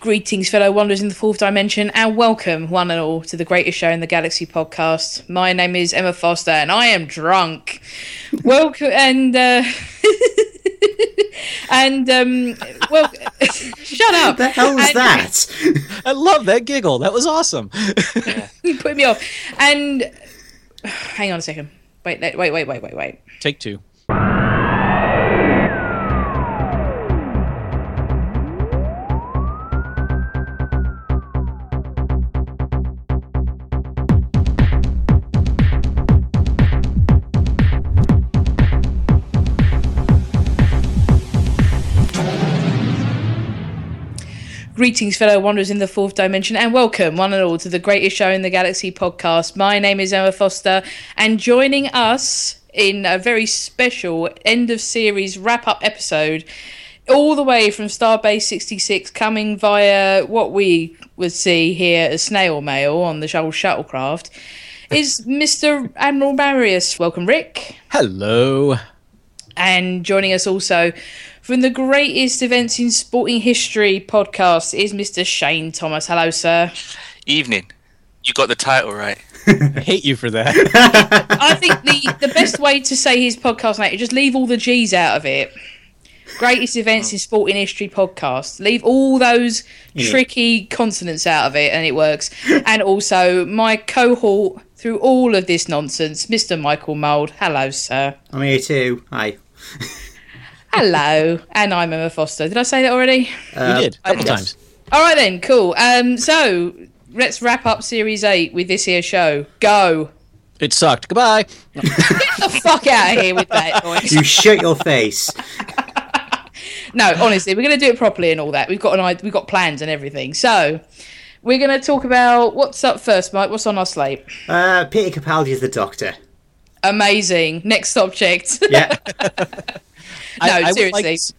Greetings, fellow wanderers in the fourth dimension, and welcome, one and all, to the greatest show in the galaxy podcast. My name is Emma Foster, and I am drunk. welcome, and uh, and um, well, shut up. the hell was And- that? I love that giggle. That was awesome. You put me off. And hang on a second. Wait, wait, wait, wait, wait, wait. Take two. Greetings, fellow wanderers in the fourth dimension, and welcome, one and all, to the greatest show in the galaxy podcast. My name is Emma Foster, and joining us in a very special end of series wrap up episode, all the way from Starbase 66, coming via what we would see here as snail mail on the shuttle shuttlecraft, is Mr. Admiral Marius. Welcome, Rick. Hello. And joining us also from the greatest events in sporting history podcast is Mr. Shane Thomas. Hello, sir. Evening. You got the title right. I hate you for that. I think the, the best way to say his podcast name is just leave all the G's out of it. Greatest events in sporting history podcast. Leave all those tricky consonants out of it and it works. And also my cohort through all of this nonsense, Mr. Michael Mould. Hello, sir. I'm here too. Hi. Hello. And I'm Emma Foster. Did I say that already? Uh, you did a couple yes. times. All right then, cool. Um, so let's wrap up series eight with this here show. Go. It sucked. Goodbye. Get the fuck out of here with that noise. You shut your face. No, honestly, we're going to do it properly and all that. We've got an idea, we've got plans and everything. So we're going to talk about what's up first, Mike. What's on our slate? Uh, Peter Capaldi is the Doctor. Amazing. Next subject. Yeah. No, I, I Would like seriously. to,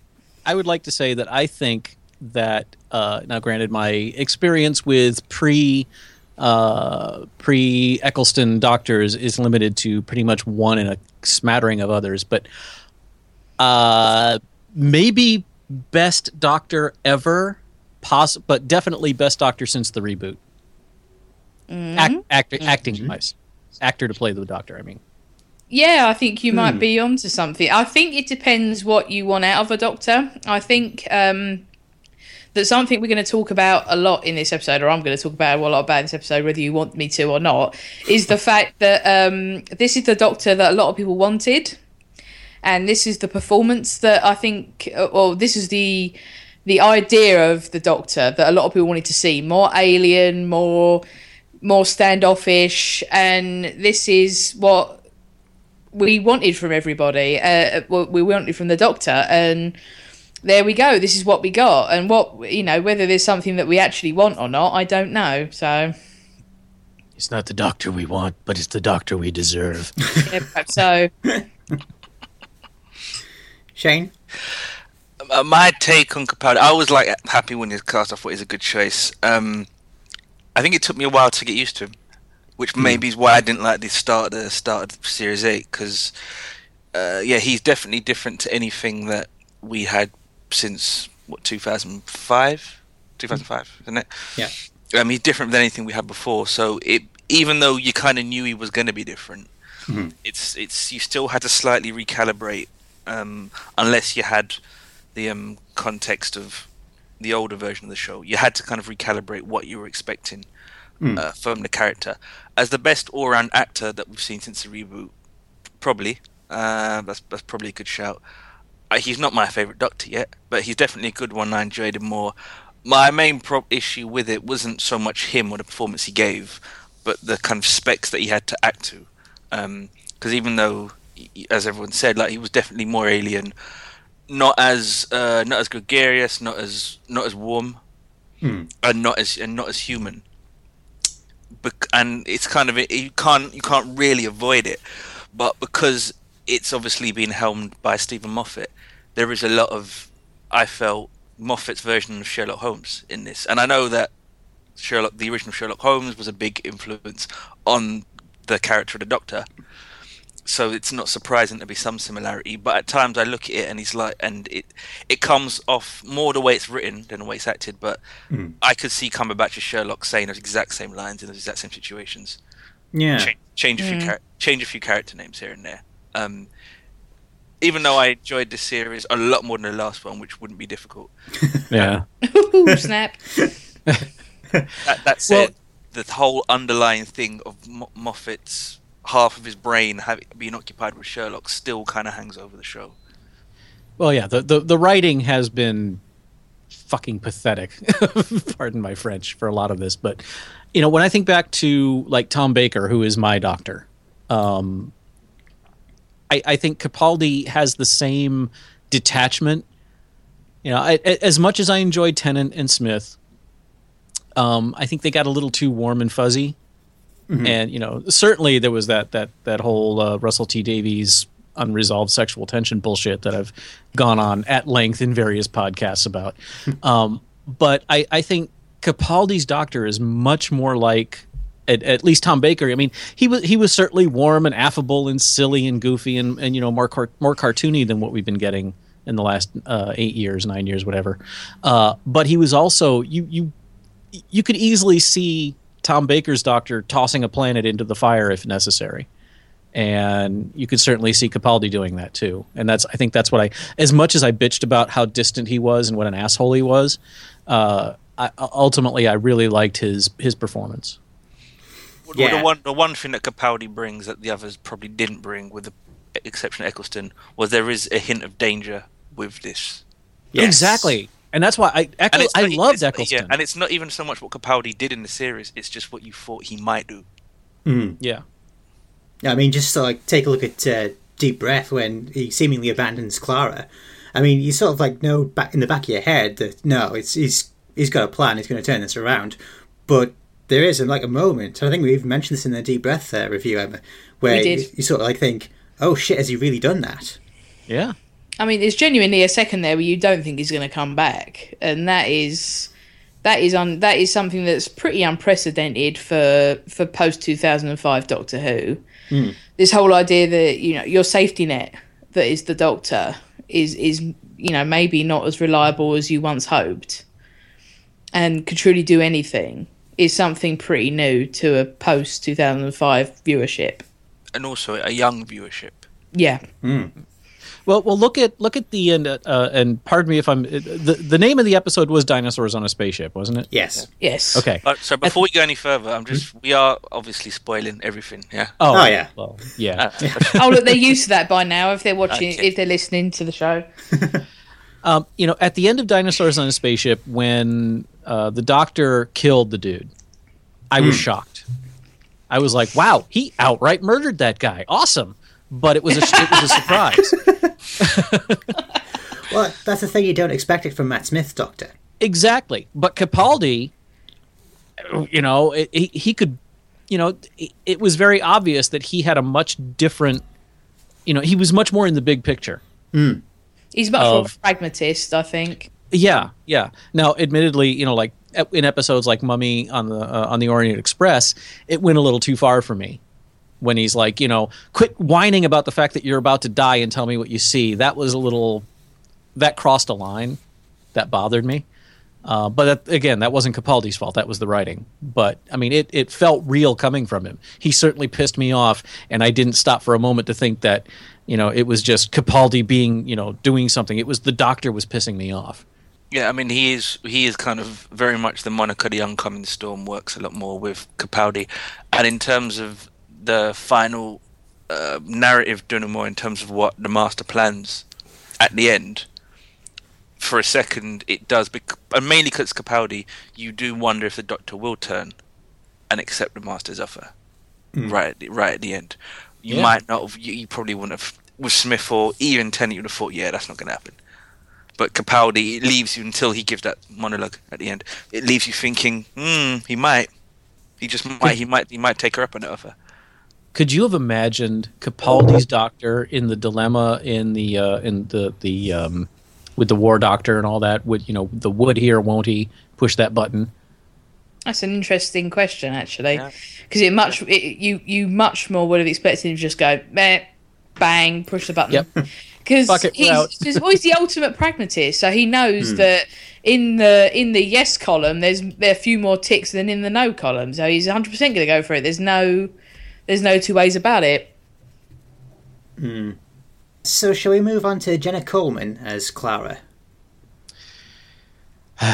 I would like to say that I think that uh, now, granted, my experience with pre uh, pre Eccleston doctors is limited to pretty much one and a smattering of others, but uh, maybe best doctor ever, poss- but definitely best doctor since the reboot. Act, actor, acting wise, actor to play the doctor. I mean. Yeah, I think you might be onto something. I think it depends what you want out of a doctor. I think um, that something we're going to talk about a lot in this episode, or I'm going to talk about a lot about this episode, whether you want me to or not, is the fact that um, this is the doctor that a lot of people wanted, and this is the performance that I think, or this is the the idea of the doctor that a lot of people wanted to see more alien, more more standoffish, and this is what we wanted from everybody. Uh, what we wanted from the doctor, and there we go. This is what we got, and what you know, whether there's something that we actually want or not, I don't know. So, It's not the doctor we want, but it's the doctor we deserve. yeah, so Shane? Uh, my take on Capaldi, I was like happy when he was cast. I thought he was a good choice. Um, I think it took me a while to get used to him, which maybe is why I didn't like the start the start of Series Eight because, uh, yeah, he's definitely different to anything that we had since what 2005, 2005, isn't it? Yeah. Um, he's different than anything we had before. So it, even though you kind of knew he was going to be different, it's it's you still had to slightly recalibrate, um, unless you had the um, context of the older version of the show. You had to kind of recalibrate what you were expecting uh, from the character. As the best all-round actor that we've seen since the reboot, probably uh, that's that's probably a good shout. Uh, he's not my favorite Doctor yet, but he's definitely a good one. I enjoyed him more. My main pro- issue with it wasn't so much him or the performance he gave, but the kind of specs that he had to act to. Because even though, y- as everyone said, like he was definitely more alien, not as uh, not as gregarious, not as not as warm, and not as and not as human. And it's kind of you can't you can't really avoid it, but because it's obviously been helmed by Steven Moffat, there is a lot of I felt Moffat's version of Sherlock Holmes in this, and I know that Sherlock, the original Sherlock Holmes, was a big influence on the character of the Doctor. So it's not surprising to be some similarity. But at times I look at it and he's like, and it it comes off more the way it's written than the way it's acted. But I could see Cumberbatch as Sherlock saying those exact same lines in those exact same situations. Yeah. Change, change a few char- change a few character names here and there. Um, even though I enjoyed this series a lot more than the last one, which wouldn't be difficult. Yeah. Ooh, snap. That, that said, the whole underlying thing of Mo- Moffat's half of his brain being occupied with Sherlock still kind of hangs over the show. Well, yeah, the, the, the writing has been fucking pathetic. Pardon my French for a lot of this, but you know, when I think back to like Tom Baker, who is my doctor, um, I, I think Capaldi has the same detachment. You know, I, as much as I enjoyed Tennant and Smith, um, I think they got a little too warm and fuzzy. And you know, certainly there was that that that whole uh, Russell T Davies unresolved sexual tension bullshit that I've gone on at length in various podcasts about. um, but I, I think Capaldi's Doctor is much more like. At, at least Tom Baker. I mean, he was he was certainly warm and affable and silly and goofy and, and you know more car- more cartoony than what we've been getting in the last uh, eight years, nine years, whatever. Uh, but he was also you you you could easily see Tom Baker's doctor tossing a planet into the fire if necessary. And you could certainly see Capaldi doing that too. And that's I think that's what I as much as I bitched about how distant he was and what an asshole he was, uh, I, ultimately I really liked his his performance. Well, Yeah. The one the one thing that Capaldi brings that the others probably didn't bring, with the exception of Eccleston, was there is a hint of danger with this. Yes. Exactly. And that's why I Eccl- it's I not- loved Eccleston. Yeah, and it's not even so much what Capaldi did in the series; it's just what you thought he might do. yeah. I mean, just to, like take a look at uh, Deep Breath when he seemingly abandons Clara. I mean, you sort of like know back in the back of your head that no, it's he's he's got a plan. He's going to turn this around. But there is like a moment. I think we even mentioned this in the Deep Breath uh, review, Emma, where You, you sort of like think, oh shit, has he really done that? Yeah. I mean, there's genuinely a second there where you don't think he's going to come back, and that is that is un, that is something that's pretty unprecedented for for post 2005 Doctor Who. Hmm. This whole idea that you know your safety net that is the Doctor is is you know maybe not as reliable as you once hoped, and could truly do anything is something pretty new to a post 2005 viewership. and also a young viewership. Yeah, hmm. Well, well, look at look at the end. Uh, and pardon me if I'm. The the name of the episode was "Dinosaurs on a Spaceship," wasn't it? Yes. yes, Okay. Uh, so before we go any further, I'm just we are obviously spoiling everything. Yeah. Oh, Oh, yeah. Well, yeah. oh look, they're used to that by now if they're watching, if they're listening to the show. Um, you know, at the end of Dinosaurs on a Spaceship, when uh, the Doctor killed the dude, I was shocked. I was like, "Wow, he outright murdered that guy! Awesome!" But it was a, it was a surprise. Well, that's the thing you don't expect it from Matt Smith's Doctor. Exactly. But Capaldi, you know, it, he, he could, you know, it, it was very obvious that he had a much different, you know, he was much more in the big picture. He's much more of a pragmatist, I think. Yeah, yeah. Now, admittedly, you know, like in episodes like Mummy on the uh, on the Orient Express, it went a little too far for me. When he's like, you know, quit whining about the fact that you're about to die and tell me what you see. That was a little, that crossed a line. That bothered me. Uh, but that, again, that wasn't Capaldi's fault. That was the writing. But I mean, it, it felt real coming from him. He certainly pissed me off, and I didn't stop for a moment to think that, you know, it was just Capaldi being, you know, doing something. It was the doctor was pissing me off. Yeah, I mean he is he is kind of very much the Monica the oncoming storm works a lot more with Capaldi, and in terms of the final uh, narrative denouement, in terms of what the master plans at the end, for a second it does, bec- and mainly because Capaldi, you do wonder if the Doctor will turn and accept the master's offer right at the, right at the end. You Yeah. might not have, you, you probably wouldn't have with Smith or even Tennant. You would have thought, yeah, that's not going to happen but Capaldi it leaves you until he gives that monologue at the end. It leaves you thinking, hmm, he might, he just might, he might, he might take her up on that offer. Could you have imagined Capaldi's doctor in the dilemma in the uh, in the the um, with the war doctor and all that? Would you know the would he or won't he push that button? That's an interesting question, actually, Yeah. because it much it, you you much more would have expected him to just go, meh, bang, push the button. Yep. Because Fuck he's, out. he's, well, he's the ultimate pragmatist, so he knows that in the in the yes column, there's there are a few more ticks than in the no column. So he's 100 percent going to go for it. There's no there's no two ways about it. Hmm. So, shall we move on to Jenna Coleman as Clara?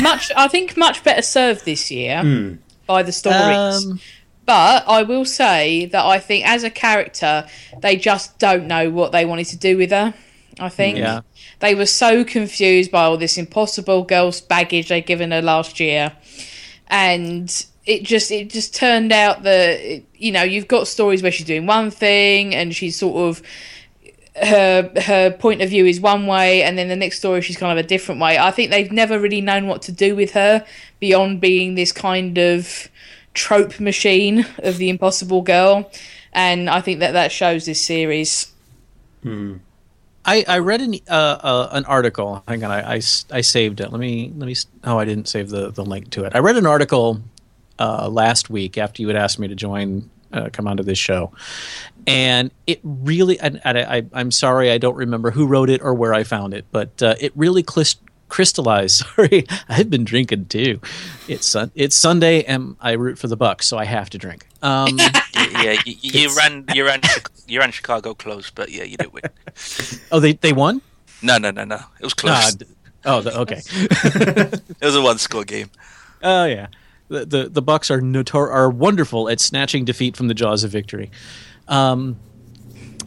Much, I think, much better served this year hmm. by the stories. Um, But I will say that I think as a character, they just don't know what they wanted to do with her. I think hmm. Yeah. they were so confused by all this impossible girl's baggage they'd given her last year, and it just it just turned out that you know you've got stories where she's doing one thing and she's sort of her her point of view is one way and then the next story she's kind of a different way. I think they've never really known what to do with her beyond being this kind of trope machine of the impossible girl and I think that that shows this series. hmm. I, I read an uh, uh, an article. Hang on, I, I, s- I saved it. Let me let me. Oh, I didn't save the, the link to it. I read an article uh, last week after you had asked me to join, uh, come onto this show, and it really. And, and I, I'm sorry, I don't remember who wrote it or where I found it, but uh, it really clis- crystallized. Sorry, I've been drinking too. It's sun, it's Sunday, and I root for the Bucks, so I have to drink. Um, yeah, you, you ran, you ran, you ran Chicago close, but yeah, you did win. oh, they they won. No, no, no, no. It was close. oh, the, okay. It was a one-score game. Oh yeah, the the, the Bucks are notor- are wonderful at snatching defeat from the jaws of victory. Um,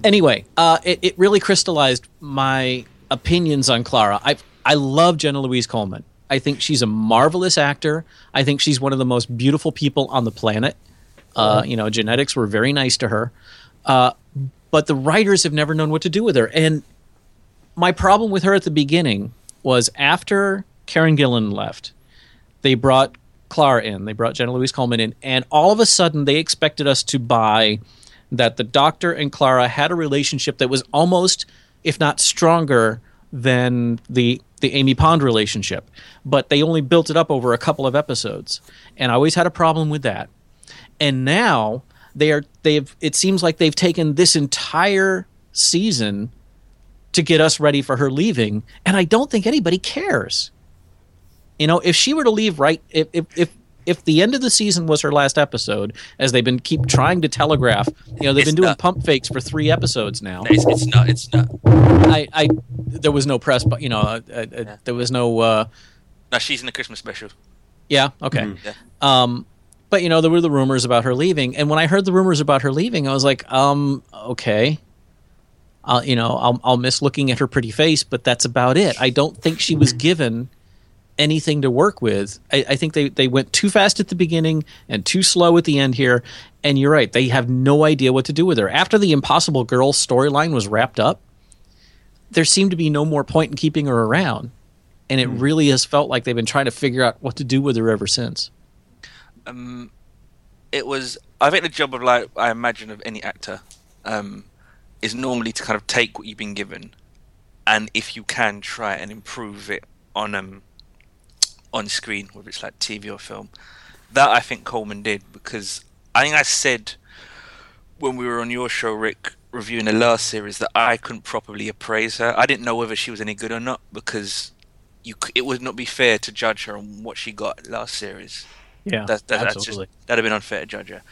anyway, uh, it it really crystallized my opinions on Clara. I I love Jenna Louise Coleman. I think she's a marvelous actor. I think she's one of the most beautiful people on the planet. Uh, you know, genetics were very nice to her, uh, but the writers have never known what to do with her. And my problem with her at the beginning was after Karen Gillan left, they brought Clara in. They brought Jenna Louise Coleman in, and all of a sudden they expected us to buy that the Doctor and Clara had a relationship that was almost, if not stronger, than the the Amy Pond relationship. But they only built it up over a couple of episodes, and I always had a problem with that. And now they are they've it seems like they've taken this entire season to get us ready for her leaving, and I don't think anybody cares. You know, if she were to leave right, if if if, if the end of the season was her last episode, as they've been keep trying to telegraph, you know, they've It's been doing not. pump fakes for three episodes now. It's, it's not. It's not. I, I there was no press, but you know, uh, uh, uh, there was no. Uh, No, she's in the Christmas special. yeah, okay. Yeah. Um, but you know, there were the rumors about her leaving, and when I heard the rumors about her leaving, I was like, um, okay. I'll, you know, I'll, I'll miss looking at her pretty face, but that's about it. I don't think she was given anything to work with. I, I think they, they went too fast at the beginning and too slow at the end here. And you're right, they have no idea what to do with her. After the Impossible Girl storyline was wrapped up, there seemed to be no more point in keeping her around. And it really has felt like they've been trying to figure out what to do with her ever since. Um, it was. I think the job of like I imagine of any actor, um, is normally to kind of take what you've been given, and if you can try and improve it on um on screen, whether it's like TV or film. That I think Coleman did because I think I said when we were on your show, Rick, reviewing the last series, that I couldn't properly appraise her. I didn't know whether she was any good or not because you it would not be fair to judge her on what she got last series. Yeah, That, that, that's just, absolutely. that'd have been unfair to judge her.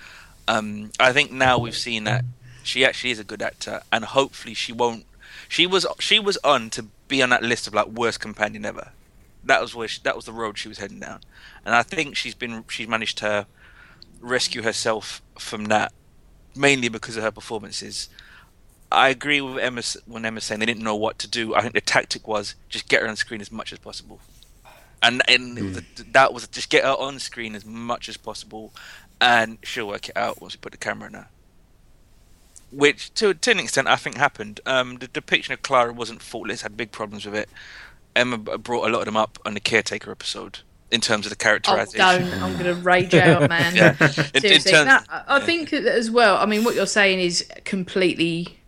Um, I think now we've seen that she actually is a good actor, and hopefully she won't. She was she was on to be on that list of like worst companion ever. That was where she, that was the road she was heading down, and I think she's been she's managed to rescue herself from that mainly because of her performances. I agree with Emma when Emma's saying they didn't know what to do. I think the tactic was just get her on screen as much as possible and and it was a, that was just get her on screen as much as possible, and she'll work it out once we put the camera in her. Which, to to an extent, I think happened. Um, the depiction of Clara wasn't faultless; had big problems with it. Emma brought a lot of them up on the caretaker episode in terms of the Oh, characterization. don't! I'm going to rage out, man. Yeah. In- in Seriously, terms- No, I think as well. I mean, what you're saying is completely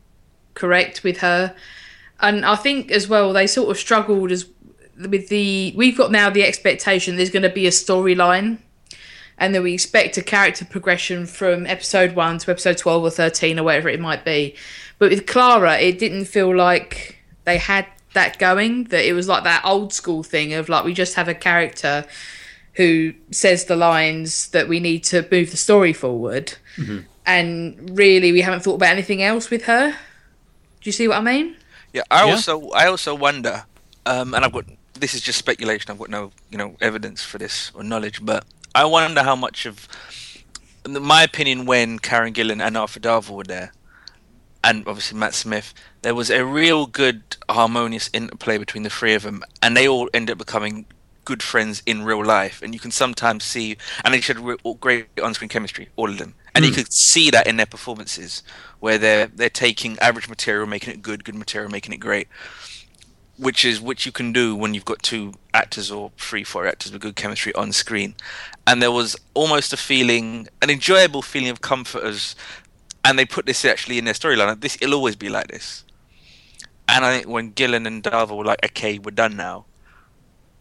correct with her, and I think as well they sort of struggled as with the. We've got now the expectation there's going to be a storyline, and then we expect a character progression from episode one to episode 12 or 13 or whatever it might be. But with Clara, it didn't feel like they had that going, that it was like that old school thing of like we just have a character who says the lines that we need to move the story forward. And really, we haven't thought about anything else with her. Do you see what I mean? Yeah, I Yeah. also I also wonder, um, and I've got this is just speculation. I've got no you know evidence for this or knowledge, but I wonder how much of my opinion when Karen Gillan and Arthur Darvill were there, and obviously Matt Smith, there was a real good harmonious interplay between the three of them, and they all ended up becoming good friends in real life. And you can sometimes see, and they showed re- great on-screen chemistry, all of them, and you hmm. could see that in their performances, where they're they're taking average material, making it good, good material, making it great which is which you can do when you've got two actors or three, four actors with good chemistry on screen. And there was almost a feeling, an enjoyable feeling of comfort as, and they put this actually in their storyline. This it'll always be like this. And I think when Gillan and Darvill were like, "Okay, we're done now,"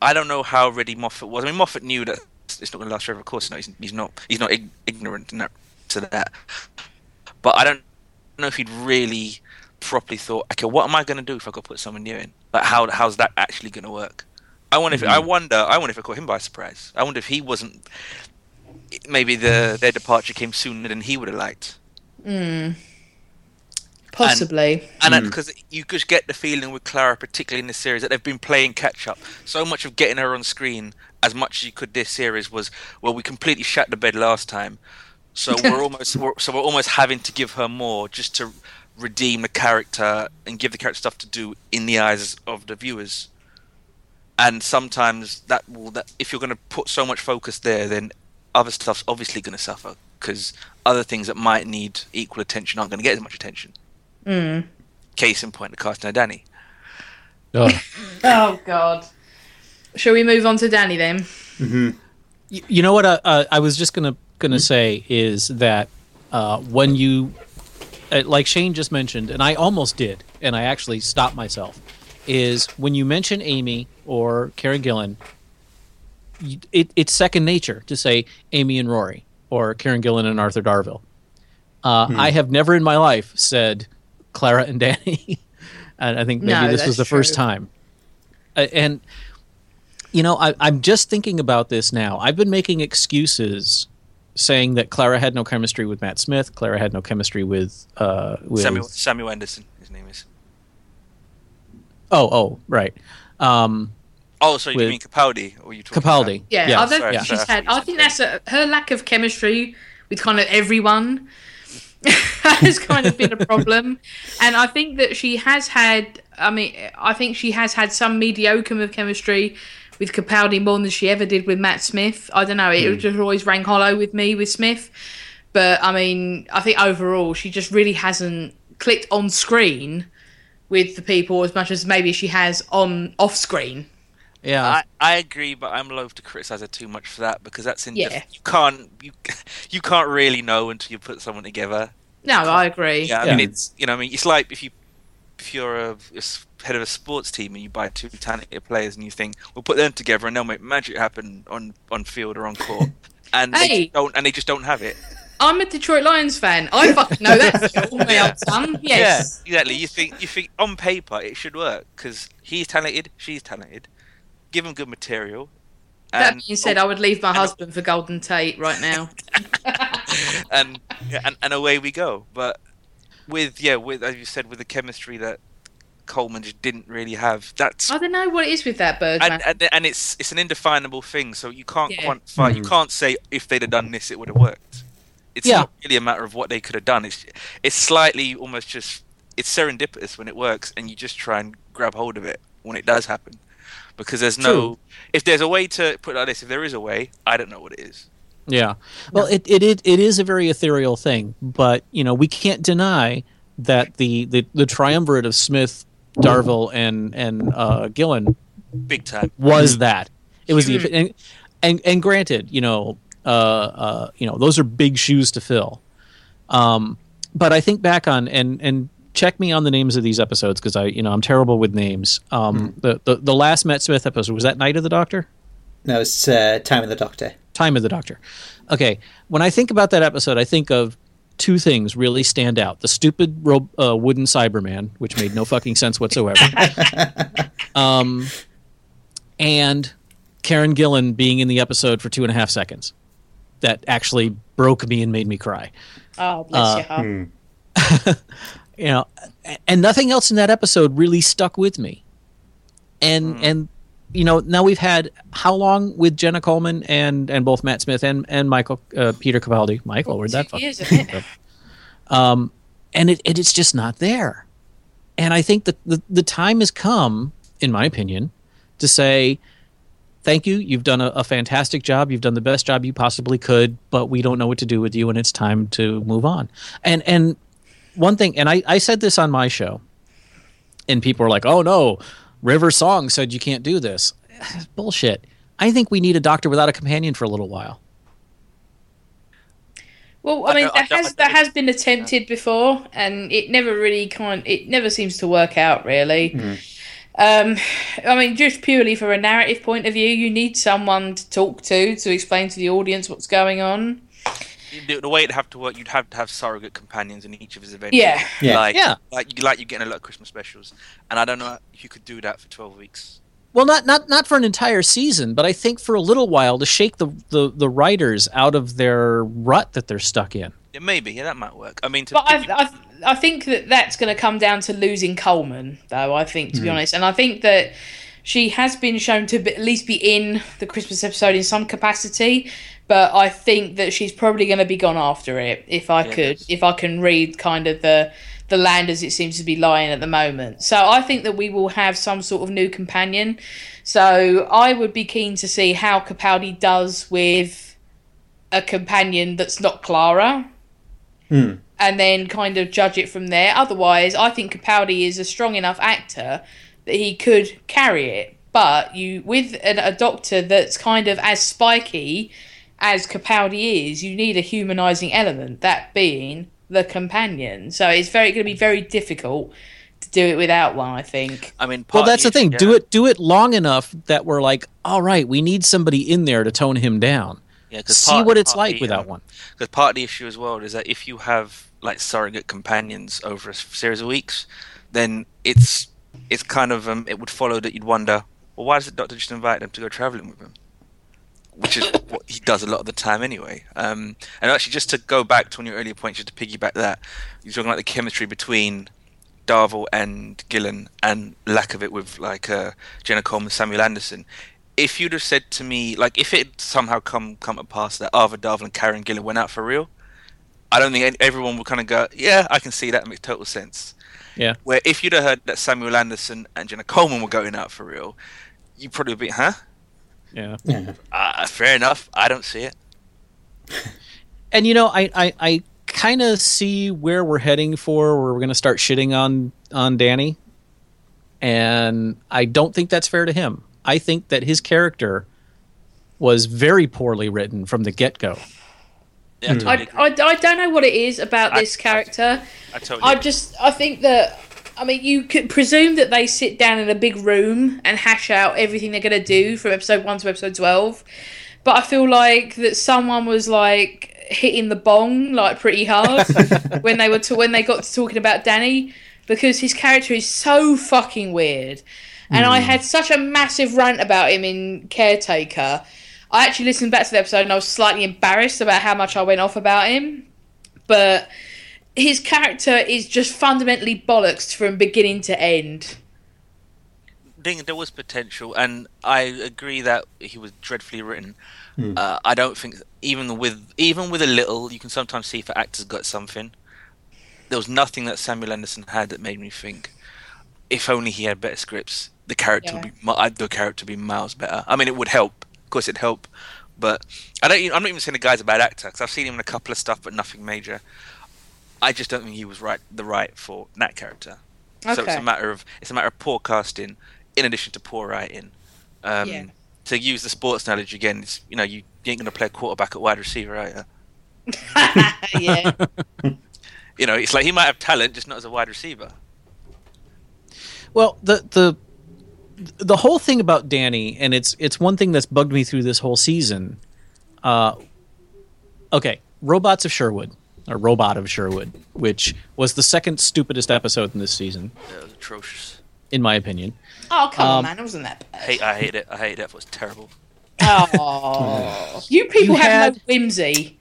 I don't know how ready Moffat was. I mean, Moffat knew that it's not going to last forever. Of course, no, he's, he's not. He's not ig- ignorant that, to that. But I don't know if he'd really properly thought, okay, what am I going to do if I could put someone new in? Like, how how's that actually going to work? I wonder if I mm-hmm. wonder I wonder if it caught him by surprise. I wonder if he wasn't. Maybe the their departure came sooner than he would have liked, Hmm. Possibly. and hmm. because you just get the feeling with Clara, particularly in this series, that they've been playing catch up. So much of getting her on screen as much as you could this series was well, we completely shut the bed last time, so we're almost we're, so we're almost having to give her more just to redeem the character and give the character stuff to do in the eyes of the viewers. And sometimes that will that if you're going to put so much focus there, then other stuff's obviously going to suffer because other things that might need equal attention aren't going to get as much attention. Case in point, the casting of Danny. Ugh. Oh God. Shall we move on to Danny then? Y- you know what uh, uh, I was just gonna gonna say is that uh, when you uh, like Shane just mentioned, and I almost did, and I actually stopped myself, is when you mention Amy or Karen Gillan, it, it's second nature to say Amy and Rory or Karen Gillan and Arthur Darvill. Uh, I have never in my life said Clara and Danny, and I think maybe No, this was the that's first time. Uh, and you know, I, I'm just thinking about this now. I've been making excuses saying that Clara had no chemistry with Matt Smith. Clara had no chemistry with uh, with Samuel Samuel Anderson, his name is. oh oh right um, Oh, so you With- mean Capaldi? Or you talking Capaldi. about- Yeah, Yeah, I don't think she's had. I think that's a, her lack of chemistry with kind of everyone has kind of been a problem, and I think that she has had. I mean, I think she has had some mediocre of chemistry with Capaldi more than she ever did with Matt Smith. I don't know. It hmm. just always rang hollow with me with Smith, but I mean, I think overall she just really hasn't clicked on screen with the people as much as maybe she has on off screen. Yeah I, I agree, but I'm loath to criticize her too much for that because that's in Yeah. you can't you you can't really know until you put someone together. No, I agree. Yeah, I Yeah. mean it's you know I mean it's like if you if you're a head of a sports team and you buy two talented players and you think we'll put them together and they'll make magic happen on on field or on court, and they Hey. just don't and they just don't have it. I'm a Detroit Lions fan. I fucking know that. Joel, my old son. Yes. Yeah, exactly. You think you think on paper it should work because he's talented, she's talented. Give them good material. That and- being said, I would leave my husband for Golden Tate right now. and, and and away we go. But with yeah, with as you said, with the chemistry that Coleman just didn't really have. That's I don't know what it is with that bird, and, and and it's it's an indefinable thing. So you can't Yeah. quantify. You mm-hmm. can't say if they'd have done this, it would have worked. It's Yeah. not really a matter of what they could have done. It's it's slightly almost just it's serendipitous when it works, and you just try and grab hold of it when it does happen. Because there's no, True. if there's a way to put it like this, if there is a way, I don't know what it is. Yeah. Well, it, it it it is a very ethereal thing, but you know we can't deny that the the, the triumvirate of Smith, Darvill, and and uh, Gillan Big time. was that. It was the and, and and granted, you know, uh, uh, you know, those are big shoes to fill. Um, but I think back on and and check me on the names of these episodes because I you know I'm terrible with names. Um, the, the the last Matt Smith episode was that Night of the Doctor. No, it's uh, Time of the Doctor. Time of the Doctor. Okay, when I think about that episode, I think of two things really stand out: the stupid ro- uh, wooden Cyberman, which made no fucking sense whatsoever, um, and Karen Gillan being in the episode for two and a half seconds. That actually broke me and made me cry. Oh, bless your heart. Hmm. you know and nothing else in that episode really stuck with me. And and you know now we've had how long with jenna coleman and and both matt smith and and michael uh, peter capaldi? Michael where'd that Two fuck years, isn't it? um and it, it it's just not there. And i think that the, the time has come in my opinion to say thank you. You've done a, a fantastic job. You've done the best job you possibly could but we don't know what to do with you and it's time to move on. And and one thing and i, I said this on my show and people are like oh no river song said you can't do this bullshit i think we need a doctor without a companion for a little while Well, I I mean, don't- I that has I that has been attempted before, and it never really kind. It never seems to work out really. Um, I mean, just purely for a narrative point of view, you need someone to talk to to explain to the audience what's going on. The, the way it'd have to work, you'd have to have surrogate companions in each of his events. Yeah. Yeah. Like, Yeah. like you like you're getting a lot of Christmas specials, and I don't know if you could do that for twelve weeks. Well, not not not for an entire season, but I think for a little while to shake the the, the writers out of their rut that they're stuck in. Yeah, maybe, yeah, that might work. I mean, to, But to- I, I, I think that that's going to come down to losing Coleman, though. I think, to be hmm. honest, and I think that she has been shown to be, at least be in the Christmas episode in some capacity. But I think that she's probably going to be gone after it. If I Yes. could, if I can read kind of the the land as it seems to be lying at the moment. So I think that we will have some sort of new companion. So I would be keen to see how Capaldi does with a companion that's not Clara Hmm. and then kind of judge it from there. Otherwise, I think Capaldi is a strong enough actor that he could carry it. But you, with a, a doctor that's kind of as spiky as Capaldi is, you need a humanizing element. That being the companion. So it's very going to be very difficult to do it without one. I think. I mean, Well, that's the thing. yeah. Do it do it long enough that we're like, all right, we need somebody in there to tone him down. Yeah, 'cause See part- what it's like the, without um, one. Because part of the issue as well is that if you have like surrogate companions over a series of weeks, then it's it's kind of um, it would follow that you'd wonder, well, why does the doctor just invite them to go traveling with him? Which is what he does a lot of the time anyway. Um, and actually, just to go back to one of your earlier points, just to piggyback that, you're talking about the chemistry between Darvill and Gillan and lack of it with like uh, Jenna Coleman, Samuel Anderson. If you'd have said to me, like, if it somehow come come to pass that Arthur Darvill and Karen Gillan went out for real, I don't think everyone would kind of go, yeah, I can see that. It makes total sense. Yeah. Where if you'd have heard that Samuel Anderson and Jenna Coleman were going out for real, you would probably be, huh? Yeah. Yeah. Uh, fair enough. I don't see it. And you know, I I, I kind of see where we're heading for, where we're going to start shitting on on Danny, and I don't think that's fair to him. I think that his character was very poorly written from the get go. Yeah, I, totally I. I, I don't know what it is about I- this character. I totally I just I think that I mean you could presume that they sit down in a big room and hash out everything they're gonna do from episode one to episode twelve. But I feel like that someone was like hitting the bong like pretty hard when they were to when they got to talking about Danny because his character is so fucking weird. And I hmm. had such a massive rant about him in Caretaker. I actually listened back to the episode and I was slightly embarrassed about how much I went off about him. But his character is just fundamentally bollocks from beginning to end. think there was potential, and I agree that he was dreadfully written. Uh, I don't think even with even with a little, you can sometimes see if an actor's got something. There was nothing that Samuel Anderson had that made me think, if only he had better scripts, the character would be the character would be miles better. I mean, it would help, of course, it'd help, but I don't. I'm not even saying the guy's a bad actor because I've seen him in a couple of stuff, but nothing major. I just don't think he was right, the right for that character. Okay. So it's a matter of it's a matter of poor casting, in addition to poor writing. Um, Yeah. To use the sports analogy again, it's you know you, you ain't going to play quarterback at wide receiver, are you? yeah. You know, it's like he might have talent, just not as a wide receiver. Well, the the the whole thing about Danny, and it's it's one thing that's bugged me through this whole season. Uh, okay, Robots of Sherwood, or Robot of Sherwood, which was the second stupidest episode in this season, That was atrocious. in my opinion. Oh come on, Um, man! It wasn't that I bad. hate, I hate it. I hate it. It was terrible. Oh, you people You have had- no whimsy.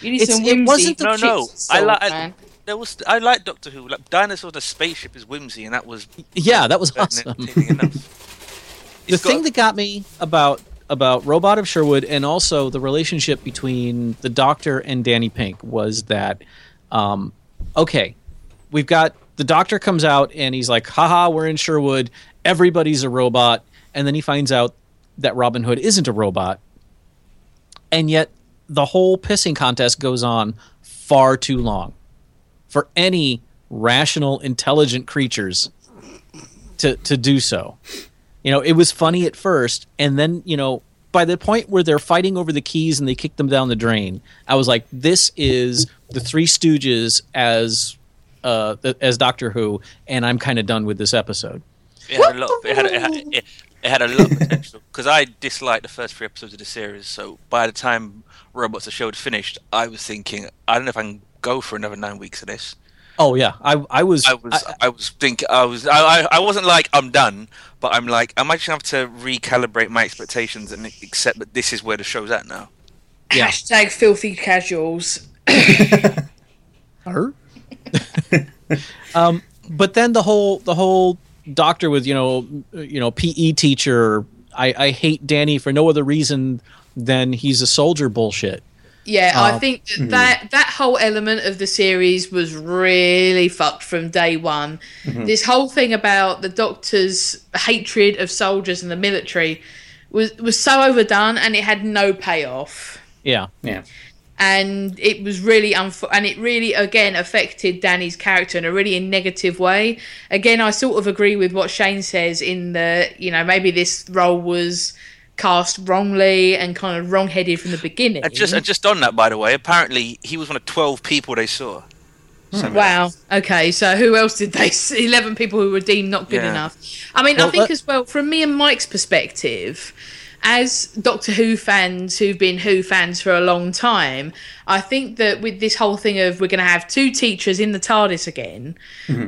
You need It's- some it whimsy. wasn't- for No, no. I salt, like. man. There was. I like Doctor Who. Like dinosaurs, a spaceship is whimsy, and that was Yeah, that was awesome. than entertaining enough. the It's got- thing that got me about about Robot of Sherwood and also the relationship between the Doctor and Danny Pink was that um, okay, we've got the Doctor comes out and he's like, haha, we're in Sherwood, everybody's a robot, and then he finds out that Robin Hood isn't a robot. And yet the whole pissing contest goes on far too long for any rational, intelligent creatures to to do so. You know, it was funny at first, and then you know, by the point where they're fighting over the keys and they kick them down the drain, I was like, "This is the Three Stooges as uh, as Doctor Who," and I'm kind of done with this episode. It had a lot. Of, it had. It had, it, it had a lot of potential because I disliked the first three episodes of the series. So by the time Robots the show had finished, I was thinking, I don't know if I can go for another nine weeks of this. Oh yeah, I I was I was. I, was thinking. I was. I, I. I wasn't like I'm done, but I'm like I might just have to recalibrate my expectations and accept that this is where the show's at now. Yeah. Hashtag filthy casuals. Her? um, but then the whole the whole doctor with you know you know PE teacher. I, I hate Danny for no other reason than he's a soldier bullshit. Yeah, I Uh, think that, that that whole element of the series was really fucked from day one. This whole thing about the Doctor's hatred of soldiers and the military was was so overdone, and it had no payoff. Yeah. Yeah. and it was really unf- and it really again affected Danny's character in a really negative way. Again, I sort of agree with what Shane says in the you know maybe this role was cast wrongly and kind of wrong-headed from the beginning. And just and just on that, by the way, apparently he was one of twelve people they saw. Hmm. So, Wow. Okay. So who else did they see? Eleven people who were deemed not good Yeah. enough. I mean, I think let- as well from me and Mike's perspective, as Doctor Who fans who've been Who fans for a long time, I think that with this whole thing of we're going to have two teachers in the TARDIS again,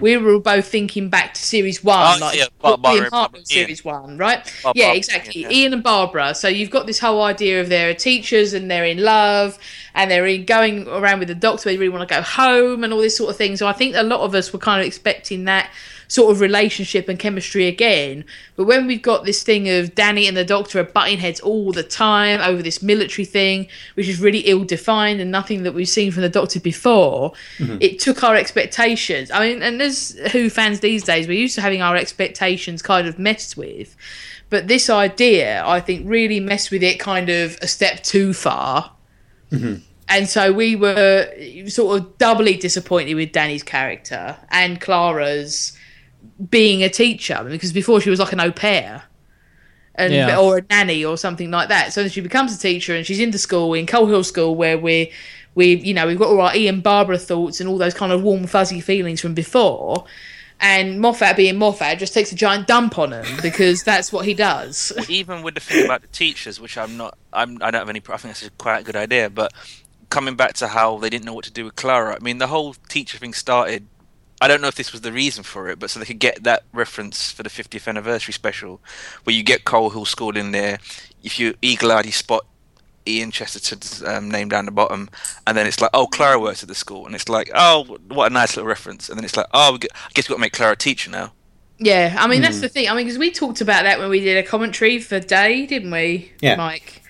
we were all both thinking back to series one, Mm-hmm. Oh, like yeah, Bar- Barbara Ian and Hartnell Ian. series one, right? Bar- yeah, exactly. yeah. Ian and Barbara. So you've got this whole idea of they're teachers and they're in love and they're in going around with the doctor. They really want to go home and all this sort of thing. So I think a lot of us were kind of expecting that sort of relationship and chemistry again. But when we've got this thing of Danny and the doctor are butting heads all the time over this military thing, which is really ill defined and nothing that we've seen from the doctor before, mm-hmm. it took our expectations. I mean, and as Who fans these days, we're used to having our expectations kind of messed with. But this idea, I think, really messed with it kind of a step too far. Mm-hmm. And so we were sort of doubly disappointed with Danny's character and Clara's being a teacher because before she was like an au pair. And, Yeah. or a nanny or something like that. So then she becomes a teacher and she's in the school in Coal Hill School where we we you know we've got all our Ian Barbara thoughts and all those kind of warm fuzzy feelings from before. And Moffat being Moffat just takes a giant dump on him because that's what he does. even with the thing about the teachers, which I'm not, I'm, I don't have any. I think that's a quite a good idea. But coming back to how they didn't know what to do with Clara, I mean, the whole teacher thing started. I don't know if this was the reason for it, but so they could get that reference for the 50th anniversary special, where you get Coal Hill scored in there. If you eagle-eyed, you spot Ian Chesterton's um, name down the bottom, and then it's like, oh, Clara works at the school, and it's like, oh, what a nice little reference, and then it's like, oh, we get, I guess we've got to make Clara a teacher now. Yeah, I mean that's the thing. I mean because we talked about that when we did a commentary for Day, didn't we, Yeah. Mike?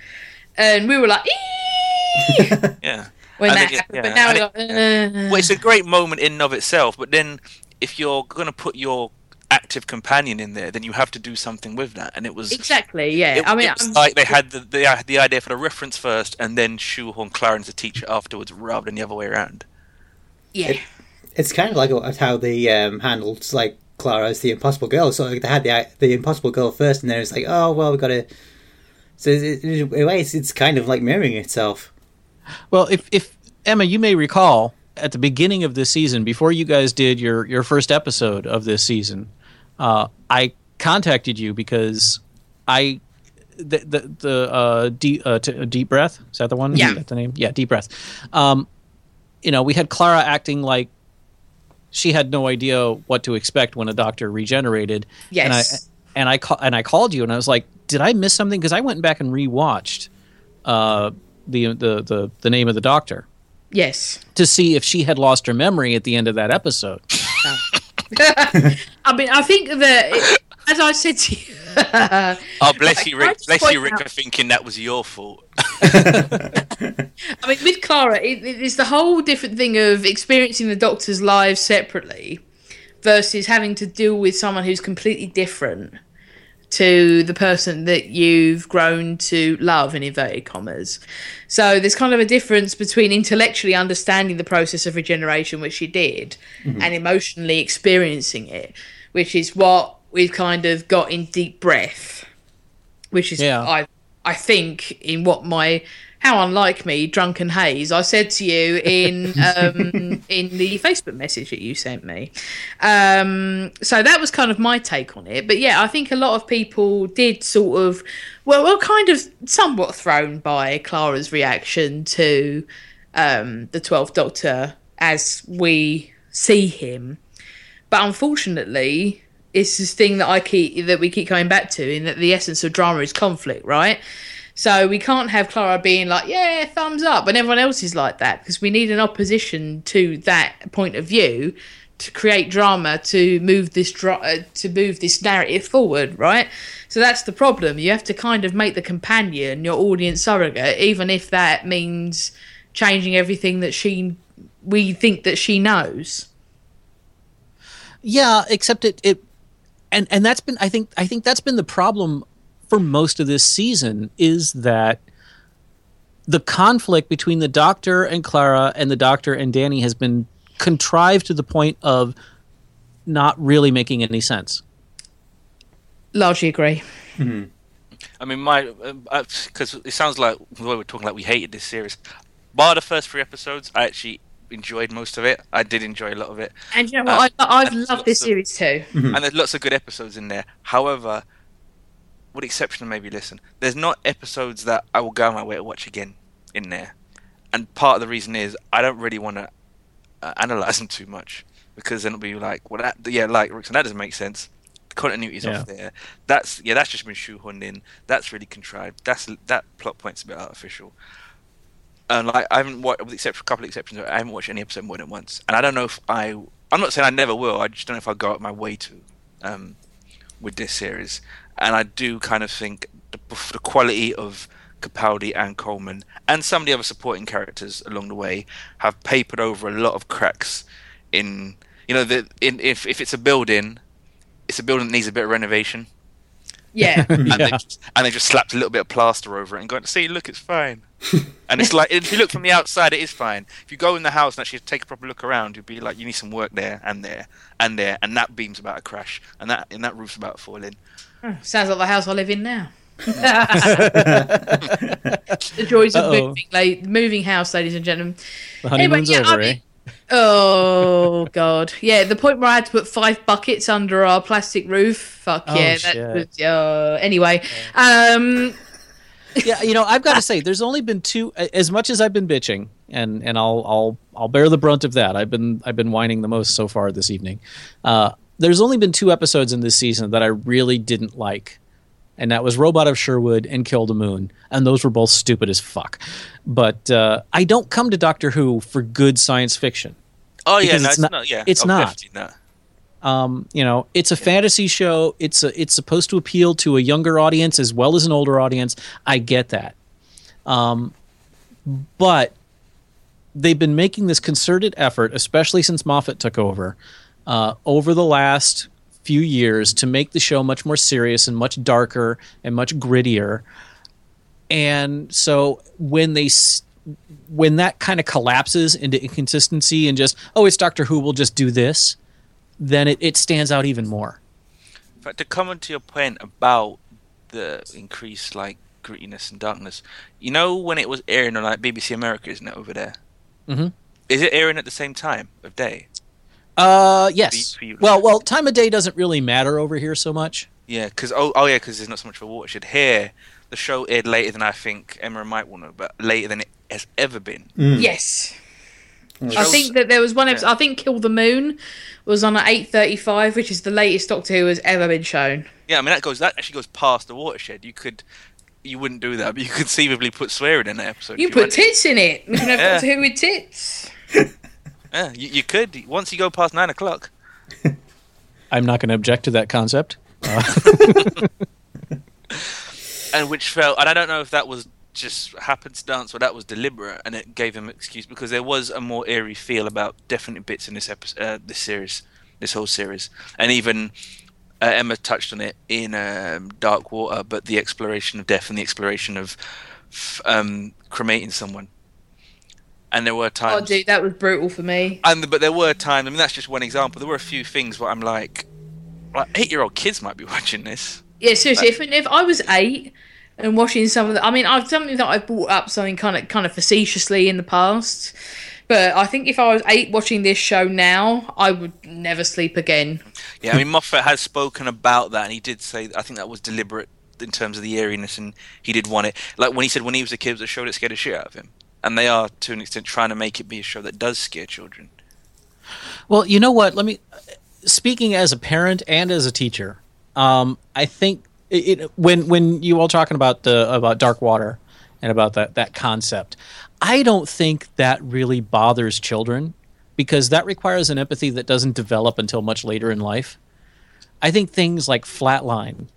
And we were like, "Eee!" Yeah. When that think it- happened. yeah, But now we're it- like, uh, well, it's a great moment in and of itself, but then if you're going to put your active companion in there, then you have to do something with that. And it was exactly. Yeah, It, I mean, it was I'm- like they had the, the the idea for the reference first, and then shoehorn Clara as a teacher afterwards, rather than the other way around. yeah, It's kind of like how they um, handled like Clara as the Impossible Girl. So like, they had the the Impossible Girl first, and then it's like, oh well, we got to. So it, it, in a way, it's, it's kind of like mirroring itself. Well, if if Emma, you may recall at the beginning of this season, before you guys did your your first episode of this season, uh, I contacted you because I the the, the uh, deep uh, t- uh, deep breath is that the one? Yeah. Is that the name? Yeah, deep breath. Um, you know, we had Clara acting like she had no idea what to expect when a doctor regenerated. Yes. And I and I ca- and I called you and I was like, did I miss something? Because I went back and rewatched uh, the the the the name of the doctor Yes. to see if she had lost her memory at the end of that episode. I mean, I think that, it, as I said to you, Oh, bless you, Rick. Bless you, Rick, out- for thinking that was your fault. I mean, with Clara, it, it's the whole different thing of experiencing the Doctor's lives separately versus having to deal with someone who's completely different to the person that you've grown to love in inverted commas. So there's kind of a difference between intellectually understanding the process of regeneration, which she did, mm-hmm. and emotionally experiencing it, which is what we've kind of got in deep breath which is Yeah. I I think in what my how unlike me drunken haze I said to you in um, in the Facebook message that you sent me. Um, so that was kind of my take on it. But yeah, I think a lot of people did sort of well, well, kind of somewhat thrown by Clara's reaction to um, the Twelfth Doctor as we see him. But unfortunately, it's this thing that I keep that we keep coming back to, in that the essence of drama is conflict, right? So we can't have Clara being like, "Yeah, thumbs up," and everyone else is like that because we need an opposition to that point of view to create drama to move this uh, to move this narrative forward, right? So that's the problem. You have to kind of make the companion your audience surrogate, even if that means changing everything that she we think that she knows. Yeah, except it it and and that's been I think I think that's been the problem for most of this season is that the conflict between the doctor and Clara and the doctor and Danny has been contrived to the point of not really making any sense. Largely agree. Mm-hmm. I mean, my uh, uh, because it sounds like the way we're talking like we hated this series. Bar the first three episodes, I actually enjoyed most of it. I did enjoy a lot of it, And you know uh, what? Uh, I, I've loved this of- series too. and there's lots of good episodes in there. However, with the exception of maybe listen, there's not episodes that I will go my way to watch again in there. And part of the reason is I don't really want to uh, analyze them too much because then it'll be like, well, that yeah, like Rickson, that doesn't make sense. The continuity's Yeah. off there. That's yeah, that's just been shoehorned in. That's really contrived. That's that plot point's a bit artificial. And like I haven't watched, with the exception a couple of exceptions, I haven't watched any episode more than once. And I don't know if I, I'm not saying I never will. I just don't know if I'll go out my way to, um, with this series. And I do kind of think the, the quality of Capaldi and Coleman and some of the other supporting characters along the way have papered over a lot of cracks in you know the in if if it's a building, it's a building that needs a bit of renovation. Yeah. and, they just, and they just slapped a little bit of plaster over it and gone, see, look, it's fine. and it's like, if you look from the outside, it is fine. If you go in the house and actually take a proper look around, you'd be like, you need some work there and there and there, and that beam's about to crash, and that and that roof's about to fall in. Sounds like the house I live in now. the joys of Uh-oh. moving, la- moving house, ladies and gentlemen. The honeymoon's yeah, I mean- eh? Oh god, yeah. The point where I had to put five buckets under our plastic roof. Fuck Oh, yeah. That was, uh, anyway, um, yeah, you know, I've got to say, there's only been two. As much as I've been bitching, and and I'll I'll I'll bear the brunt of that. I've been I've been whining the most so far this evening. Uh, there's only been two episodes in this season that I really didn't like, and that was Robot of Sherwood and Kill the Moon, and those were both stupid as fuck. But uh, I don't come to Doctor Who for good science fiction. Oh yeah, no, it's not- not, Yeah, it's oh, not. definitely not. Um, you know, it's a fantasy show. It's a, it's supposed to appeal to a younger audience as well as an older audience. I get that. Um, but they've been making this concerted effort, especially since Moffat took over, uh, over the last few years to make the show much more serious and much darker and much grittier. And so when they when that kind of collapses into inconsistency and just oh it's Doctor Who we'll just do this, then it, it stands out even more. But to come on to your point about the increased like grittiness and darkness, you know when it was airing on like BBC America, isn't it over there? Mm-hmm. Is it airing at the same time of day? Uh, yes. For- for you. Well, well, time of day doesn't really matter over here so much. Yeah, because oh, oh yeah, because there's not so much of a watershed here. the show aired later than I think Emma might want to, but later than it has ever been. Yes. I think that there was one episode. I think Kill the Moon was on at eight thirty-five, which is the latest Doctor Who has ever been shown. Yeah, I mean that goes that actually goes past the watershed. You could, you wouldn't do that, but you could conceivably put swearing in that episode. You if put wanted. tits in it. We can have Yeah. Doctor Who with tits. Yeah, you, you could once you go past nine o'clock. I'm not going to object to that concept. and which felt and I don't know if that was just happenstance or that was deliberate and it gave him an excuse because there was a more eerie feel about definite bits in this episode uh, this series this whole series and even uh, Emma touched on it in um, Dark Water but the exploration of death and the exploration of f- um, cremating someone and there were oh, times. Oh, dude, that was brutal for me. and but there were times I mean that's just one example there were a few things where I'm like like eight year old kids might be watching this Yeah, seriously. If, if I was eight and watching some of the, I mean, I've something that I've brought up something kind of kind of facetiously in the past, but I think if I was eight watching this show now, I would never sleep again. Yeah, I mean Moffat has spoken about that, and he did say I think that was deliberate in terms of the eeriness, and he did want it. Like when he said when he was a kid, it was a show that scared the shit out of him, and they are to an extent trying to make it be a show that does scare children. Well, you know what? Let me. Speaking as a parent and as a teacher, um, I think it, when when you all talking about the about dark water and about that that concept, I don't think that really bothers children because that requires an empathy that doesn't develop until much later in life. I think things like flatline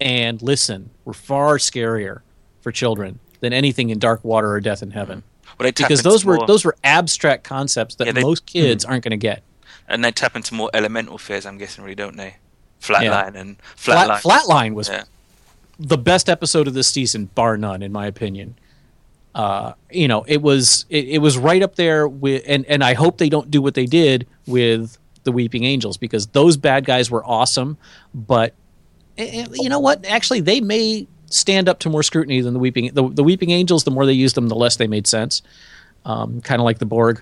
and listen were far scarier for children than anything in dark water or death in heaven They tap because those were more- those were abstract concepts that Yeah, they- most kids aren't going to get. and they tap into more elemental fears. I'm guessing, really, don't they? Flatline Yeah. and Flat, flatline. Flatline was Yeah. the best episode of this season, bar none, in my opinion. Uh, you know, it was it, it was right up there with, and and I hope they don't do what they did with the Weeping Angels because those bad guys were awesome, but eh, eh, you know what? Actually, they may stand up to more scrutiny than the Weeping the, the Weeping Angels. The more they used them, the less they made sense. Um, kind of like the Borg.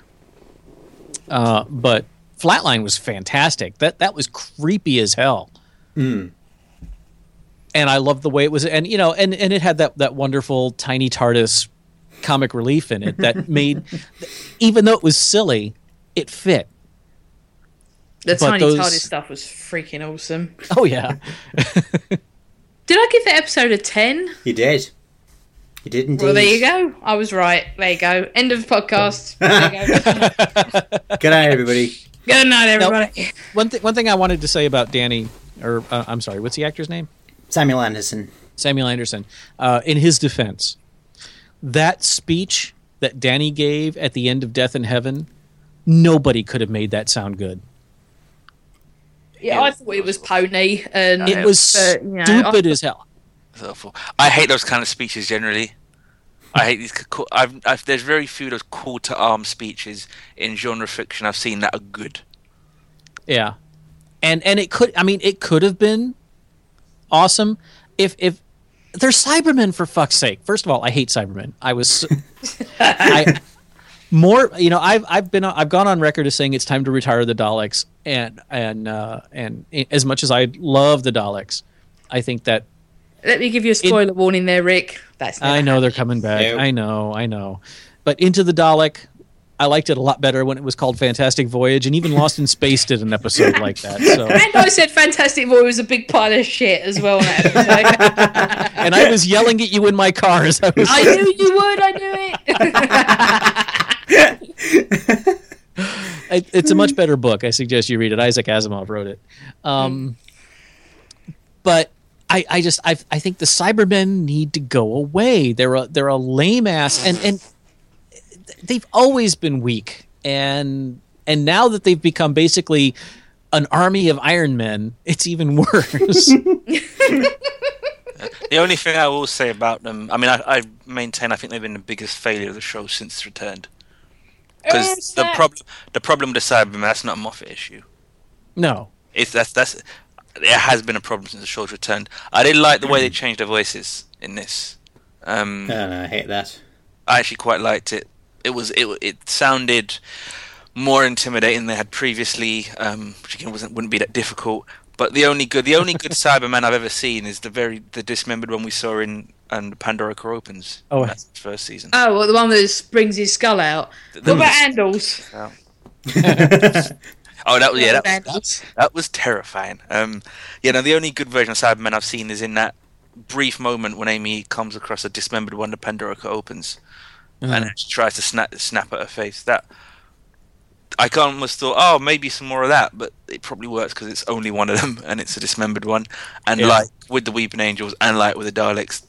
Uh, but Flatline was fantastic. That that was creepy as hell and I loved the way it was, and you know, and and it had that that wonderful tiny TARDIS comic relief in it that made, even though it was silly, it fit. The But tiny those- TARDIS stuff was freaking awesome. Oh yeah, Did I give the episode a ten? You did. You did indeed. Well, there you go. I was right. There you go. End of podcast. Go. Good night, everybody. Good night, everybody. one thing one thing I wanted to say about Danny, or uh, I'm sorry, what's the actor's name? Samuel Anderson. Samuel Anderson. Uh, in his defense, that speech that Danny gave at the end of Death in Heaven, nobody could have made that sound good. Yeah, I thought it was pony, and It was but, you know, stupid as hell. It's awful. I hate those kind of speeches generally. I hate these. Cool, I've, I've, there's very few of those call to arms speeches in genre fiction I've seen that are good. Yeah, and and it could. I mean, it could have been awesome if if they're Cybermen for fuck's sake. First of all, I hate Cybermen. I was I more. You know, I've I've been I've gone on record as saying it's time to retire the Daleks, and and uh, and as much as I love the Daleks, I think that Let me give you a spoiler warning there, Rick. That's I know they're coming back. Nope. I know, I know. But Into the Dalek, I liked it a lot better when it was called Fantastic Voyage, and even Lost in Space did an episode like that. So, And I said Fantastic Voyage was a big pile of shit as well. in that and I was yelling at you in my car as I was. I knew you would. I knew it. It, it's a much better book. I suggest you read it. Isaac Asimov wrote it. Um, but I, I just I, I think the Cybermen need to go away. They're a they're a lame ass and and they've always been weak and and now that they've become basically an army of Iron Men, it's even worse. The only thing I will say about them, I mean, I, I maintain I think they've been the biggest failure of the show since returned. Because the problem, the problem with the Cybermen, that's not a Moffat issue. no, It's that's that's there has been a problem since the show's returned. I did like the way they changed their voices in this. Um, I don't I hate that. I actually quite liked it. It was it it sounded more intimidating than they had previously, um, which again wasn't wouldn't be that difficult. But the only good the only good Cyberman I've ever seen is the very the dismembered one we saw in and Pandorica opens. Oh. that's the first season. Oh, well, the one that brings his skull out. The- What about Andals? oh, that was yeah, What that, that was terrifying. Um, yeah, no, the only good version of Cybermen I've seen is in that brief moment when Amy comes across a dismembered one that Pandorica opens, and she tries to snap snap at her face. That I kind of almost thought, oh, maybe some more of that, but it probably works because it's only one of them and it's a dismembered one. And Yeah. like with the Weeping Angels and like with the Daleks,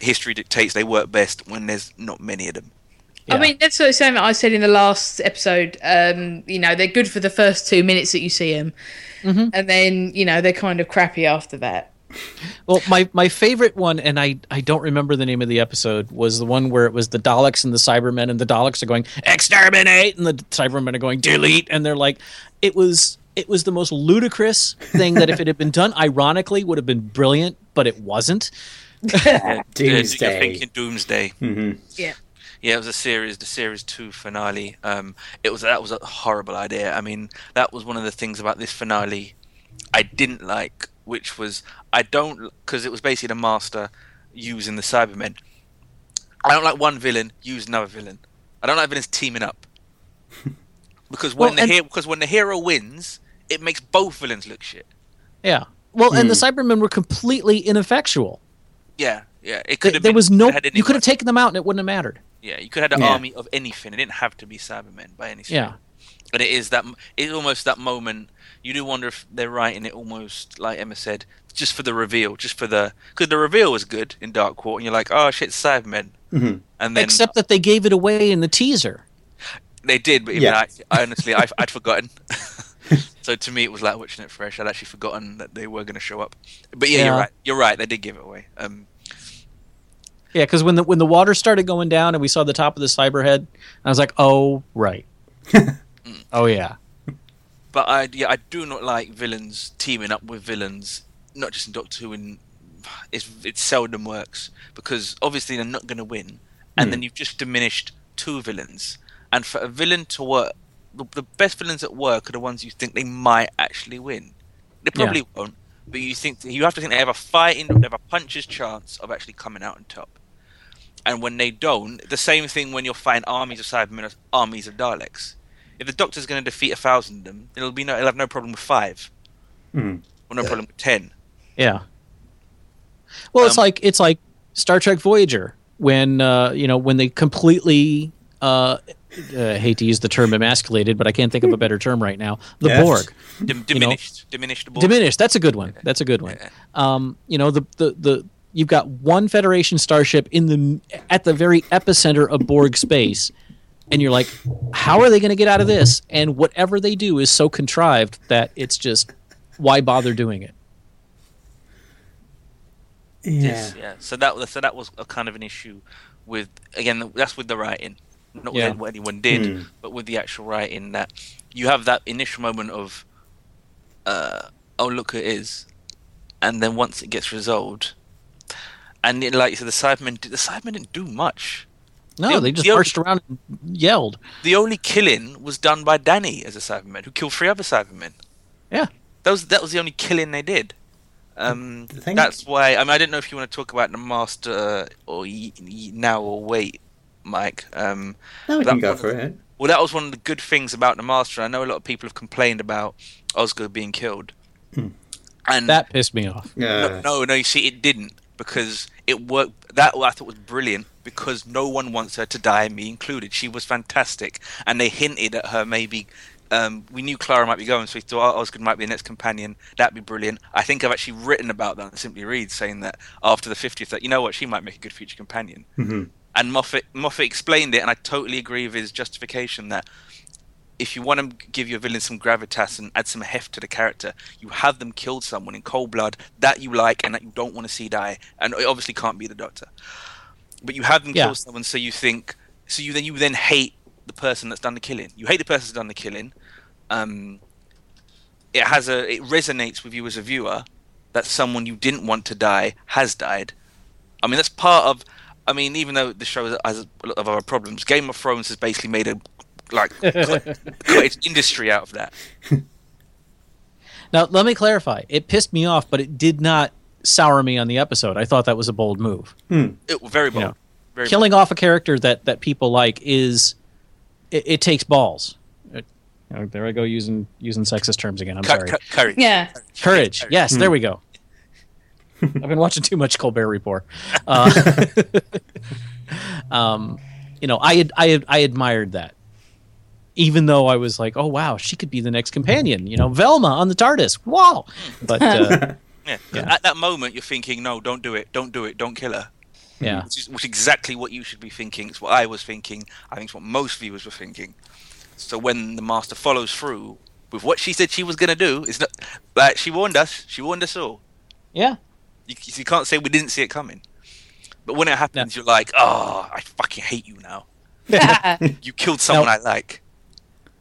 history dictates they work best when there's not many of them. Yeah. I mean, that's the same I said in the last episode. Um, you know, they're good for the first two minutes that you see them, Mm-hmm. and then you know they're kind of crappy after that. Well, my, my favorite one, and I, I don't remember the name of the episode, was the one where it was the Daleks and the Cybermen, and the Daleks are going exterminate, and the Cybermen are going delete, and they're like, it was it was the most ludicrous thing that if it had been done ironically would have been brilliant, but it wasn't. Yeah, Doomsday. You're thinking Doomsday. Yeah. Yeah, it was a series, the series two finale. Um, it was that was a horrible idea. I mean, that was one of the things about this finale I didn't like, which was I don't because it was basically the master using the Cybermen. I don't like one villain use another villain. I don't like villains teaming up because when Well, the and- hero because when the hero wins, it makes both villains look shit. Yeah. Well, and the Cybermen were completely ineffectual. Yeah, yeah. It could have. there been, was no. had You could have taken them out, and it wouldn't have mattered. Yeah, you could have had an Yeah. army of anything. It didn't have to be Cybermen by any stretch. Yeah. But it is that it's almost that moment. You do wonder if they're writing it almost like Emma said, just for the reveal, just for the because the reveal was good in Dark Court, and you're like, oh shit, Cybermen. Mhm. And then Except that they gave it away in the teaser. they did, but even Yeah. I, I honestly, I, I'd forgotten. so to me, it was like watching it fresh. I'd actually forgotten that they were going to show up. But yeah, you're right. You're right. They did give it away. Um, Yeah, because when the when the water started going down and we saw the top of the cyberhead, I was like, oh right, oh yeah, But I yeah I do not like villains teaming up with villains, not just in Doctor Who. In it's it seldom works because obviously they're not going to win, and then you've just diminished two villains. And for a villain to work, the, the best villains at work are the ones you think they might actually win. They Yeah. probably won't, but you think you have to think they have a fighting, they have a puncher's chance of actually coming out on top. And when they don't, the same thing when you're fighting armies of Cybermen or armies of Daleks. If the Doctor's going to defeat a thousand of them, it'll be no, he'll have no problem with five, Mhm. or no problem with ten. yeah. Well, it's Um, like it's like Star Trek Voyager when uh, you know when they completely. Uh, uh, hate to use the term emasculated, but I can't think of a better term right now. The Yes. Borg. Dim- diminished, diminished the Borg. diminished that's a good one that's a good one um you know the the the you've got one federation starship in the at the very epicenter of borg space and you're like how are they going to get out of this and whatever they do is so contrived that it's just why bother doing it Yeah. Yes, yeah. So that so that was a kind of an issue with again that's with the writing, not Yeah. with what anyone did, Hmm. but with the actual writing that you have that initial moment of, uh, oh look it is, and then once it gets resolved, and it, like you said, the Cybermen the Cybermen didn't do much. no The- they just the- marched around and yelled The only killing was done by Danny as a Cyberman, who killed three other Cybermen. Yeah. that was that was the only killing they did. Um, The that's why. I mean, I didn't know if you want to talk about the Master uh, or y- y- now or wait, Mike. Um, No, we that can go for it. well, that was one of the good things about the Master. I know a lot of people have complained about Osgood being killed, and that pissed me off no, no, no. You see, it didn't because it worked. That I thought was brilliant because no one wants her to die, me included. She was fantastic, and they hinted at her maybe. Um, we knew Clara might be going, so we thought oh, Osgood might be the next companion. That'd be brilliant. I think I've actually written about that on Simply Read, saying that after the 50th, that you know what, she might make a good future companion. mhm. And Moffat Moffat explained it, and I totally agree with his justification that if you want to give your villain some gravitas and add some heft to the character, you have them kill someone in cold blood that you like and that you don't want to see die, and it obviously can't be the Doctor. But you have them Yeah. kill someone, so you think, so you then you then hate the person that's done the killing. You hate the person that's done the killing. Um, it has a it resonates with you as a viewer that someone you didn't want to die has died. I mean, that's part of. I mean, even though the show has a lot of other problems, Game of Thrones has basically made a like cut, cut its industry out of that. now let me clarify it pissed me off but it did not sour me on the episode. I thought that was a bold move. Hmm. It, very bold. know, very Killing off a character that that people like is it, it takes balls. It- oh, there I go using using sexist terms again. I'm bold. sorry. Cu- cu- courage. Yeah. Courage. Yes, hmm. there we go. I've been watching too much Colbert Report. Uh, um, you know, I I I admired that, even though I was like, oh wow, she could be the next companion. You know, Velma on the TARDIS. Wow. But uh, Yeah. 'cause Yeah. At that moment, you're thinking, no, don't do it, don't do it, don't kill her. yeah, Which is, which is exactly what you should be thinking. It's what I was thinking. I think it's what most viewers were thinking. So when the master follows through with what she said she was going to do, it's not like she warned us. She warned us all. yeah. You, you can't say we didn't see it coming. But when it happens, you're like, oh, I fucking hate you now. You killed someone Now- I like.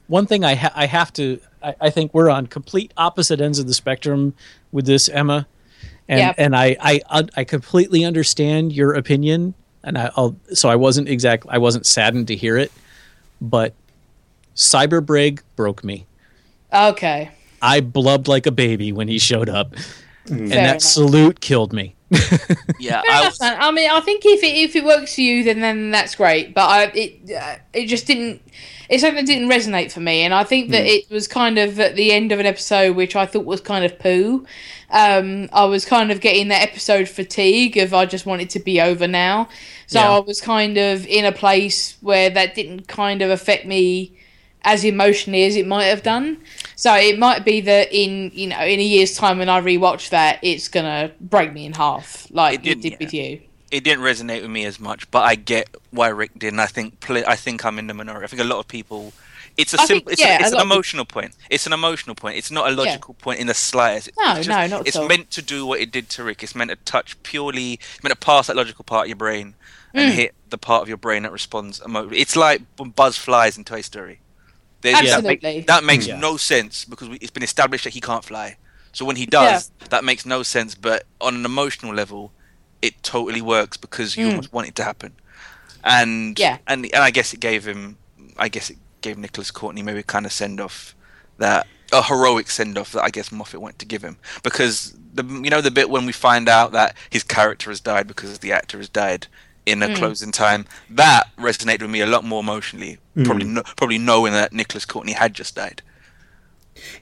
One thing I ha- I have to I, I think we're on complete opposite ends of the spectrum with this, Emma, and Yep. and I I uh, I completely understand your opinion, and I, I'll so I wasn't exact I wasn't saddened to hear it, but Cyberbrig broke me. okay. I blubbed like a baby when he showed up, and Fair that enough. salute killed me. Yeah, I was. I mean, I think if it, if it works for you, then then that's great. But I it uh, it just didn't. It's something that didn't resonate for me, and I think that it was kind of at the end of an episode, which I thought was kind of poo. Um, I was kind of getting that episode fatigue of I just want it to be over now. So Yeah. I was kind of in a place where that didn't kind of affect me as emotionally as it might have done. So it might be that in you know in a year's time when I rewatch that, it's gonna break me in half, like It it, did, did yeah. with you. it didn't resonate with me as much, but I get why Rick didn't. I think I think I'm in the minority. I think a lot of people. It's a I think- simple. It's, yeah, a, a it's an lot of people- emotional point. It's an emotional point. It's not a logical point in the slightest. No, it's no, not at It's all. meant to do what it did to Rick. It's meant to touch purely. It's meant to pass that logical part of your brain and Mm. hit the part of your brain that responds emotionally. It's like Buzz flies in Toy Story. There's- That, Absolutely. make- that makes Yeah. no sense because we, it's been established that he can't fly. So when he does, that makes no sense. But on an emotional level, it totally works because you Mm. almost want it to happen. And Yeah. and and I guess it gave him, I guess it gave Nicholas Courtney maybe kind of send off that a heroic send off that I guess Moffat wanted to give him because the you know the bit when we find out that his character has died because the actor has died in a mm. closing time that resonated with me a lot more emotionally probably mm. no, probably knowing that Nicholas Courtney had just died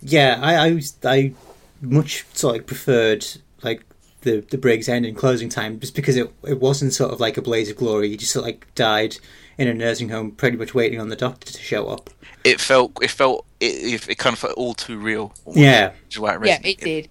Yeah, I I, was, I much sort of like preferred like the the Brig's end and closing time just because it it wasn't sort of like a blaze of glory. He just sort of like died in a nursing home, pretty much waiting on the doctor to show up. it felt it felt it, it, it kind of felt all too real almost, Yeah. which is why it Yeah, it did.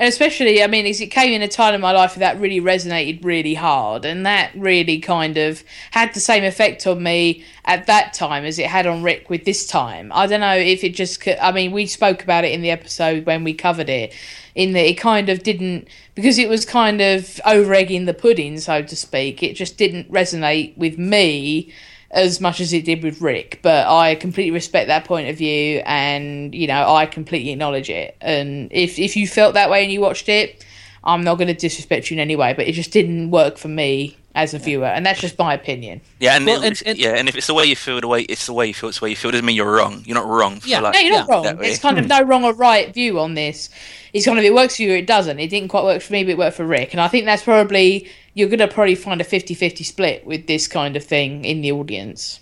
And especially, I mean, it came in a time in my life that really resonated really hard, and that really kind of had the same effect on me at that time as it had on Rick with this time. I don't know if it just, I mean, we spoke about it in the episode when we covered it, in that it kind of didn't, because it was kind of over egging the pudding, so to speak, it just didn't resonate with me as much as it did with Rick, but I completely respect that point of view, and you know I completely acknowledge it. And if if you felt that way and you watched it, I'm not going to disrespect you in any way, but it just didn't work for me as a viewer, and that's just my opinion. Yeah, and, Well, it- and- and- yeah, and if it's the way you feel, the way it's the way you feel, it's the way you feel. It Doesn't mean you're wrong. You're not wrong. For Yeah. like, No, you're not Yeah, wrong. It's kind of no wrong or right view on this. It's kind of it works for you or it doesn't. It didn't quite work for me, but it worked for Rick, and I think that's probably you're going to probably find a 50-50 split with this kind of thing in the audience.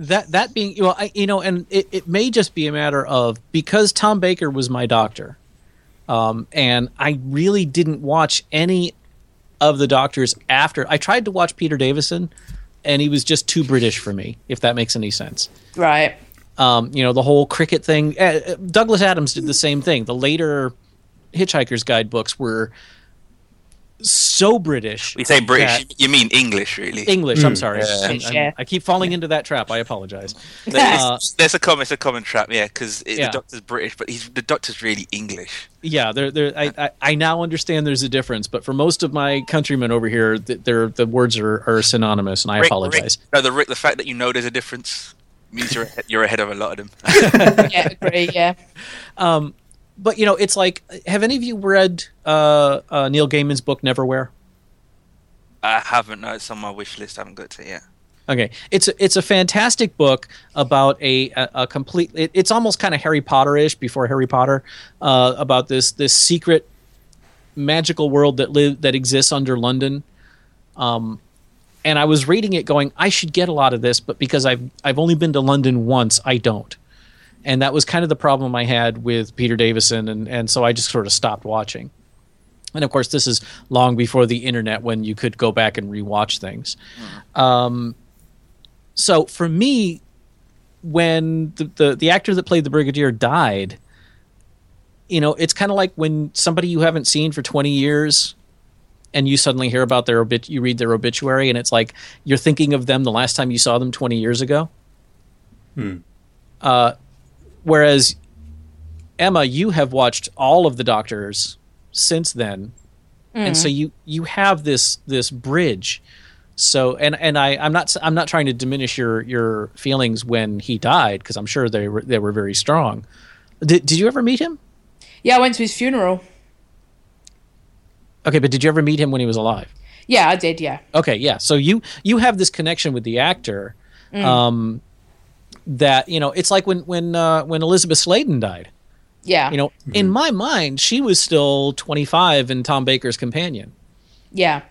that that being well I, you know and it, it may just be a matter of because tom baker was my doctor um, and i really didn't watch any of the doctors after i tried to watch peter davison and he was just too british for me if that makes any sense Right. um, you know the whole cricket thing uh, uh, douglas adams did the same thing the later hitchhiker's guide books were so british We say British, that- you mean English, really. english i'm sorry Yeah. I'm- I'm- i keep falling into that trap i apologize There's, Uh, there's a common, it's a common trap, yeah, because Yeah. the doctor's British, but he's the doctor's really English. Yeah, there, there. I, I, I now understand there's a difference, but for most of my countrymen over here, th- they're, the words are, are synonymous, and I Rick- apologize. Rick- no, the Rick, the fact that you know there's a difference means you're ahead, you're ahead of a lot of them. Yeah, agree. Yeah. But you know, it's like, have any of you read uh, uh, Neil Gaiman's book Neverwhere? I haven't. No, it's on my wish list. I haven't got to it yet. Okay, it's a, it's a fantastic book about a a, a complete. It, it's almost kind of Harry Potter-ish before Harry Potter, uh, about this this secret magical world that live that exists under London. Um, and I was reading it, going, I should get a lot of this, but because I've I've only been to London once, I don't. And that was kind of the problem I had with Peter Davison, and and so I just sort of stopped watching. And of course, this is long before the internet when you could go back and rewatch things. Um, so for me, when the, the the actor that played the brigadier died, you know, it's kind of like when somebody you haven't seen for twenty years and you suddenly hear about their obit you read their obituary and it's like you're thinking of them the last time you saw them 20 years ago hmm. uh, whereas emma you have watched all of the doctors since then and so you you have this this bridge so and and I I'm not I'm not trying to diminish your your feelings when he died because I'm sure they were they were very strong. Did did you ever meet him? Yeah, I went to his funeral. Okay, but did you ever meet him when he was alive? Yeah, I did. Yeah. Okay, yeah. So you you have this connection with the actor, um, that you know it's like when when uh, when Elizabeth Sladen died. Yeah. You know, in my mind, she was still 25 and Tom Baker's companion, Yeah.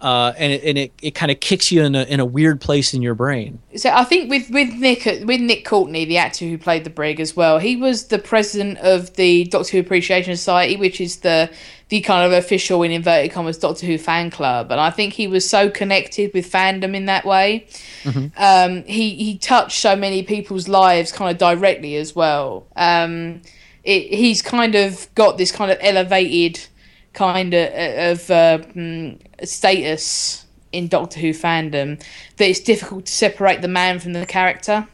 Uh, and it, and it, it kind of kicks you in a in a weird place in your brain. So I think with with Nick with Nick Courtney, the actor who played the Brig as well, he was the president of the Doctor Who Appreciation Society, which is the the kind of official in inverted commas Doctor Who fan club, and I think he was so connected with fandom in that way. Um, he he touched so many people's lives kind of directly as well. Um, it, he's kind of got this kind of elevated kind of of uh, mm, status in Doctor Who fandom that it's difficult to separate the man from the character.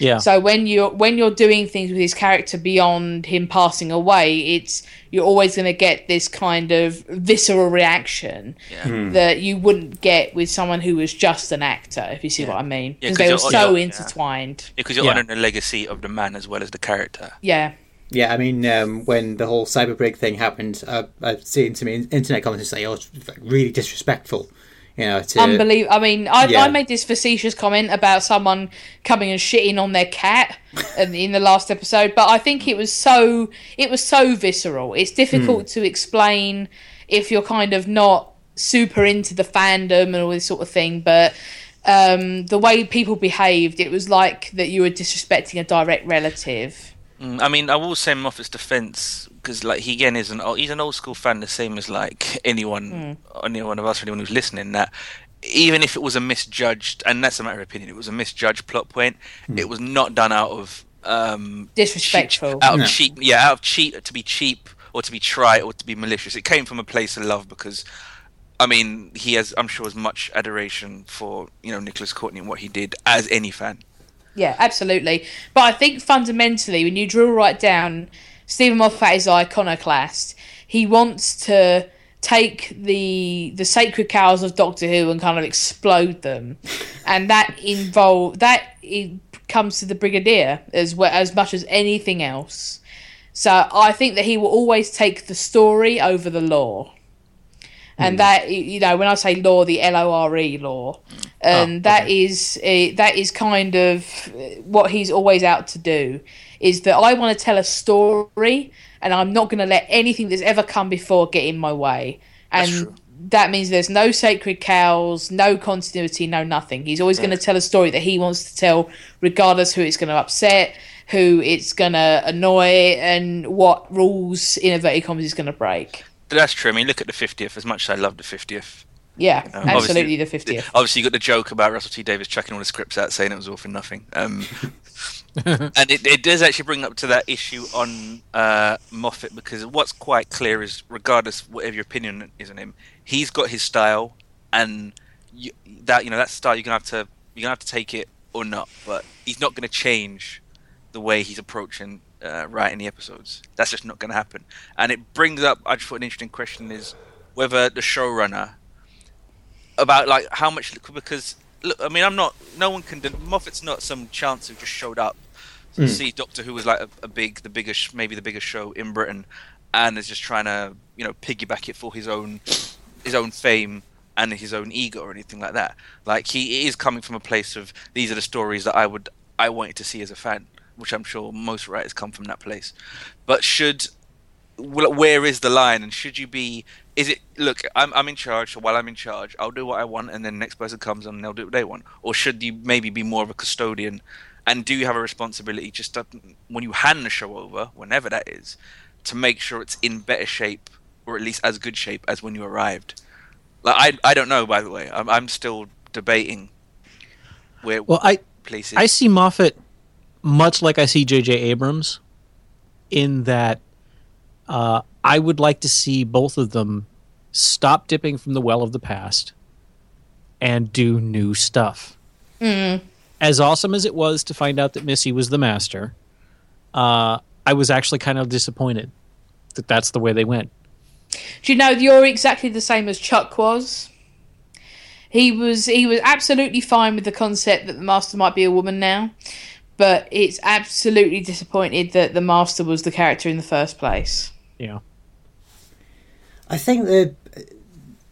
Yeah. So when you're when you're doing things with his character beyond him passing away, it's you're always going to get this kind of visceral reaction Yeah. that you wouldn't get with someone who was just an actor, if you see what I mean, Yeah, because 'cause they were you're- so you're- intertwined. Because you're Yeah. honouring the legacy of the man as well as the character. Yeah, Yeah, I mean, um, when the whole cyberbrig thing happened, uh, I've seen some internet comments say, "Oh, it's really disrespectful," you know. To, unbelievable. I mean, I, Yeah. I made this facetious comment about someone coming and shitting on their cat in, in the last episode, but I think it was so it was so visceral. It's difficult to explain if you're kind of not super into the fandom and all this sort of thing, but. Um, the way people behaved, it was like that you were disrespecting a direct relative. Mm, I mean, I will say in Moffat's defense because, like, he again is an old, he's an old school fan, the same as like anyone, any one of us, anyone who's listening. That even if it was a misjudged, and that's a matter of opinion, it was a misjudged plot point. It was not done out of um, Disrespectful. cheap, out of No. cheap, yeah, out of cheap to be cheap or to be trite or to be malicious. It came from a place of love because. I mean, he has, I'm sure, as much adoration for you know Nicholas Courtney and what he did as any fan. Yeah, absolutely. But I think fundamentally, when you drill right down, Steven Moffat is iconoclast. He wants to take the the sacred cows of Doctor Who and kind of explode them, and that involve that it comes to the Brigadier as well as much as anything else. So I think that he will always take the story over the lore. And that you know, when I say law, the L O R E law, and that is uh, that is kind of uh, what he's always out to do. Is that I want to tell a story, and I'm not going to let anything that's ever come before get in my way. And that means there's no sacred cows, no continuity, no nothing. He's always going to tell a story that he wants to tell, regardless who it's going to upset, who it's going to annoy, and what rules in inverted commas is going to break. But that's true. I mean, look at the 50th. As much as I love the 50th, Yeah, Um, absolutely the 50th. Obviously, you got the joke about Russell T Davies chucking all the scripts out, saying it was all for nothing. Um, and it, it does actually bring up to that issue on uh, Moffat because what's quite clear is, regardless whatever your opinion is on him, he's got his style, and you, that you know that style you're gonna have to you're gonna have to take it or not. But he's not gonna change the way he's approaching uh, writing the episodes. That's just not gonna happen. And it brings up, I just thought an interesting question is whether the showrunner about like how much because look, I mean I'm not no one can Moffat's not some chance who just showed up to see Doctor Who was like a, a big the biggest maybe the biggest show in Britain and is just trying to you know piggyback it for his own his own fame and his own ego or anything like that like he is coming from a place of these are the stories that I would I wanted to see as a fan which I'm sure most writers come from that place. But should where is the line? And should you be is it look I'm I'm in charge so while I'm in charge I'll do what I want and then the next person comes and they'll do what they want. Or should you maybe be more of a custodian? And do you have a responsibility just to, when you hand the show over whenever that is to make sure it's in better shape or at least as good shape as when you arrived? Like I I don't know by the way. I'm I'm still debating where Well, I places. I see Moffat much like I see J.J. Abrams, in that uh, I would like to see both of them stop dipping from the well of the past and do new stuff. As awesome as it was to find out that Missy was the master, uh, I was actually kind of disappointed that that's the way they went. Do you know you're exactly the same as Chuck was? He was he was absolutely fine with the concept that the master might be a woman now, but it's absolutely disappointed that the master was the character in the first place. Yeah. I think that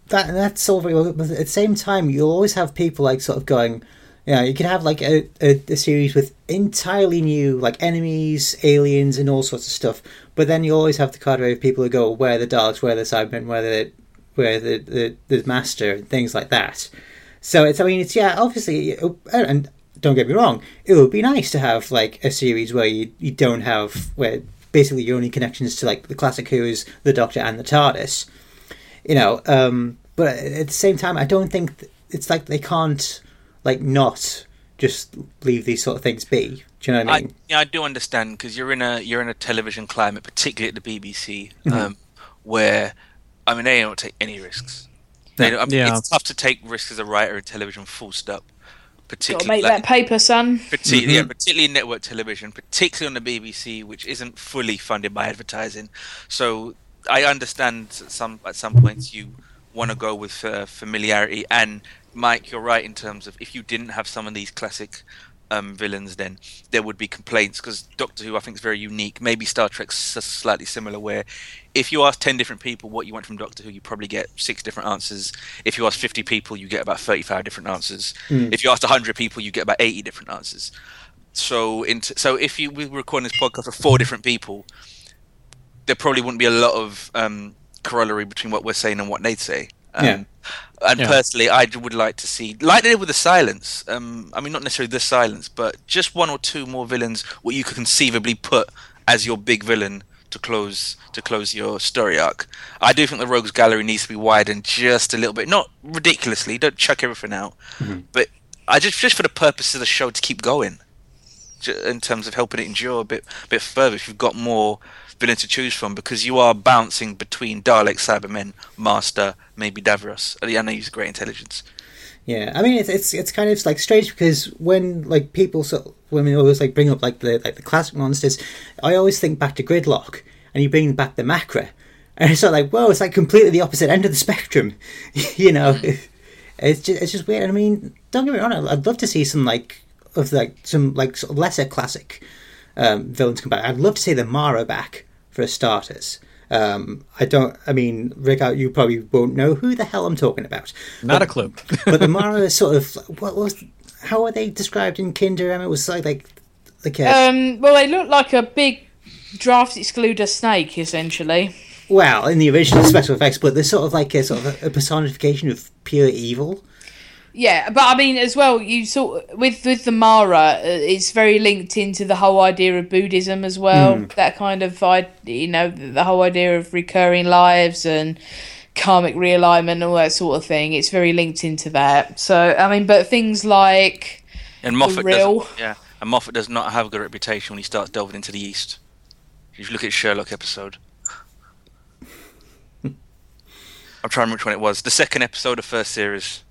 that that's all very well, but at the same time, you'll always have people like sort of going, you know, you could have like a, a, a series with entirely new like enemies, aliens, and all sorts of stuff. But then you always have the cadre of people who go, where are the dogs, where are the Cybermen, where are the where the, the the master, and things like that. So it's, I mean, it's yeah, obviously, uh, and don't get me wrong, it would be nice to have like a series where you you don't have where basically your only connections to like the classic Who is the Doctor and the TARDIS you know um but at the same time i don't think th- it's like they can't like not just leave these sort of things be do you know what i I, yeah, I do understand because you're in a you're in a television climate, particularly at the BBC, Mm-hmm. um, where I mean they don't take any risks. They don't, I mean, Yeah. It's tough to take risks as a writer in television. Full stop. Got Particularly, to make like- that paper, son. Partic- Mm-hmm. yeah, particularly in network television, particularly on the BBC, which isn't fully funded by advertising. So I understand at some at some points you want to go with uh, familiarity. And Mike, you're right in terms of if you didn't have some of these classic um, villains, then there would be complaints because Doctor Who I think is very unique. Maybe Star Trek's slightly similar, where if you ask ten different people what you want from Doctor Who, you probably get six different answers. If you ask fifty people, you get about thirty-five different answers. If you ask hundred people, you get about eighty different answers. So, in t- so if you we were recording this podcast for four different people, there probably wouldn't be a lot of um, corollary between what we're saying and what they'd say. Um, Yeah. And Yeah. personally, I would like to see, like they did with the silence. Um, I mean, not necessarily the silence, but just one or two more villains what you could conceivably put as your big villain to close to close your story arc. I do think the Rogues Gallery needs to be widened just a little bit, not ridiculously. Don't chuck everything out, but I just just for the purpose of the show to keep going in terms of helping it endure a bit bit further if you've got more villains to choose from because you are bouncing between Dalek, Cybermen, Master, maybe Davros. I know he's great intelligence. yeah i mean it's it's, it's kind of like strange because when like people sort when we always like bring up like the like the classic monsters i always think back to gridlock and you bring back the macra and it's sort of like whoa it's like completely the opposite end of the spectrum you know it's just it's just weird i mean don't get me wrong i'd love to see some like of like some like sort of lesser classic um, villains come back. I'd love to see the Mara back for starters. Um, I don't. I mean, Rick, you probably won't know who the hell I'm talking about. Not but, a clue. but the Mara is sort of what was how are they described in Kinda? Emma? It was like like like a, Um, well, they look like a big draft excluder snake, essentially. well in the original special effects, but they're sort of like a sort of a personification of pure evil. Yeah, but I mean, as well, you sort with with the Mara, uh, it's very linked into the whole idea of Buddhism as well. That kind of, I you know, the whole idea of recurring lives and karmic realignment and all that sort of thing. It's very linked into that. So I mean, but things like And Moffat real. does, yeah, and Moffat does not have a good reputation when he starts delving into the East. If you look at Sherlock episode, I'm trying to remember which one it was. The second episode of first series.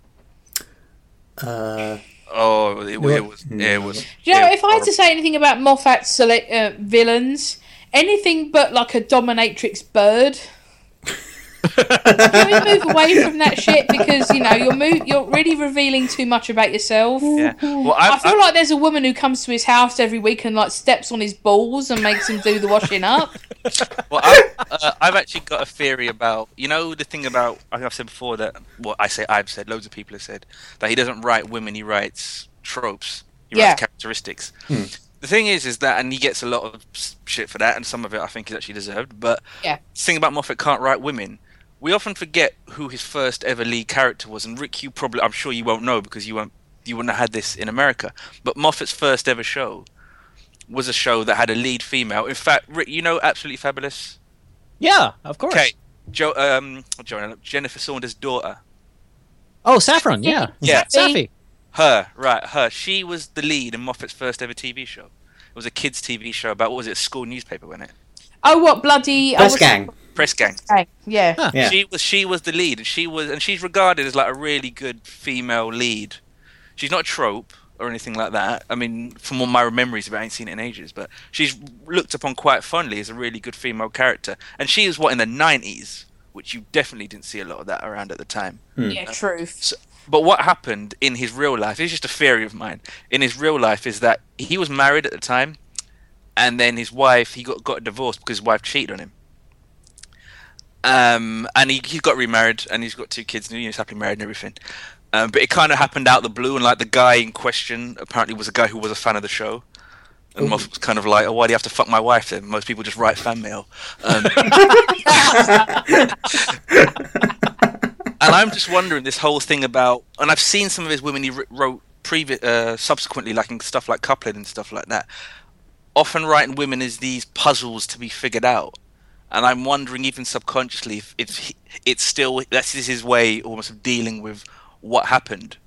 Uh, Oh, it, it was. Yeah, it was. Do you know, yeah, if I had to say anything about Moffat's select, uh, villains, anything but like a dominatrix bird. Can we move away from that shit because you know you're mo- you're really revealing too much about yourself. yeah. Well, I I, feel I, like there's a woman who comes to his house every week and like steps on his balls and makes him do the washing up. well, I, uh, I've actually got a theory about you know the thing about I think I've said before that well I say I've said loads of people have said that he doesn't write women he writes tropes he Yeah. writes characteristics. The thing is, is that and he gets a lot of shit for that, and some of it I think is actually deserved. But Yeah. the thing about Moffat can't write women. We often forget who his first ever lead character was, and Rick, you probably, I'm sure you won't know because you won't, you wouldn't have had this in America. But Moffat's first ever show was a show that had a lead female. In fact, Rick, you know, absolutely fabulous. Yeah, of course. Okay, Joe, um, Joanna, Jennifer Saunders' daughter. Oh, Saffron. Yeah. Yeah. Safi. Her, right, her. She was the lead in Moffat's first ever TV show. It was a kids' TV show about what was it? A school newspaper, wasn't it? Oh, what bloody Press oh, gang. Press gang. gang. Yeah. Huh. Yeah. She was she was the lead, and she was and she's regarded as like a really good female lead. She's not a trope or anything like that. I mean, from all my memories of it, I ain't seen it in ages, but she's looked upon quite fondly as a really good female character. And she was what in the nineties, which you definitely didn't see a lot of that around at the time. Hmm. Yeah, truth. So, but what happened in his real life? It's just a theory of mine. In his real life, is that he was married at the time, and then his wife he got got divorced because his wife cheated on him. Um, and he he got remarried, and he's got two kids, and he's happily married and everything. Um, but it kind of happened out of the blue, and like the guy in question apparently was a guy who was a fan of the show. And Moffat was kind of like, "Oh, why do you have to fuck my wife?" Then most people just write fan mail. Um, and I'm just wondering this whole thing about, and I've seen some of his women he wrote previ- uh, subsequently, like in stuff like coupling and stuff like that. Often writing women is these puzzles to be figured out, and I'm wondering even subconsciously if, if he, it's still that's is his way almost of dealing with what happened,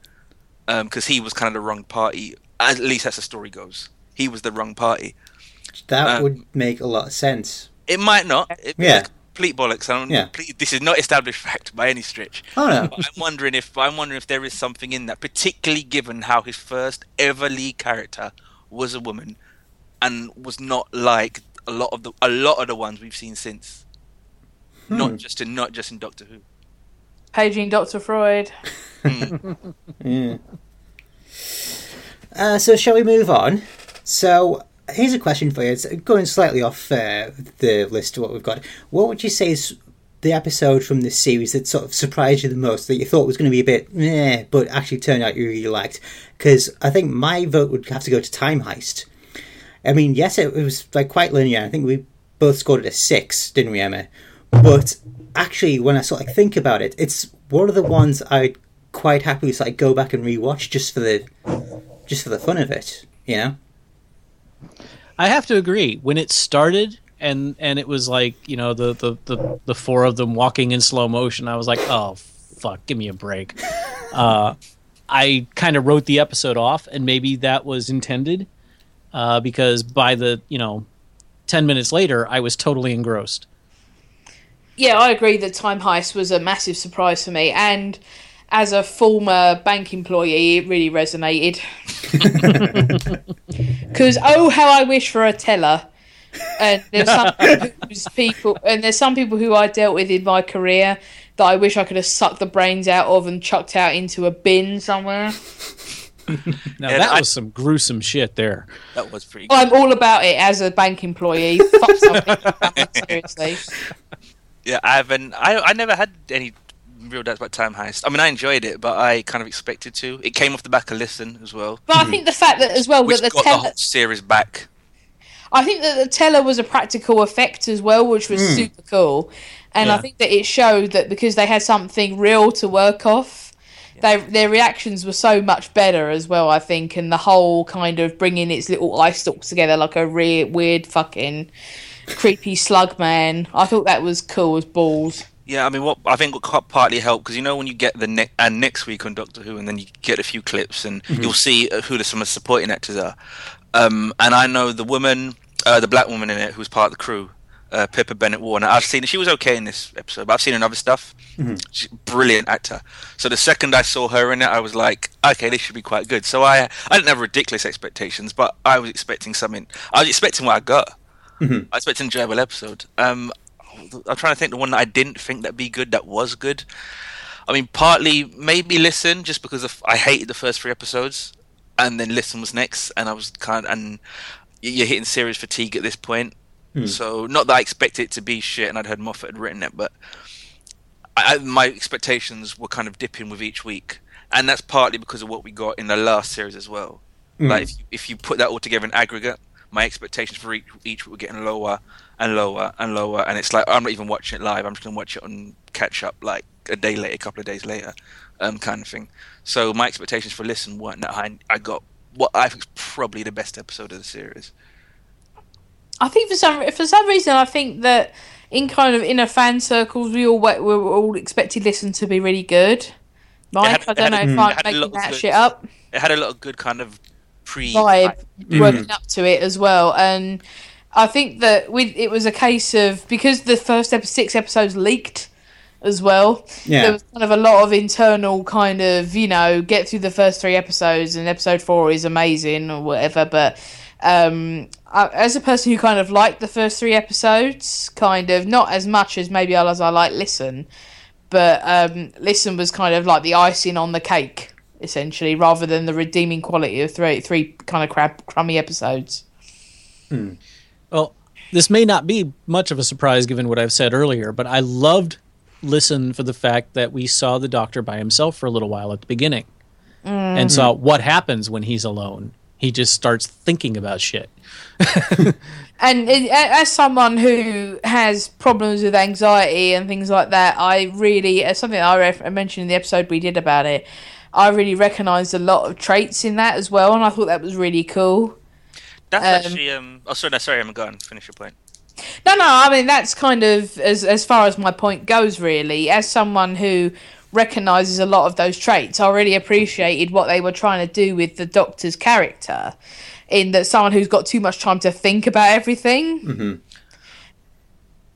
because he was kind of the wrong party. At least that's the story goes. He was the wrong party. That Um, would make a lot of sense. It might not. It, Yeah. it's complete bollocks. I don't, Yeah. complete- this is not established fact by any stretch. Oh no. But I'm wondering if I'm wondering if there is something in that, particularly given how his first ever lead character was a woman, and was not like a lot of the a lot of the ones we've seen since. Hmm. Not just in not just in Doctor Who. Paging Dr. Freud. Yeah. Uh, so shall we move on? So here's a question for you. It's going slightly off uh, the list of what we've got. What would you say is the episode from this series that sort of surprised you the most, that you thought was going to be a bit eh, but actually turned out you really liked? Because I think my vote would have to go to Time Heist. I mean, yes, it, it was like quite linear. I think we both scored it a six, didn't we, Emma? But actually, when I sort of think about it, it's one of the ones I'd quite happily sort of go back and rewatch just for the just for the fun of it. You know? I have to agree. When it started and and it was like you know the the the, the four of them walking in slow motion, I was like, oh fuck, give me a break. uh, I kind of wrote the episode off, and maybe that was intended uh, because by the you know ten minutes later, I was totally engrossed. Yeah, I agree that Time Heist was a massive surprise for me, and as a former bank employee, it really resonated. Because oh, how I wish for a teller. And there's some who's people, and there's some people who I dealt with in my career that I wish I could have sucked the brains out of and chucked out into a bin somewhere. Now Yeah, that I- was some gruesome shit there. That was pretty. good. I'm all about it as a bank employee. Fuck something, seriously. Yeah, I haven't. I I never had any real doubts about Time Heist. I mean, I enjoyed it, but I kind of expected to. It came off the back of Listen as well, But I think the fact that as well which that the got the teller, whole series back. I think that the teller was a practical effect as well, which was hmm. super cool. And I think that it showed that because they had something real to work off, they, their reactions were so much better as well. I think, and the whole kind of bringing its little eye stalks together like a re- weird fucking creepy slug man. I thought that was cool as balls. Yeah, I mean, what I think what partly helped because you know when you get the ne- and next week on Doctor Who, and then you get a few clips, and you'll see uh, who the, some of the supporting actors are. Um, and I know the woman, uh, the black woman in it, who's part of the crew, uh, Pippa Bennett Warner. I've seen she was okay in this episode, but I've seen her in other stuff. She's a brilliant actor. So the second I saw her in it, I was like, okay, this should be quite good. So I I didn't have ridiculous expectations, but I was expecting something. I was expecting what I got. I was expecting an enjoyable episode. Um, I'm trying to think the one that I didn't think that'd be good that was good. I mean, partly maybe listen just because of, I hated the first three episodes, and then listen was next, and I was kind of, and you're hitting series fatigue at this point. So not that I expected it to be shit, and I'd heard Moffat had written it, but I, I, my expectations were kind of dipping with each week, and that's partly because of what we got in the last series as well. Like if you, if you put that all together in aggregate, my expectations for each, each were getting lower and lower and lower, and it's like I'm not even watching it live. I'm just gonna watch it on catch up like a day later, a couple of days later, um, kind of thing. So my expectations for listen weren't that high. I got what I think is probably the best episode of the series. I think for some for some reason I think that in kind of inner fan circles we all we were all expected listen to be really good. Mike, had- I don't know had- if I'm had a making lot of that good- shit up. It had a lot of good kind of pre vibe working mm. up to it as well. And I think that with it was a case of because the first ep- six episodes leaked as well. Yeah. There was kind of a lot of internal kind of you know get through the first three episodes and episode four is amazing or whatever, but. Um, I, as a person who kind of liked the first three episodes, kind of not as much as maybe as I like Listen, but um, Listen was kind of like the icing on the cake, essentially, rather than the redeeming quality of three three kind of crab, crummy episodes. Well, this may not be much of a surprise given what I've said earlier, but I loved Listen for the fact that we saw the doctor by himself for a little while at the beginning and saw what happens when he's alone. He just starts thinking about shit. And it, as someone who has problems with anxiety and things like that, I really, as something I ref- I mentioned in the episode we did about it, I really recognised a lot of traits in that as well, and I thought that was really cool. That's Um, actually um. Oh, sorry, no, sorry, I'm going. To finish your point. No, no, I mean that's kind of as as far as my point goes. Really, as someone who recognizes a lot of those traits, I really appreciated what they were trying to do with the Doctor's character, in that someone who's got too much time to think about everything.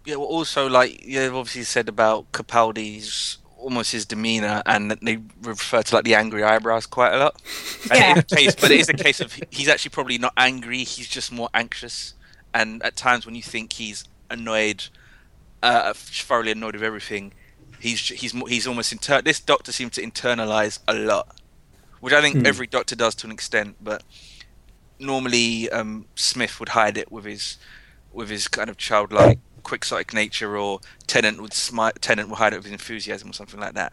Yeah. Well, also, like you've obviously said about Capaldi's almost his demeanor, and they refer to like the angry eyebrows quite a lot. And Yeah. it is a case, but it is a case of he's actually probably not angry. He's just more anxious. And at times when you think he's annoyed, uh, thoroughly annoyed with everything, he's he's he's almost inter- This doctor seems to internalize a lot, which I think every doctor does to an extent. But normally, um, Smith would hide it with his with his kind of childlike, quixotic nature, or Tennant would smi- Tennant would hide it with enthusiasm or something like that.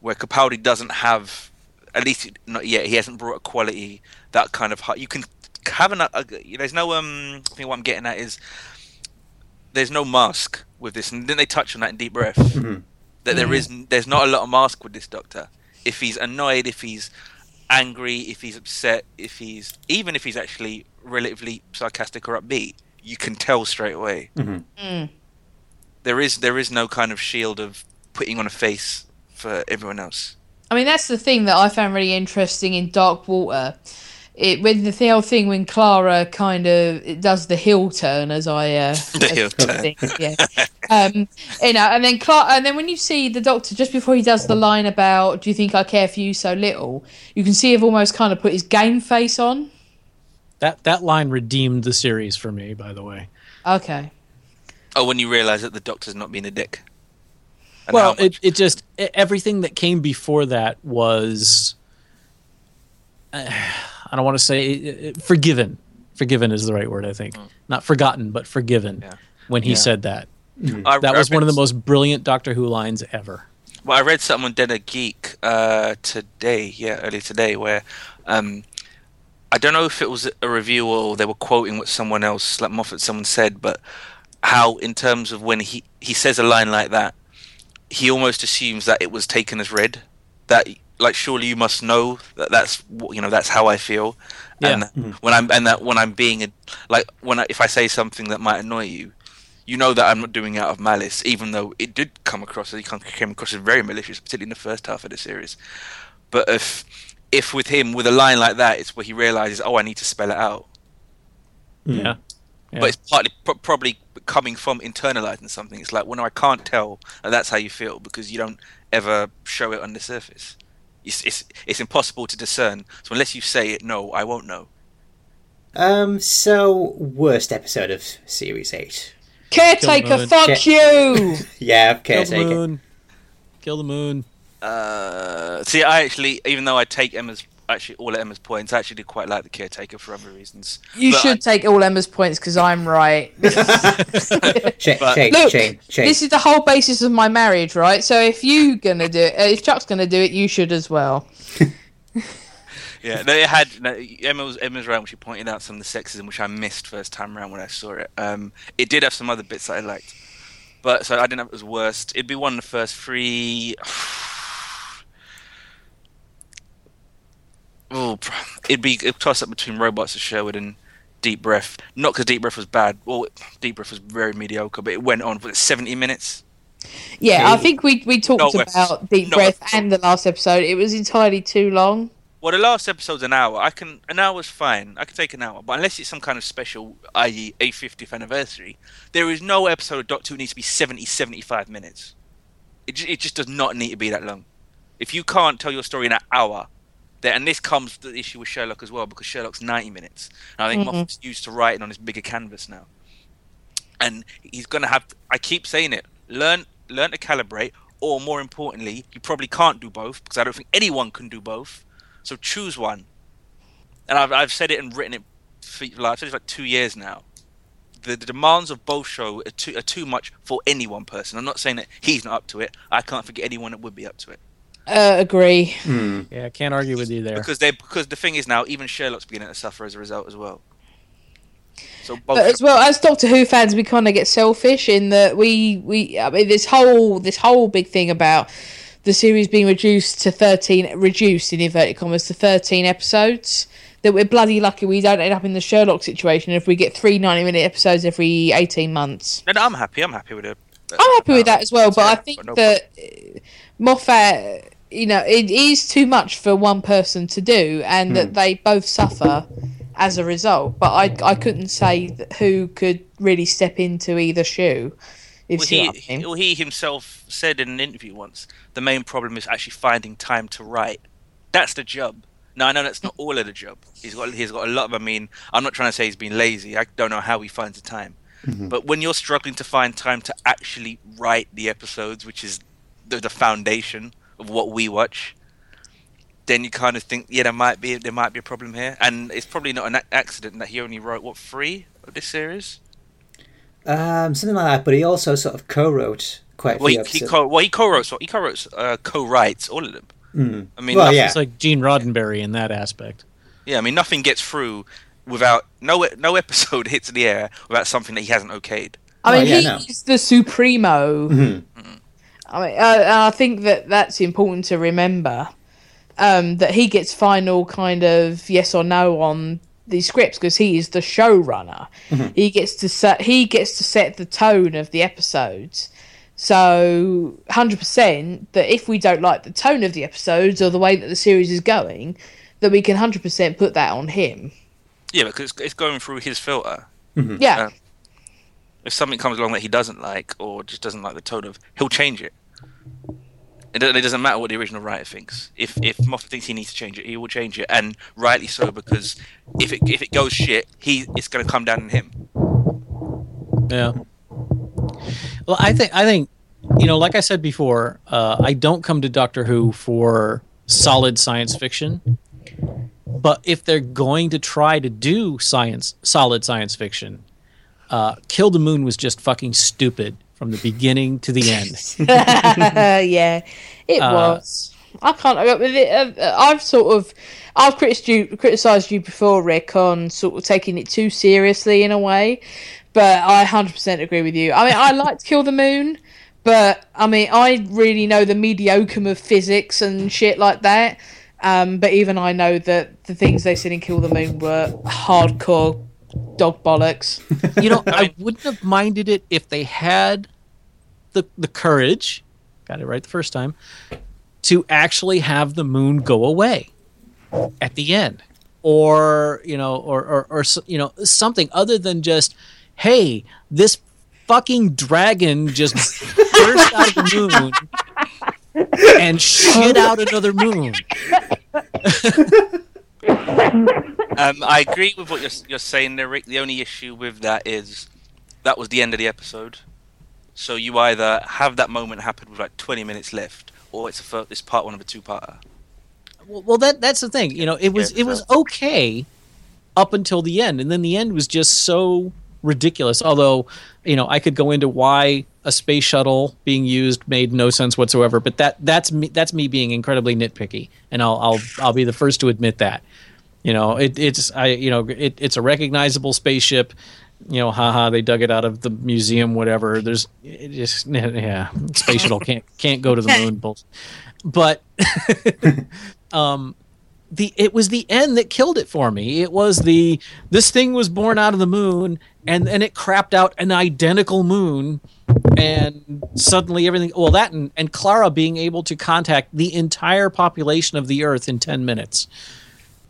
Where Capaldi doesn't have, at least not yet, he hasn't brought a quality that kind of. You can have an. A, there's no um. I think what I'm getting at is there's no mask with this, and didn't they touch on that in Deep Breath? That there is, there's not a lot of mask with this Doctor. If he's annoyed, if he's angry, if he's upset, if he's even if he's actually relatively sarcastic or upbeat, you can tell straight away. Mm. There is there is no kind of shield of putting on a face for everyone else. I mean, that's the thing that I found really interesting in Dark Water. It when the th- whole thing when Clara kind of it does the heel turn, as I uh, The as heel turn. think, yeah. um, you know, and then Clara, and then when you see the Doctor just before he does the line about "Do you think I care for you so little?" you can see him almost kind of put his game face on. That that line redeemed the series for me, by the way. Okay. Oh, when you realise that the Doctor's not being a dick. And well, it, it just everything that came before that was uh, I don't want to say uh, forgiven. Forgiven is the right word, I think. Not forgotten, but forgiven. Yeah. When he Yeah. said that, I- that I was one of the most brilliant Doctor Who lines ever. Well, I read something on Den of Geek uh, today, yeah, earlier today, where um, I don't know if it was a review or they were quoting what someone else, like Moffat, someone said, but how in terms of when he he says a line like that, he almost assumes that it was taken as read. That like surely you must know that that's you know that's how I feel, and mm-hmm. when I'm and that when I'm being a, like when I, if I say something that might annoy you, you know that I'm not doing it out of malice, even though it did come across it came across as very malicious, particularly in the first half of the series. But if if with him with a line like that, it's where he realizes, oh, I need to spell it out. Mm. Yeah. Yeah. But it's partly pro- probably coming from internalizing something. It's like, well, no, I can't tell that that's how you feel because you don't ever show it on the surface. It's it's it's impossible to discern. So unless you say it, no, I won't know. Um, so worst episode of series eight. Caretaker, moon. fuck Shit. you. Yeah, caretaker. Kill the caretaker. moon. Kill the moon. Uh, see, I actually, even though I take Emma's actually all of Emma's points, I actually did quite like the caretaker for other reasons. You But should take all Emma's points because I'm right. Shane, But- Shane, Look, Shane, Shane. this is the whole basis of my marriage, right? So if you're gonna do it, uh, if Chuck's gonna do it, you should as well. Yeah, no, it had. No, Emma was Emma's right when she pointed out some of the sexism which I missed first time around when I saw it. Um, it did have some other bits that I liked, but so I didn't have it was worst. It'd be one of the first three. Oh, it'd be a toss up between Robots of Sherwood and Deep Breath. Not because Deep Breath was bad. Well, Deep Breath was very mediocre, but it went on for seventy minutes. Yeah, I think we we talked about Deep Breath and the last episode. It was entirely too long. Well, the last episode's an hour. I can an hour's fine. I can take an hour, but unless it's some kind of special, i.e., a 50th anniversary, there is no episode of Doctor Who needs to be 70, 75 minutes. It it just does not need to be that long. If you can't tell your story in an hour, then and this comes to the issue with Sherlock as well because Sherlock's 90 minutes, and I think mm-hmm. Moffat's used to writing on his bigger canvas now, and he's gonna have. I keep saying it. Learn learn to calibrate, or more importantly, you probably can't do both because I don't think anyone can do both. So choose one. And I've, I've said it and written it for like, I've said it for like two years now. The, the demands of both show are too, are too much for any one person. I'm not saying that he's not up to it. I can't forget anyone that would be up to it. Uh, agree. Yeah, I can't argue with you there. Because they because the thing is now even Sherlock's beginning to suffer as a result as well. So both But as well as Doctor Who fans, we kind of get selfish in that we we I mean this whole this whole big thing about the series being reduced to thirteen reduced in inverted commas to thirteen episodes. That we're bloody lucky we don't end up in the Sherlock situation if we get three 90 minute episodes every eighteen months. no, no, I'm happy. I'm happy with it. I'm happy with that as well, but I Yeah, think no that uh, Moffat, you know, it is too much for one person to do, and Hmm. that they both suffer as a result. But I, I couldn't say who could really step into either shoe. If Well, you he, I mean. well, he himself said in an interview once the main problem is actually finding time to write. That's the job. Now I know that's not all of the job. He's got he's got a lot of. I mean, I'm not trying to say he's been lazy. I don't know how he finds the time. But when you're struggling to find time to actually write the episodes, which is the, the foundation of what we watch, then you kind of think, yeah, there might be there might be a problem here, and it's probably not an accident that he only wrote what three of this series. Um, something like that. But he also sort of co-wrote quite a Well, few he, he co well he co-wrote he co-wrote uh, co-writes all of them. Mm. I mean, Well, nothing- yeah. It's like Gene Roddenberry in that aspect. yeah. I mean, nothing gets through without no no episode hits the air without something that he hasn't okayed. I Oh, mean, yeah, no. he's the supremo. Mhm. I mean, uh, and I think that that's important to remember. Um, that he gets final kind of yes or no on these scripts because he is the showrunner. He gets to set he gets to set the tone of the episodes. So, hundred percent that if we don't like the tone of the episodes or the way that the series is going, that we can hundred percent put that on him. Yeah, because it's, it's going through his filter. Yeah, Uh, If something comes along that he doesn't like or just doesn't like the tone of, he'll change it. It, doesn't matter what the original writer thinks. If if Moffat thinks he needs to change it, he will change it, and rightly so because if it if it goes shit, he it's going to come down on him. Yeah. Well, I think I think you know, like I said before, uh, I don't come to Doctor Who for solid science fiction. But if they're going to try to do science, solid science fiction, uh, Kill the Moon was just fucking stupid from the beginning to the end. yeah, it Uh, was. I can't. I mean, it- I've sort of, I've criticised you, criticised you before, Rick, on sort of taking it too seriously in a way. But I hundred percent agree with you. I mean, I liked Kill the Moon, but I mean, I really know the mediocre of physics and shit like that. Um, but even I know that the things they said in Kill the Moon were hardcore dog bollocks. you know, I wouldn't have minded it if they had the the courage, got it right the first time, to actually have the moon go away at the end, or you know, or or, or you know, something other than just, hey, this fucking dragon just burst out of the moon and shit out another moon. Um, I agree with what you're you're saying there, Rick. The only issue with that is that was the end of the episode. So you either have that moment happen with like 20 minutes left, or it's a fir- it's part one of a two-parter. Well, well, that that's the thing. You know, it was Yeah, it was okay up until the end, and then the end was just so ridiculous. Although, you know, I could go into why a space shuttle being used made no sense whatsoever. But that that's me that's me being incredibly nitpicky, and I'll I'll I'll be the first to admit that. You know, it, it's I you know it, it's a recognizable spaceship. You know, haha, they dug it out of the museum, whatever. There's it just yeah, space shuttle can't can't go to the moon, but um the it was the end that killed it for me. It was the this thing was born out of the moon and then it crapped out an identical moon and suddenly everything well that and, and Clara being able to contact the entire population of the earth in 10 minutes.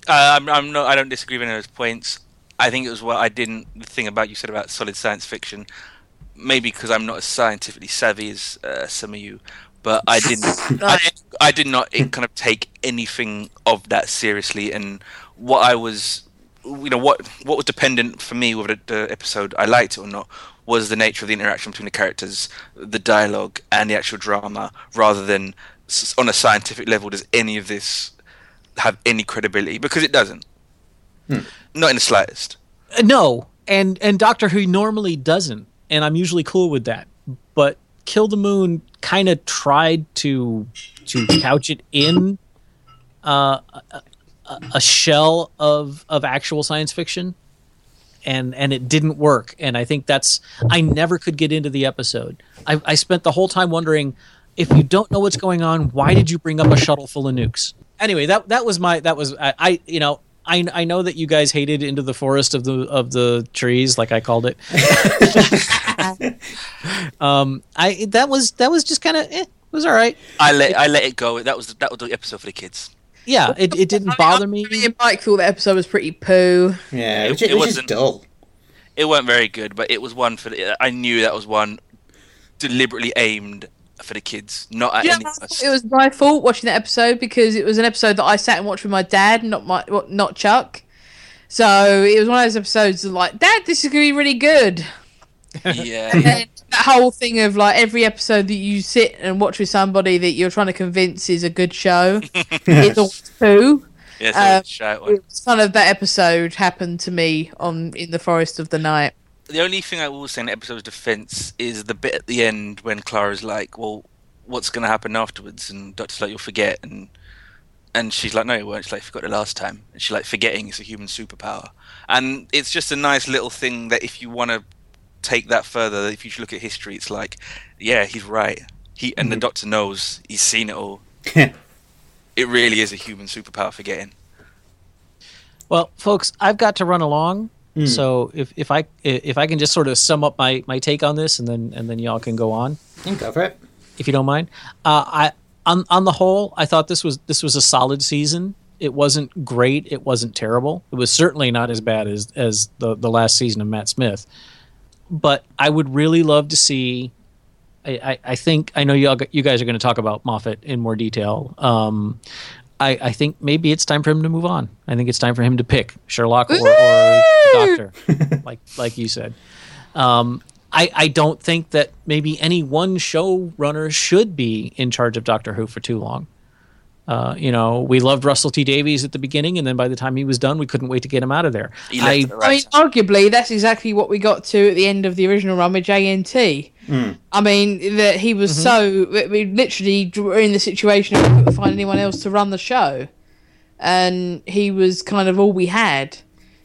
Uh, I'm, I'm not I don't disagree with any of those points. I think it was what I didn't the thing about you said about solid science fiction maybe because I'm not as scientifically savvy as uh, some of you, but I didn't. I, I did not kind of take anything of that seriously, and what I was, you know, what what was dependent for me whether the, the episode, I liked it or not, was the nature of the interaction between the characters, the dialogue, and the actual drama, rather than on a scientific level. Does any of this have any credibility? Because it doesn't. Hmm. Not in the slightest. Uh, no, and and Doctor Who normally doesn't, and I'm usually cool with that. But Kill the Moon kind of tried to to couch it in uh, a, a, shell of of actual science fiction, and and it didn't work. And I think that's I never could get into the episode. I, I spent the whole time wondering if you don't know what's going on, why did you bring up a shuttle full of nukes? Anyway, that that was my that was I, I you know I, I know that you guys hated into the forest of the of the trees, like I called it. um, I that was that was just kind of eh, it was all right. I let I let it go. That was that was the episode for the kids. Yeah, it, it didn't bother me. Mike thought the episode was pretty poo. Yeah, it, it, it was just dull. It wasn't very good, but it was one for. The, I knew that was one deliberately aimed for the kids, not at yeah, any It was my fault watching that episode because it was an episode that I sat and watched with my dad, not my not Chuck. So it was one of those episodes of like, Dad, this is gonna be really good. Yeah. that whole thing of like every episode that you sit and watch with somebody that you're trying to convince is a good show is all two. Yeah, um, it's kind of that episode happened to me on in the forest of the night the only thing I will say in the episode's defense is the bit at the end when Clara's like, "Well, what's going to happen afterwards?" And Doctor's like, "You'll forget," and and she's like, "No, you won't." She's like, "Forgot the last time," and she's like, "Forgetting is a human superpower," and it's just a nice little thing that if you want to take that further, if you look at history, it's like, yeah, he's right. He and mm-hmm. the Doctor knows he's seen it all. it really is a human superpower forgetting. Well, folks, I've got to run along. Mm. So if, if I if I can just sort of sum up my, my take on this and then and then y'all can go on. Go for it. If you don't mind. Uh, I on on the whole, I thought this was this was a solid season. It wasn't great. It wasn't terrible. It was certainly not as bad as as the the last season of Matt Smith. But I would really love to see. I, I, I think I know you you guys are going to talk about Moffat in more detail. Um, I, I, think maybe it's time for him to move on. I think it's time for him to pick Sherlock or, or Doctor, like like you said. Um, I, I don't think that maybe any one showrunner should be in charge of Doctor Who for too long. Uh, you know, we loved Russell T Davies at the beginning, and then by the time he was done, we couldn't wait to get him out of there. I, I, mean, arguably, that's exactly what we got to at the end of the original run with JNT. Mm. I mean, that he was mm-hmm. so we literally were in the situation of we couldn't find anyone else to run the show, and he was kind of all we had,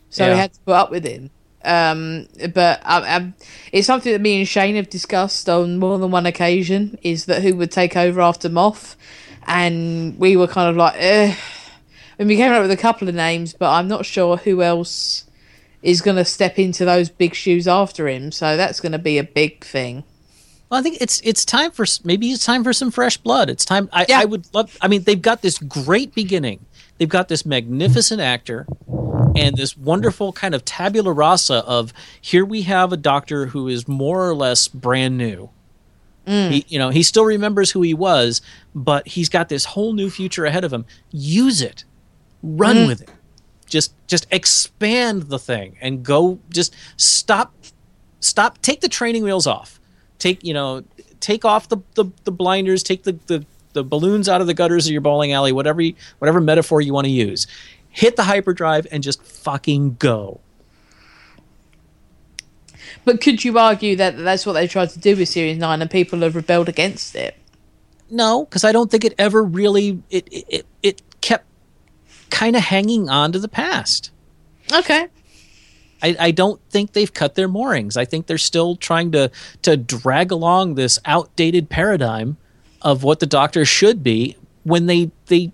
so yeah. we had to put up with him. Um, but um, um, it's something that me and Shane have discussed on more than one occasion: is that who would take over after Moff and we were kind of like, eh. And we came up with a couple of names, but I'm not sure who else is going to step into those big shoes after him. So that's going to be a big thing. Well, I think it's it's time for maybe it's time for some fresh blood. It's time. I, yeah. I would love. I mean, they've got this great beginning. They've got this magnificent actor and this wonderful kind of tabula rasa of here we have a doctor who is more or less brand new Mm. He, you know, he still remembers who he was, but he's got this whole new future ahead of him. Use it, run mm. with it. Just, just expand the thing and go. Just stop, stop. Take the training wheels off. Take, you know, take off the the, the blinders. Take the, the the balloons out of the gutters of your bowling alley. Whatever, you, whatever metaphor you want to use. Hit the hyperdrive and just fucking go. But could you argue that that's what they tried to do with Series Nine, and people have rebelled against it? No, because I don't think it ever really it it it, it kept kind of hanging on to the past. Okay. I, I don't think they've cut their moorings. I think they're still trying to to drag along this outdated paradigm of what the Doctor should be when they they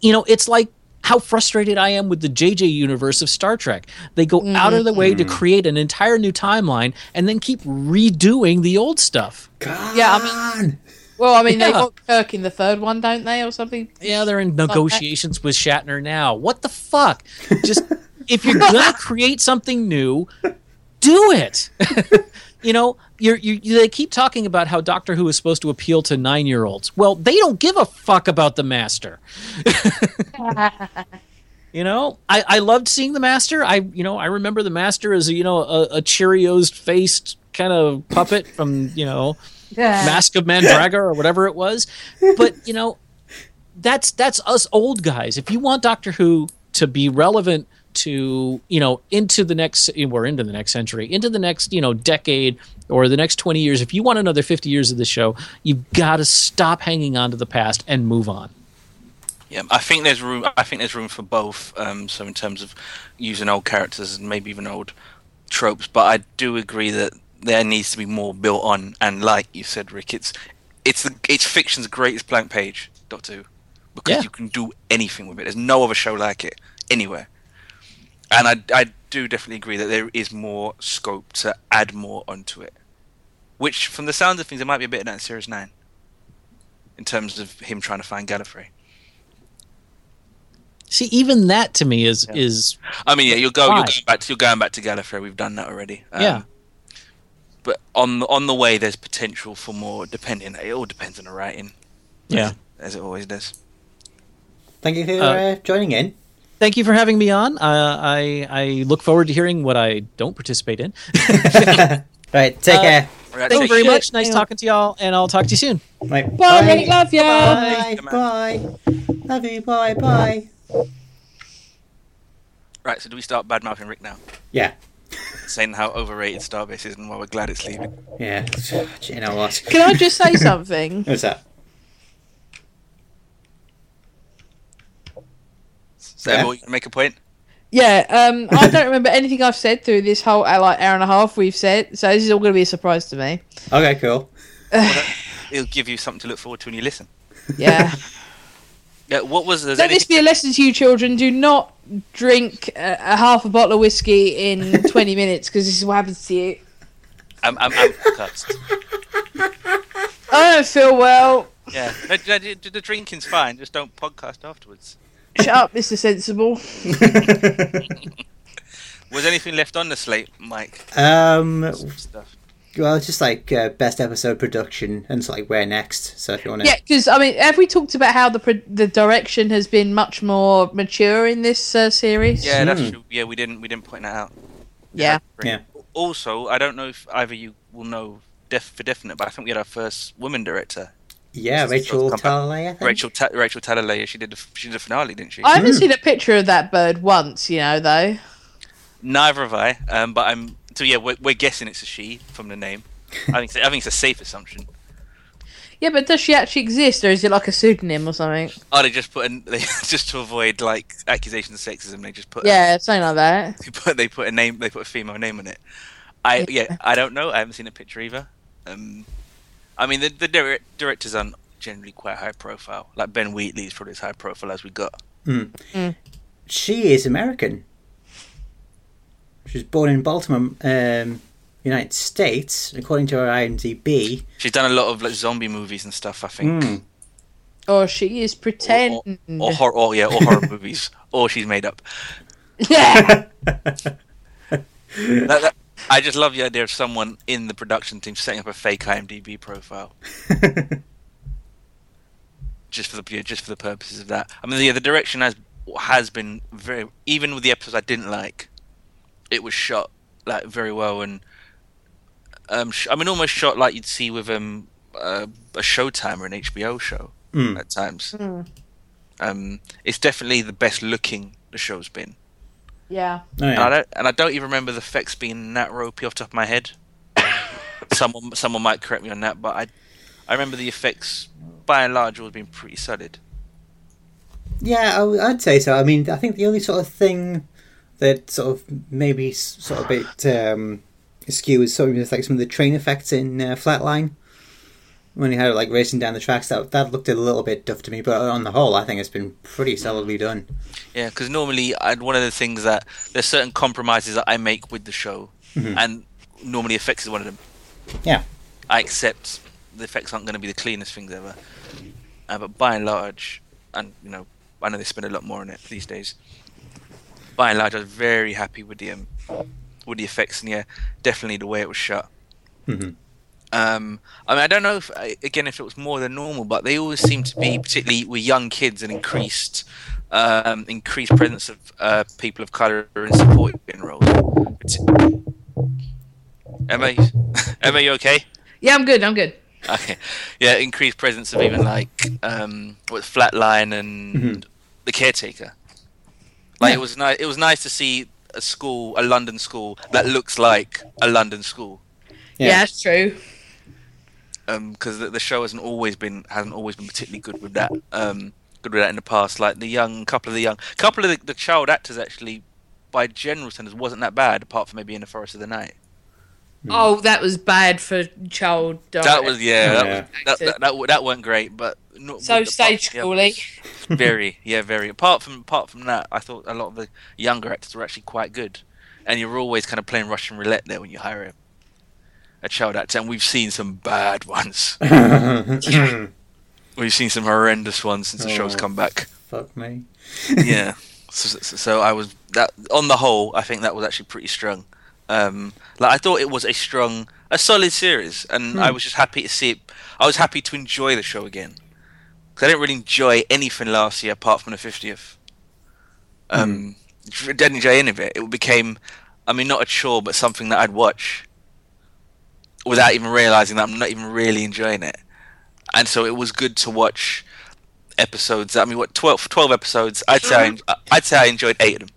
you know it's like how frustrated I am with the JJ universe of Star Trek. They go mm-hmm. out of the way to mm-hmm. create an entire new timeline and then keep redoing the old stuff. God. Yeah, I mean- Well, I mean, they got Kirk in the third one, don't they, or something? Yeah, they're in negotiations with Shatner now. What the fuck? Just if you're gonna create something new, do it. you know, you're, you you they keep talking about how Doctor Who is supposed to appeal to nine year olds. Well, they don't give a fuck about the Master. you know, I, I loved seeing the Master. I you know I remember the Master as a, you know a, a Cheerios faced kind of puppet from you know Masque of Mandragora or whatever it was. But you know, that's that's us old guys. If you want Doctor Who to be relevant to you know into the next we're into the next century into the next you know decade or the next 20 years if you want another 50 years of the show you've got to stop hanging on to the past and move on Yeah, I think there's room. I think there's room for both. Um, so in terms of using old characters and maybe even old tropes, but I do agree that there needs to be more built on. And like you said, Rick, it's it's the, it's fiction's greatest blank page, dot Who, because Yeah. you can do anything with it. There's no other show like it anywhere. And I I do definitely agree that there is more scope to add more onto it. Which, from the sound of things, it might be a bit of that in Series Nine. In terms of him trying to find Gallifrey. see even that to me is Yeah. is I mean, yeah, you'll go. You're going back. To, you're going back to Gallifrey. We've done that already. Um, Yeah. But on the, on the way, there's potential for more. Depending, it all depends on the writing. yeah as it always does. Thank you for Uh, uh, joining in. Thank you for having me on uh, i i look forward to hearing what i don't participate in Right, take Uh, care. Right, thank you very shit. much nice talking to y'all and i'll talk to you soon Right, Bye, Rick, love you. Bye. Bye. Bye. Love you. Bye. Bye. Right. So do we start bad mouthing Rick now, Yeah. saying how overrated Starbase is and why we're glad it's leaving? Yeah. You know what? Can I just say something? What's that? So Yeah. everyone, you make a point. Yeah, um, I don't remember anything I've said through this whole uh, like hour and a half we've said, so this is all going to be a surprise to me. Okay, cool. It'll give you something to look forward to when you listen. Yeah. Yeah. What was there's Let this be a lesson to you, children. Do not drink a, a half a bottle of whiskey in 20 minutes because this is what happens to you. I'm, I'm, I'm cursed. I don't feel well. Yeah. No, no, the the drinking's fine. Just don't podcast afterwards. Shut up, Mr. Sensible. Was anything left on the slate, Mike? um. Stuff. Well, it's just like uh, best episode production, and it's like where next. So if you want to, Yeah, because I mean, have we talked about how the pro- the direction has been much more mature in this uh, series? Yeah, that's Hmm. true. Yeah, we didn't we didn't point that out. Yeah. Yeah. Also, I don't know if either you will know def- for definite, but I think we had our first woman director, yeah, Rachel first. Talalay, Rachel Ta- Rachel Talalay. She did the, she did the finale, didn't she? I haven't Hmm. seen a picture of that bird once, you know, though. Neither have I. Um, but I'm so yeah. We're, we're guessing it's a she from the name. I think I think it's a safe assumption. Yeah, but does she actually exist, or is it like a pseudonym or something? Oh, they just put in they just to avoid like accusations of sexism. They just put Yeah, something like that. they put they put a name they put a female name on it. I yeah, I don't know. I haven't seen a picture either. Um, I mean the the directors aren't generally quite high profile. Like Ben Wheatley is probably as high profile as we got. She is American. She was born in Baltimore, um, United States, according to her IMDb. She's done a lot of like zombie movies and stuff. I think. Mm. Or she is Or, pretend. or, or, horror, or yeah, or horror movies, or she's made up. yeah. That- that- I just love the idea of someone in the production team setting up a fake IMDb profile just for the just for the purposes of that. I mean, yeah, the direction has has been very even with the episodes I didn't like, it was shot like very well and um, sh- I mean, almost shot like you'd see with um uh, a Showtime or an HBO show Mm. at times. Mm. Um, it's definitely the best looking the show's been. Yeah. Oh, and I don't and I don't even remember the effects being that ropey off the top of my head. someone someone might correct me on that, but I I remember the effects by and large all being pretty solid. Yeah, I, would say so. I mean, I think the only sort of thing that sort of maybe sort of a bit um, askew is sort of like some of the train effects in uh, Flatline. When you had it like racing down the tracks, that that looked a little bit duff to me. But on the whole, I think it's been pretty solidly done. Yeah, because normally I'd, one of the things that there's certain compromises that I make with the show, and normally effects is one of them. Yeah. I accept the effects aren't going to be the cleanest things ever, uh, but by and large, and you know, I know they spend a lot more on it these days. By and large, I was very happy with the um, with the effects, and yeah, definitely the way it was shot. Mhm. Um, I mean, I don't know if again if it was more than normal, but they always seem to be, particularly with young kids, an increased um, increased presence of uh, people of color in supporting roles. It's- Emma, Emma, you okay? Yeah, I'm good. I'm good. Okay, yeah, increased presence of even like um, what Flatline and Mhm. the caretaker. Like Yeah. it was nice. It was nice to see a school, a London school that looks like a London school. Yeah, that's true. Because the, the show hasn't always been hasn't always been particularly good with that. Um, good with that in the past. Like the young couple of the young couple of the, the child actors actually, by general standards, wasn't that bad. Apart from maybe in the Forest of the Night. Oh, that was bad for child. That was yeah, that, Yeah. was, that, that, that that weren't great. But not, so with the- stage yeah, very yeah, very. Apart from apart from that, I thought a lot of the younger actors were actually quite good. And you're always kind of playing Russian roulette there when you hire a, child actor, and we've seen some bad ones. We've seen some horrendous ones since the show's Oh. come back. Fuck me. yeah. So, so, so I was that on the whole, I think that was actually pretty strong. Um, like I thought it was a strong, a solid series, and I was just happy to see it. I was happy to enjoy the show again because I didn't really enjoy anything last year apart from the fiftieth. Um, didn't enjoy any of it. It became, I mean, not a chore, but something that I'd watch without even realizing that I'm not even really enjoying it. And so it was good to watch episodes. I mean, what 12, 12 episodes? I'd say I, mm-hmm. I'd say I enjoyed eight of them.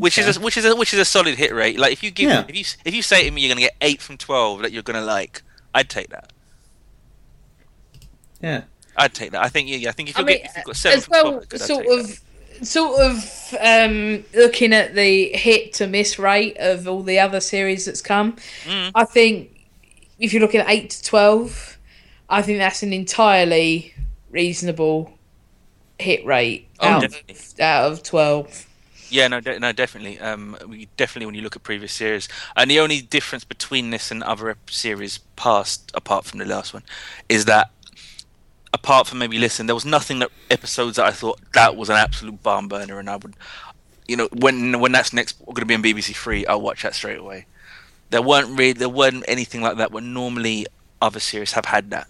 Which is a, which is a, which is a solid hit rate. Like if you give Yeah. if you if you say to me you're gonna get eight from twelve that you're gonna like, I'd take that. Yeah. I'd take that. I think yeah, I think if I you mean, get if you've got seven as 12, well, that's good, I'd sort take of, sort of um, looking at the hit to miss rate of all the other series that's come. Mm. I think if you're looking at eight to twelve, I think that's an entirely reasonable hit rate Oh, out, of, out of twelve. Yeah, no, de- no, definitely. Um, we definitely when you look at previous series, and the only difference between this and other series past, apart from the last one, is that apart from maybe listen, there was nothing that episodes that I thought that was an absolute barn burner, and I would, you know, when when that's next going to be on BBC Three, I'll watch that straight away. There weren't really there weren't anything like that when normally other series have had that.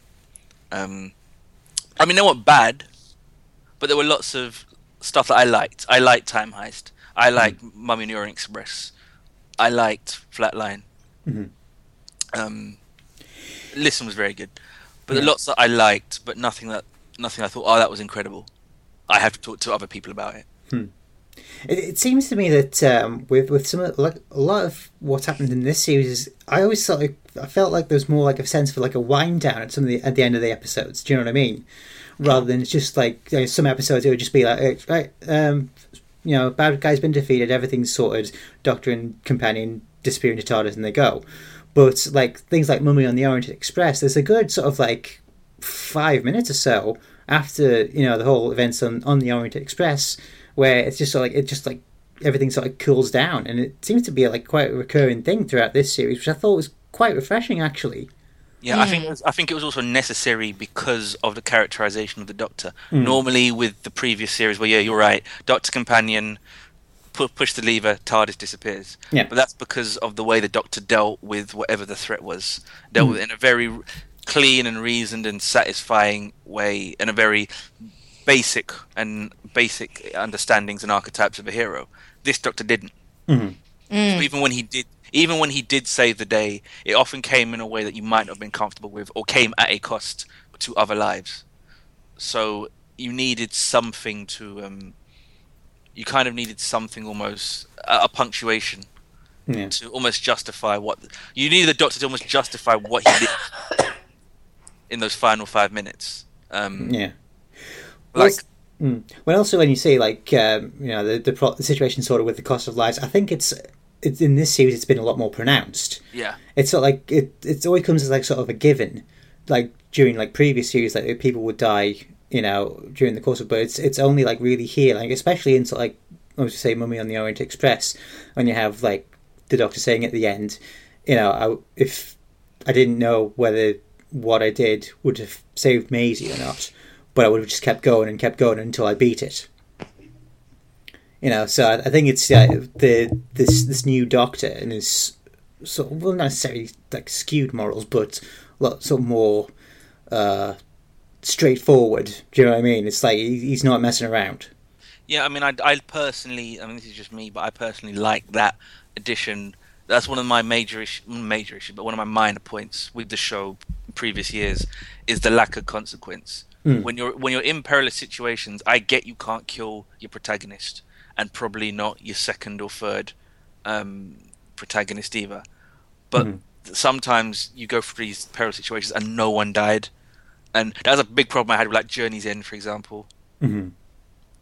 Um, I mean, they weren't bad, but there were lots of stuff that I liked. I liked Time Heist. I liked Mummy and Orient Express. I liked Flatline. Mhm. Um, Listen was very good, but Yeah. lots that I liked, but nothing that nothing I thought, oh, that was incredible. I have to talk to other people about it. It, it seems to me that um, with with some of, like a lot of what happened in this series, I always thought like, I felt like there's more like a sense for like a wind down at some of the at the end of the episodes. Do you know what I mean? Rather than it's just like you know, some episodes, it would just be like, right, um, you know, bad guy's been defeated, everything's sorted, Doctor and companion disappear into TARDIS and they go. But like things like Mummy on the Orient Express, there's a good sort of like five minutes or so after you know the whole events on on the Orient Express where it's just sort of like it just like everything sort of cools down and it seems to be like quite a recurring thing throughout this series which i thought was quite refreshing actually Yeah, I think I think it was also necessary because of the characterization of the Doctor. Mm. Normally, with the previous series, well, yeah, you're right. Doctor Companion, pu- push the lever, TARDIS disappears. Yeah. But that's because of the way the Doctor dealt with whatever the threat was. Dealt with it in a very clean and reasoned and satisfying way, in a very basic and basic understandings and archetypes of a hero. This Doctor didn't. Mhm. So even when he did, even when he did save the day, it often came in a way that you might not have been comfortable with, or came at a cost to other lives. So you needed something to um, you kind of needed something almost a, a punctuation Yeah. to almost justify what you needed the Doctor to almost justify what he did in those final five minutes. Um, Yeah. like Mm. Well, also when you say like um, you know the the, pro- the situation sort of with the cost of lives, I think it's it's in this series it's been a lot more pronounced. yeah, It's sort of like it it always comes as like sort of a given, like during like previous series like people would die you know during the course of, but it's it's only like really here like especially into like I was say Mummy on the Orient Express when you have like the Doctor saying at the end, you know I, if I didn't know whether what I did would have saved Maisie or not, but I would have just kept going and kept going until I beat it. You know, so I, think it's uh, the this this new Doctor and his sort of, well not necessarily like skewed morals, but lot sort of more uh, straightforward. Do you know what I mean? It's like he's not messing around. yeah. I mean, I, I personally, I mean, this is just me, but I personally like that addition. That's one of my major issue, major issue, but one of my minor points with the show previous years is the lack of consequence. When you're when you're in perilous situations, I get you can't kill your protagonist, and probably not your second or third um, protagonist either. But sometimes you go through these perilous situations and no one died, and that was a big problem I had with like Journey's End, for example. Mhm.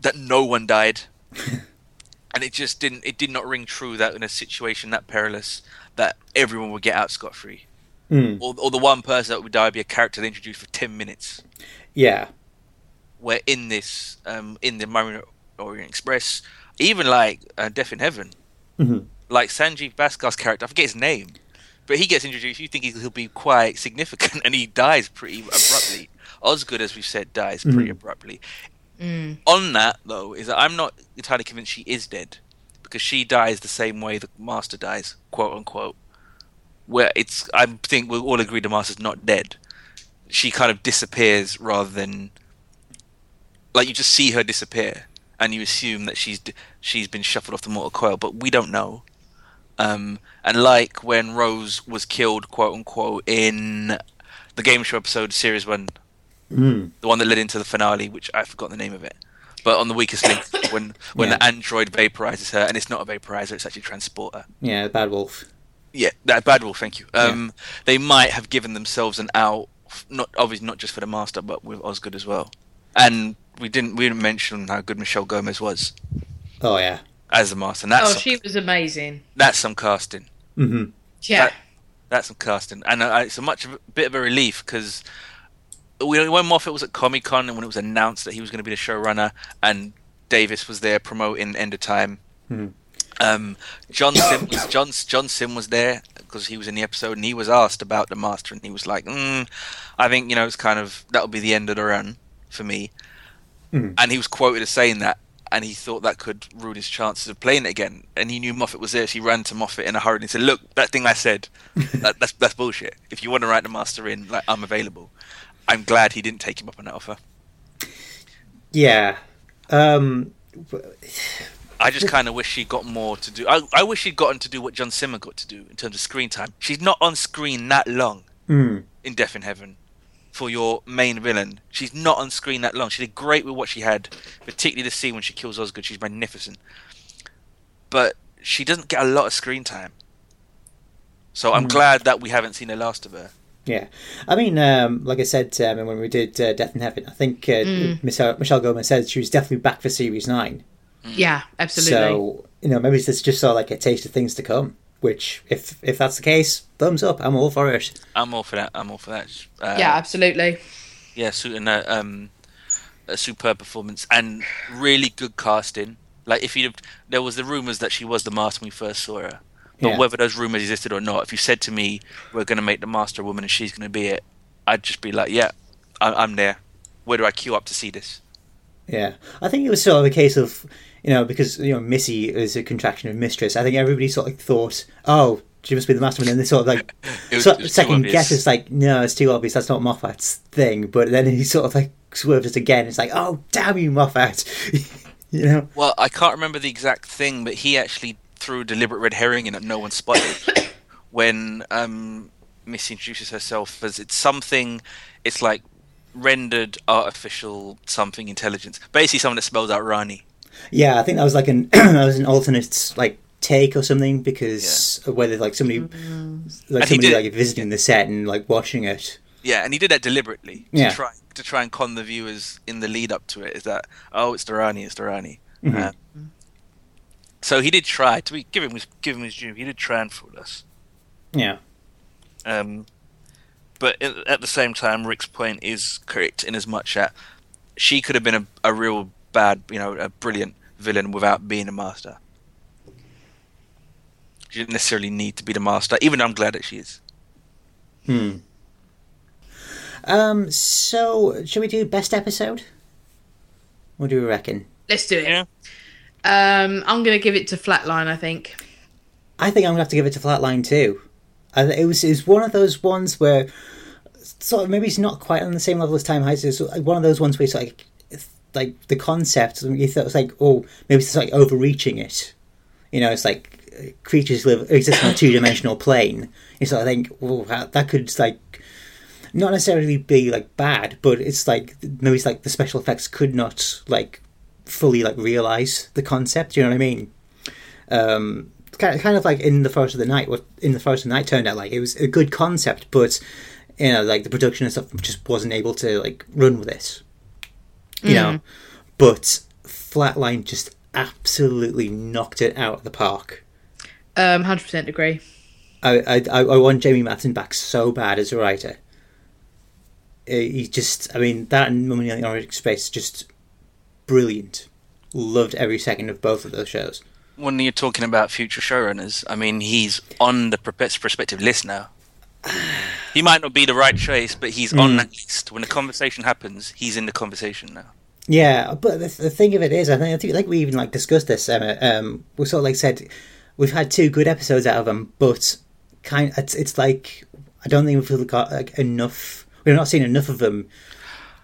That no one died, and it just didn't. It did not ring true that in a situation that perilous, that everyone would get out scot free, Mm. or, or the one person that would die would be a character they introduced for ten minutes Yeah. where in this um in the Mummy on the Orient Express, even like uh, Death in Heaven, Mhm. like Sanjeev Bhaskar's character, I forget his name, but he gets introduced. You think he'll be quite significant, and he dies pretty abruptly. Osgood, as we've said, dies pretty mm. abruptly. Mm. On that though, is that I'm not entirely convinced she is dead because she dies the same way the Master dies, quote unquote. Where it's, I think we'll all agree the Master's not dead. She kind of disappears rather than like you just see her disappear and you assume that she's she's been shuffled off the mortal coil, but we don't know. Um, and like when Rose was killed, quote unquote, in the game show episode, series one, Mm. the one that led into the finale, which I forgot the name of it. But on the weakest link, when when Yeah. the android vaporizes her, and it's not a vaporizer, it's actually a transporter. Yeah, Bad Wolf. Yeah, that bad wolf. Thank you. Um, they might have given themselves an out, not obviously not just for the master, but with Osgood as well. And we didn't we didn't mention how good Michelle Gomez was Oh yeah. As the master. And that's Oh, some, she was amazing. that's some casting. hmm Yeah. That- That's some casting, and uh, it's a much of a bit of a relief because when Moffat was at Comic Con and when it was announced that he was going to be the showrunner, and Davies was there promoting End of Time. Mhm. Um, John Simm was John John Simm was there because he was in the episode, and he was asked about the Master, and he was like, mm, "I think you know it's kind of that'll be the end of the run for me." Mhm. And he was quoted as saying that, and he thought that could ruin his chances of playing it again. And he knew Moffat was there, so he ran to Moffat in a hurry and he said, "Look, that thing I said, that, that's that's bullshit. If you want to write the Master in, like I'm available." I'm glad he didn't take him up on that offer. Yeah. Um. I just kind of wish he got more to do. I, I wish she'd gotten to do what John Simmer got to do in terms of screen time. She's not on screen that long Mm. in Death in Heaven for your main villain. She's not on screen that long. She did great with what she had, particularly the scene when she kills Osgood. She's magnificent, but she doesn't get a lot of screen time. So I'm Mm. glad that we haven't seen the last of her. Yeah, I mean, um, like I said um, when we did uh, Death in Heaven, I think uh, Mm. Michelle, Michelle Gomez said she was definitely back for series nine. Yeah, absolutely. So you know, maybe it's just sort of like a taste of things to come. Which, if if that's the case, thumbs up. I'm all for it. I'm all for that. I'm all for that. Uh, yeah, absolutely. yeah, su- and a, um, a superb performance and really good casting. Like if you, there was the rumors that she was the master when we first saw her, but Yeah. whether those rumors existed or not, if you said to me, "We're going to make the master a woman and she's going to be it," I'd just be like, "Yeah, I- I'm there." Where do I queue up to see this? Yeah, I think it was sort of a case of you know because you know Missy is a contraction of mistress. I think everybody sort of thought, oh, she must be the master, and then they sort of like It was- so, it was too second guess. It's like no, it's too obvious. That's not Moffat's thing. But then he sort of like swerves it again. It's like, oh, damn you, Moffat. you know. Well, I can't remember the exact thing, but he actually threw a deliberate red herring in that no one spotted when um, Missy introduces herself as it's something. It's like rendered artificial something intelligence. Basically, someone that spells out Rani. Yeah, I think that was like an that was an alternate like take or something because of whether like somebody like And somebody did- like visiting the set and like watching it. Yeah, and he did that deliberately to Yeah. try to try and con the viewers in the lead up to it. Is that oh, it's the Rani, it's the Rani. Mhm. Uh, so he did try to be give him his give him his due. He did try and fool us. Yeah. Um, but at, at the same time, Rick's point is correct in as much that she could have been a, a real bad, you know, a brilliant villain without being a master. She didn't necessarily need to be the master, even though I'm glad that she is. Hmm. Um. So, shall we do best episode? What do we reckon? Let's do it. Yeah. Um, I'm going to give it to Flatline. I think. I think I'm gonna have to give it to Flatline too. I, it was it's one of those ones where sort of maybe it's not quite on the same level as Time Heist. It's one of those ones where it's like it's like the concept. You thought it was like oh maybe it's like overreaching it. You know, it's like creatures live exist on a two dimensional plane. You sort of think oh that, that could like not necessarily be like bad, but it's like maybe it's like the special effects could not like fully like realize the concept. You know what I mean? Um, kind of, kind of like in the Forest of the Night. What in the Forest of the Night turned out like it was a good concept, but you know, like the production and stuff just wasn't able to like run with it. You know, but Flatline just absolutely knocked it out of the park. Um, hundred percent agree. I, I I I want Jamie Mathieson back so bad as a writer. Uh, He just, I mean, that and Mummy on the Orient Express just brilliant. Loved every second of both of those shows. When you're talking about future showrunners, I mean, he's on the pros- prospective list now. He might not be the right choice, but he's on that list. When the conversation happens, he's in the conversation now. Yeah, but the, the thing of it is, I think I think like we even like discussed this. Emma, um, we sort of like said we've had two good episodes out of him, but kind it's it's like I don't think we've got like enough. We're not seeing enough of them.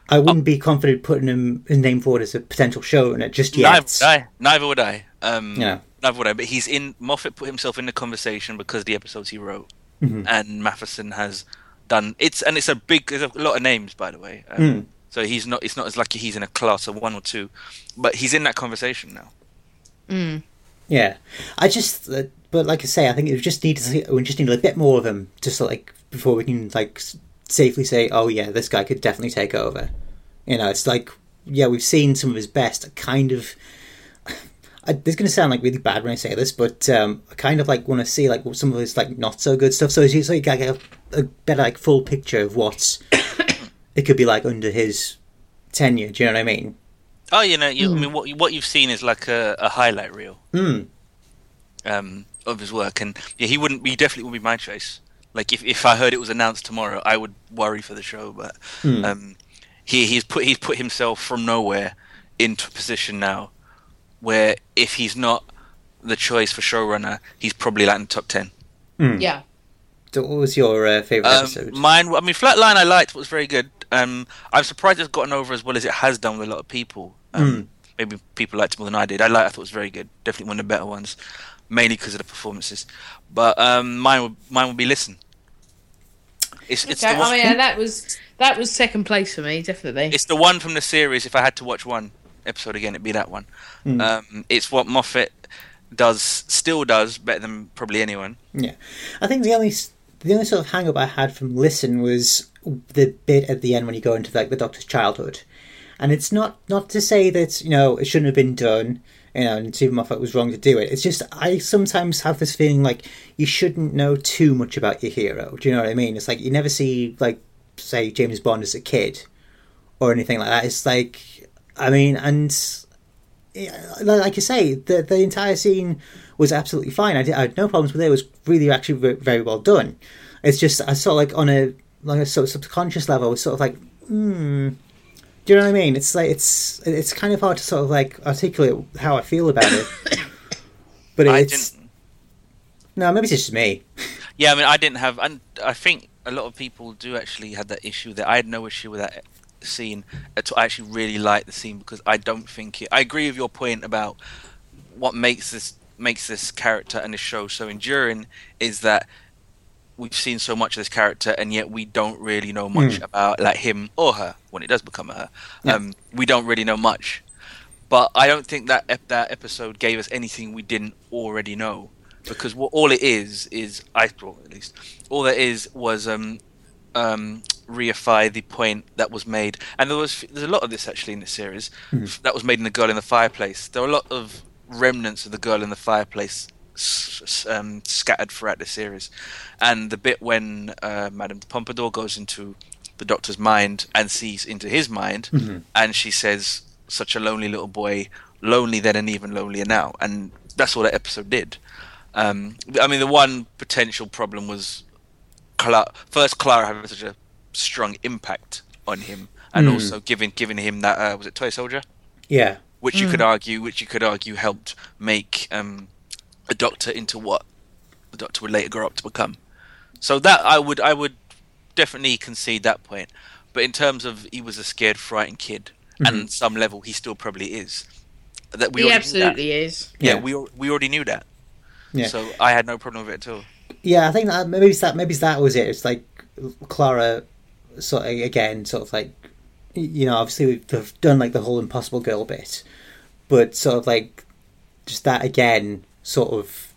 I wouldn't be confident putting him his name forward as a potential show in it just yet. Neither would I. Neither would I. Um, Yeah. Neither would I. But he's in. Moffat put himself in the conversation because of the episodes he wrote, Mhm. and Mathieson has done. It's and it's a big. There's a lot of names, by the way. Um, Mm. So he's not. It's not as lucky he's in a class of one or two, but he's in that conversation now. Mm. Yeah, I just, uh, but like I say, I think we just need to see, we just need a bit more of him, just like before we can like safely say, oh yeah, this guy could definitely take over. You know, it's like yeah, we've seen some of his best. Kind of, I, this is going to sound like really bad when I say this, but um, I kind of like want to see like some of his like not so good stuff. So it's just like I get a, a better like full picture of what it could be like under his tenure. Do you know what I mean? Oh, you know, you, I mean, what what you've seen is like a, a highlight reel Hmm. um, of his work, and yeah, he wouldn't. He definitely would be my choice. Like if, if I heard it was announced tomorrow, I would worry for the show. But Hmm. um, he he's put he's put himself from nowhere into a position now where if he's not the choice for showrunner, he's probably like in the top ten. Yeah. So what was your uh, favorite Um, episode? mine, I mean, Flatline I liked was very good. Um, I'm surprised it's gotten over as well as it has done with a lot of people. Um, Maybe people liked it more than I did. I like. I thought it was very good. Definitely one of the better ones, mainly because of the performances. But um, mine would mine would be Listen. It's it's Okay. the one, I mean, that was that was second place for me, definitely. it's the one from the series. If I had to watch one episode again, it'd be that one. Hmm. Um, it's what Moffat does, still does better than probably anyone. Yeah, I think the only the only sort of hang up I had from Listen was the bit at the end when you go into like the Doctor's childhood, and it's not not to say that you know it shouldn't have been done, you know, and Steven Moffat was wrong to do it. It's just I sometimes have this feeling like you shouldn't know too much about your hero. Do you know what I mean? It's like you never see like say James Bond as a kid or anything like that. It's like I mean, and like you say, the the entire scene was absolutely fine. I, did, I had no problems with it. It was really actually very well done. It's just I sort of like on a like a sort of subconscious level, I was sort of like, hmm. Do you know what I mean? It's like it's it's kind of hard to sort of like articulate how I feel about it. But I it's didn't. no, maybe it's just me. Yeah, I mean, I didn't have, and I think a lot of people do actually have that issue. That I had no issue with that scene. At all. I actually really like the scene because I don't think it. I agree with your point about what makes this makes this character and this show so enduring is that we've seen so much of this character and yet we don't really know much about like him or her when it does become her. Yeah. Um, we don't really know much. but I don't think that ep- that episode gave us anything we didn't already know. Because what all it is is I thought at least all that is was um um reify the point that was made, and there was there's a lot of this actually in the series. That was made in the Girl in the Fireplace. There were a lot of remnants of the Girl in the Fireplace um, scattered throughout the series, and the bit when uh, Madame de Pompadour goes into the Doctor's mind and sees into his mind, and she says, "Such a lonely little boy, lonely then and even lonelier now," and that's all that episode did. Um, I mean, the one potential problem was Cla- first Clara having such a strong impact on him, and also giving giving him that uh, was it Toy Soldier, Yeah. which you could argue, which you could argue helped make um, a Doctor into what the Doctor would later grow up to become. So that I would I would definitely concede that point. But in terms of he was a scared, frightened kid, and some level he still probably is. That we he already knew that. absolutely is. Yeah, Yeah. we we already knew that. Yeah. So I had no problem with it at all. Yeah, I think that maybe that maybe that was it. It's like Clara, sort of again, sort of like you know, obviously we've done like the whole Impossible Girl bit, but sort of like just that again, sort of.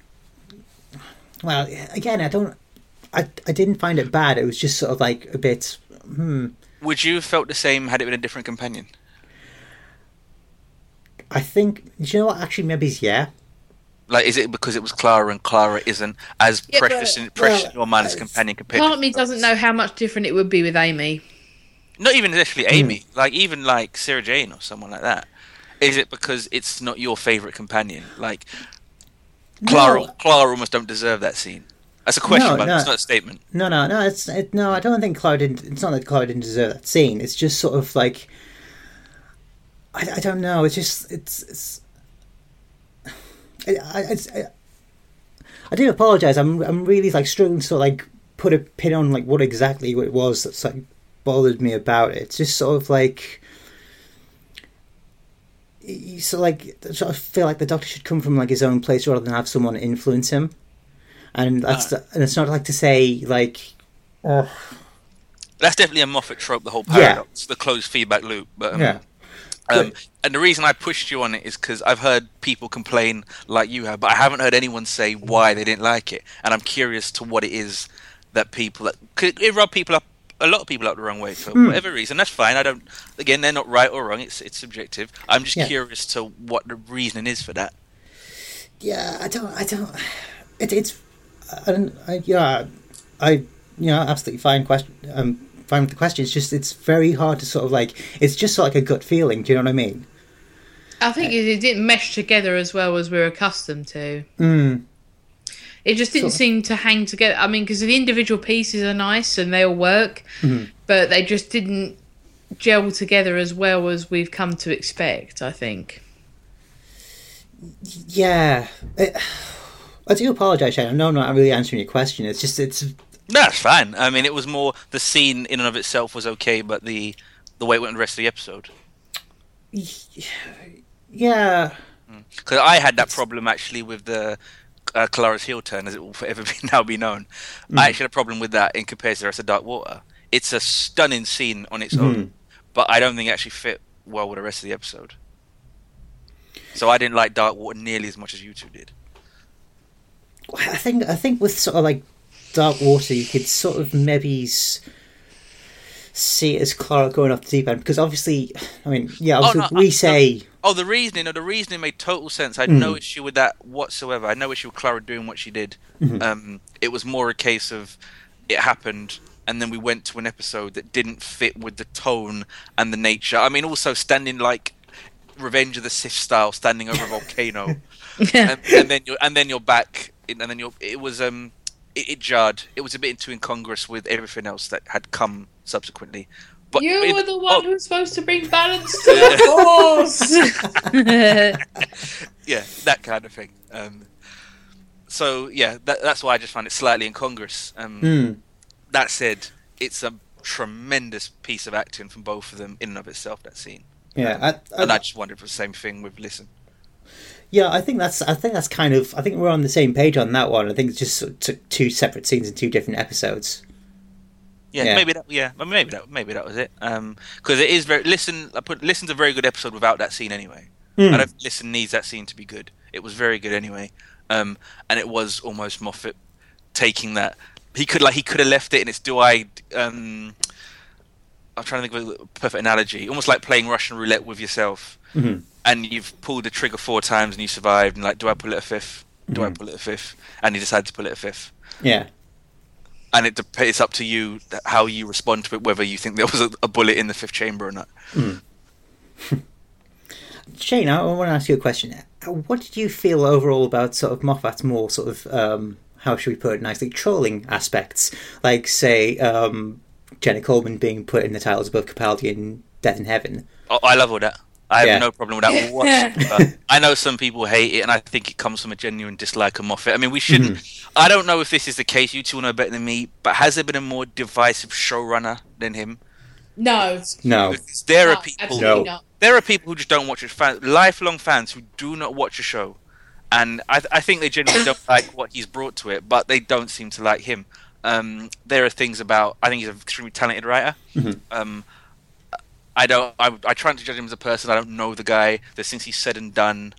Well, again, I don't, I I didn't find it bad. It was just sort of like a bit. Hmm. Would you have felt the same had it been a different companion? I think do you know what? Actually, maybe yeah. Like, is it because it was Clara and Clara isn't as Yeah, precious but- in, precious well, in your mind as companion compared? Part to of me doesn't know how much different it would be with Amy. Not even actually hmm. Amy. Like even like Sarah Jane or someone like that. Is it because it's not your favorite companion? Like Clara, No. Clara almost don't deserve that scene. That's a question, No, but no. it's not a statement. No, no, no. It's it, no. I don't think Clara didn't. It's not that Clara didn't deserve that scene. It's just sort of like. I, I don't know. It's just it's. it's I, I, I, I do apologize. I'm I'm really like struggling to sort of like put a pin on like what exactly it was that's like bothered me about it. It's just sort of like you sort of like sort of feel like the doctor should come from like his own place rather than have someone influence him. And that's the, and it's not like to say like That's definitely a Moffat trope. The whole Yeah. paradox, the closed feedback loop. But um, yeah. Um, and the reason I pushed you on it is because I've heard people complain like you have, but I haven't heard anyone say why they didn't like it. And I'm curious to what it is that people that could it rub people up, a lot of people up the wrong way for whatever reason. That's fine. I don't. Again, they're not right or wrong. It's it's subjective. I'm just Yeah. curious to what the reasoning is for that. Yeah, I don't. I don't. It, it's. I don't. I, yeah, I. You know, absolutely fine. Question. Um, fine with the question. It's just. It's very hard to sort of like. It's just sort of like a gut feeling. Do you know what I mean? I think it, it didn't mesh together as well as we're accustomed to. Mm. It just didn't Sort of. seem to hang together. I mean, because the individual pieces are nice and they all work, Mm-hmm. but they just didn't gel together as well as we've come to expect. I think. Yeah. I do apologize, Shane. I know I'm not really answering your question. It's just. It's. No, that's fine. I mean, it was more the scene in and of itself was okay, but the the way it went the rest of the episode. Yeah. Mm. Because I had that problem actually with the uh, Clara's heel turn, as it will forever be now be known. Mm. I actually had a problem with that in comparison to the rest of Dark Water. It's a stunning scene on its own, mm-hmm. but I don't think it actually fit well with the rest of the episode. So I didn't like Dark Water nearly as much as you two did. I think. I think with sort of like Dark Water, you could sort of maybe. See it as Clara going off the deep end because obviously, I mean, yeah, obviously no, we I- say Oh, the reasoning, no, the reasoning made total sense. I had no issue with that whatsoever. I had no issue with Clara doing what she did. Um, it was more a case of it happened, and then we went to an episode that didn't fit with the tone and the nature. I mean, also standing like Revenge of the Sith style, standing over a volcano, and, and then you're and then you're back, and then you're. It was um, it, it jarred. It was a bit too incongruous with everything else that had come subsequently. But You in- were the one oh, who was supposed to bring balance to the force. yeah, that kind of thing. Um, so yeah, that, that's why I just find it slightly incongruous. Um, Hmm. That said, it's a tremendous piece of acting from both of them in and of itself. That scene, Yeah, I, I, and I just wondered if it was the same thing with Listen. Yeah. I think that's. I think that's kind of. I think we're on the same page on that one. I think it's just sort of two separate scenes in two different episodes. Yeah, Yeah. maybe that. Yeah, maybe that. Maybe that was it. Because it is very. Listen, I put Listen's a very good episode without that scene anyway. I don't listen needs that scene to be good. It was very good anyway, um, and it was almost Moffat taking that. He could like he could have left it, and it's do I. Um, I'm trying to think of a perfect analogy. Almost like playing Russian roulette with yourself, and you've pulled the trigger four times and you survived. And like, do I pull it a fifth? Do I pull it a fifth? And you decide to pull it a fifth Yeah. and it it's up to you how you respond to it, whether you think there was a, a bullet in the fifth chamber or not. Shane, I want to ask you a question. Uh, What did you feel overall about sort of Moffat's more sort of um, how should we put it nicely trolling aspects, like say um, Jenna Coleman being put in the titles above Capaldi in Death in Heaven. Oh, I love all that. I have Yeah. no problem with that whatsoever. I know some people hate it, and I think it comes from a genuine dislike of Moffat. I mean, we shouldn't. I don't know if this is the case. You two know better than me, but has there been a more divisive showrunner than him? No, No. There no, are people. absolutely No. not. there are people who just don't watch it. Fans, lifelong fans who do not watch a show, and I, I think they genuinely don't like what he's brought to it, but they don't seem to like him. Um, there are things about. I think he's an extremely talented writer. Um, I don't. I, I try not to judge him as a person. I don't know the guy. There's things he's said and done,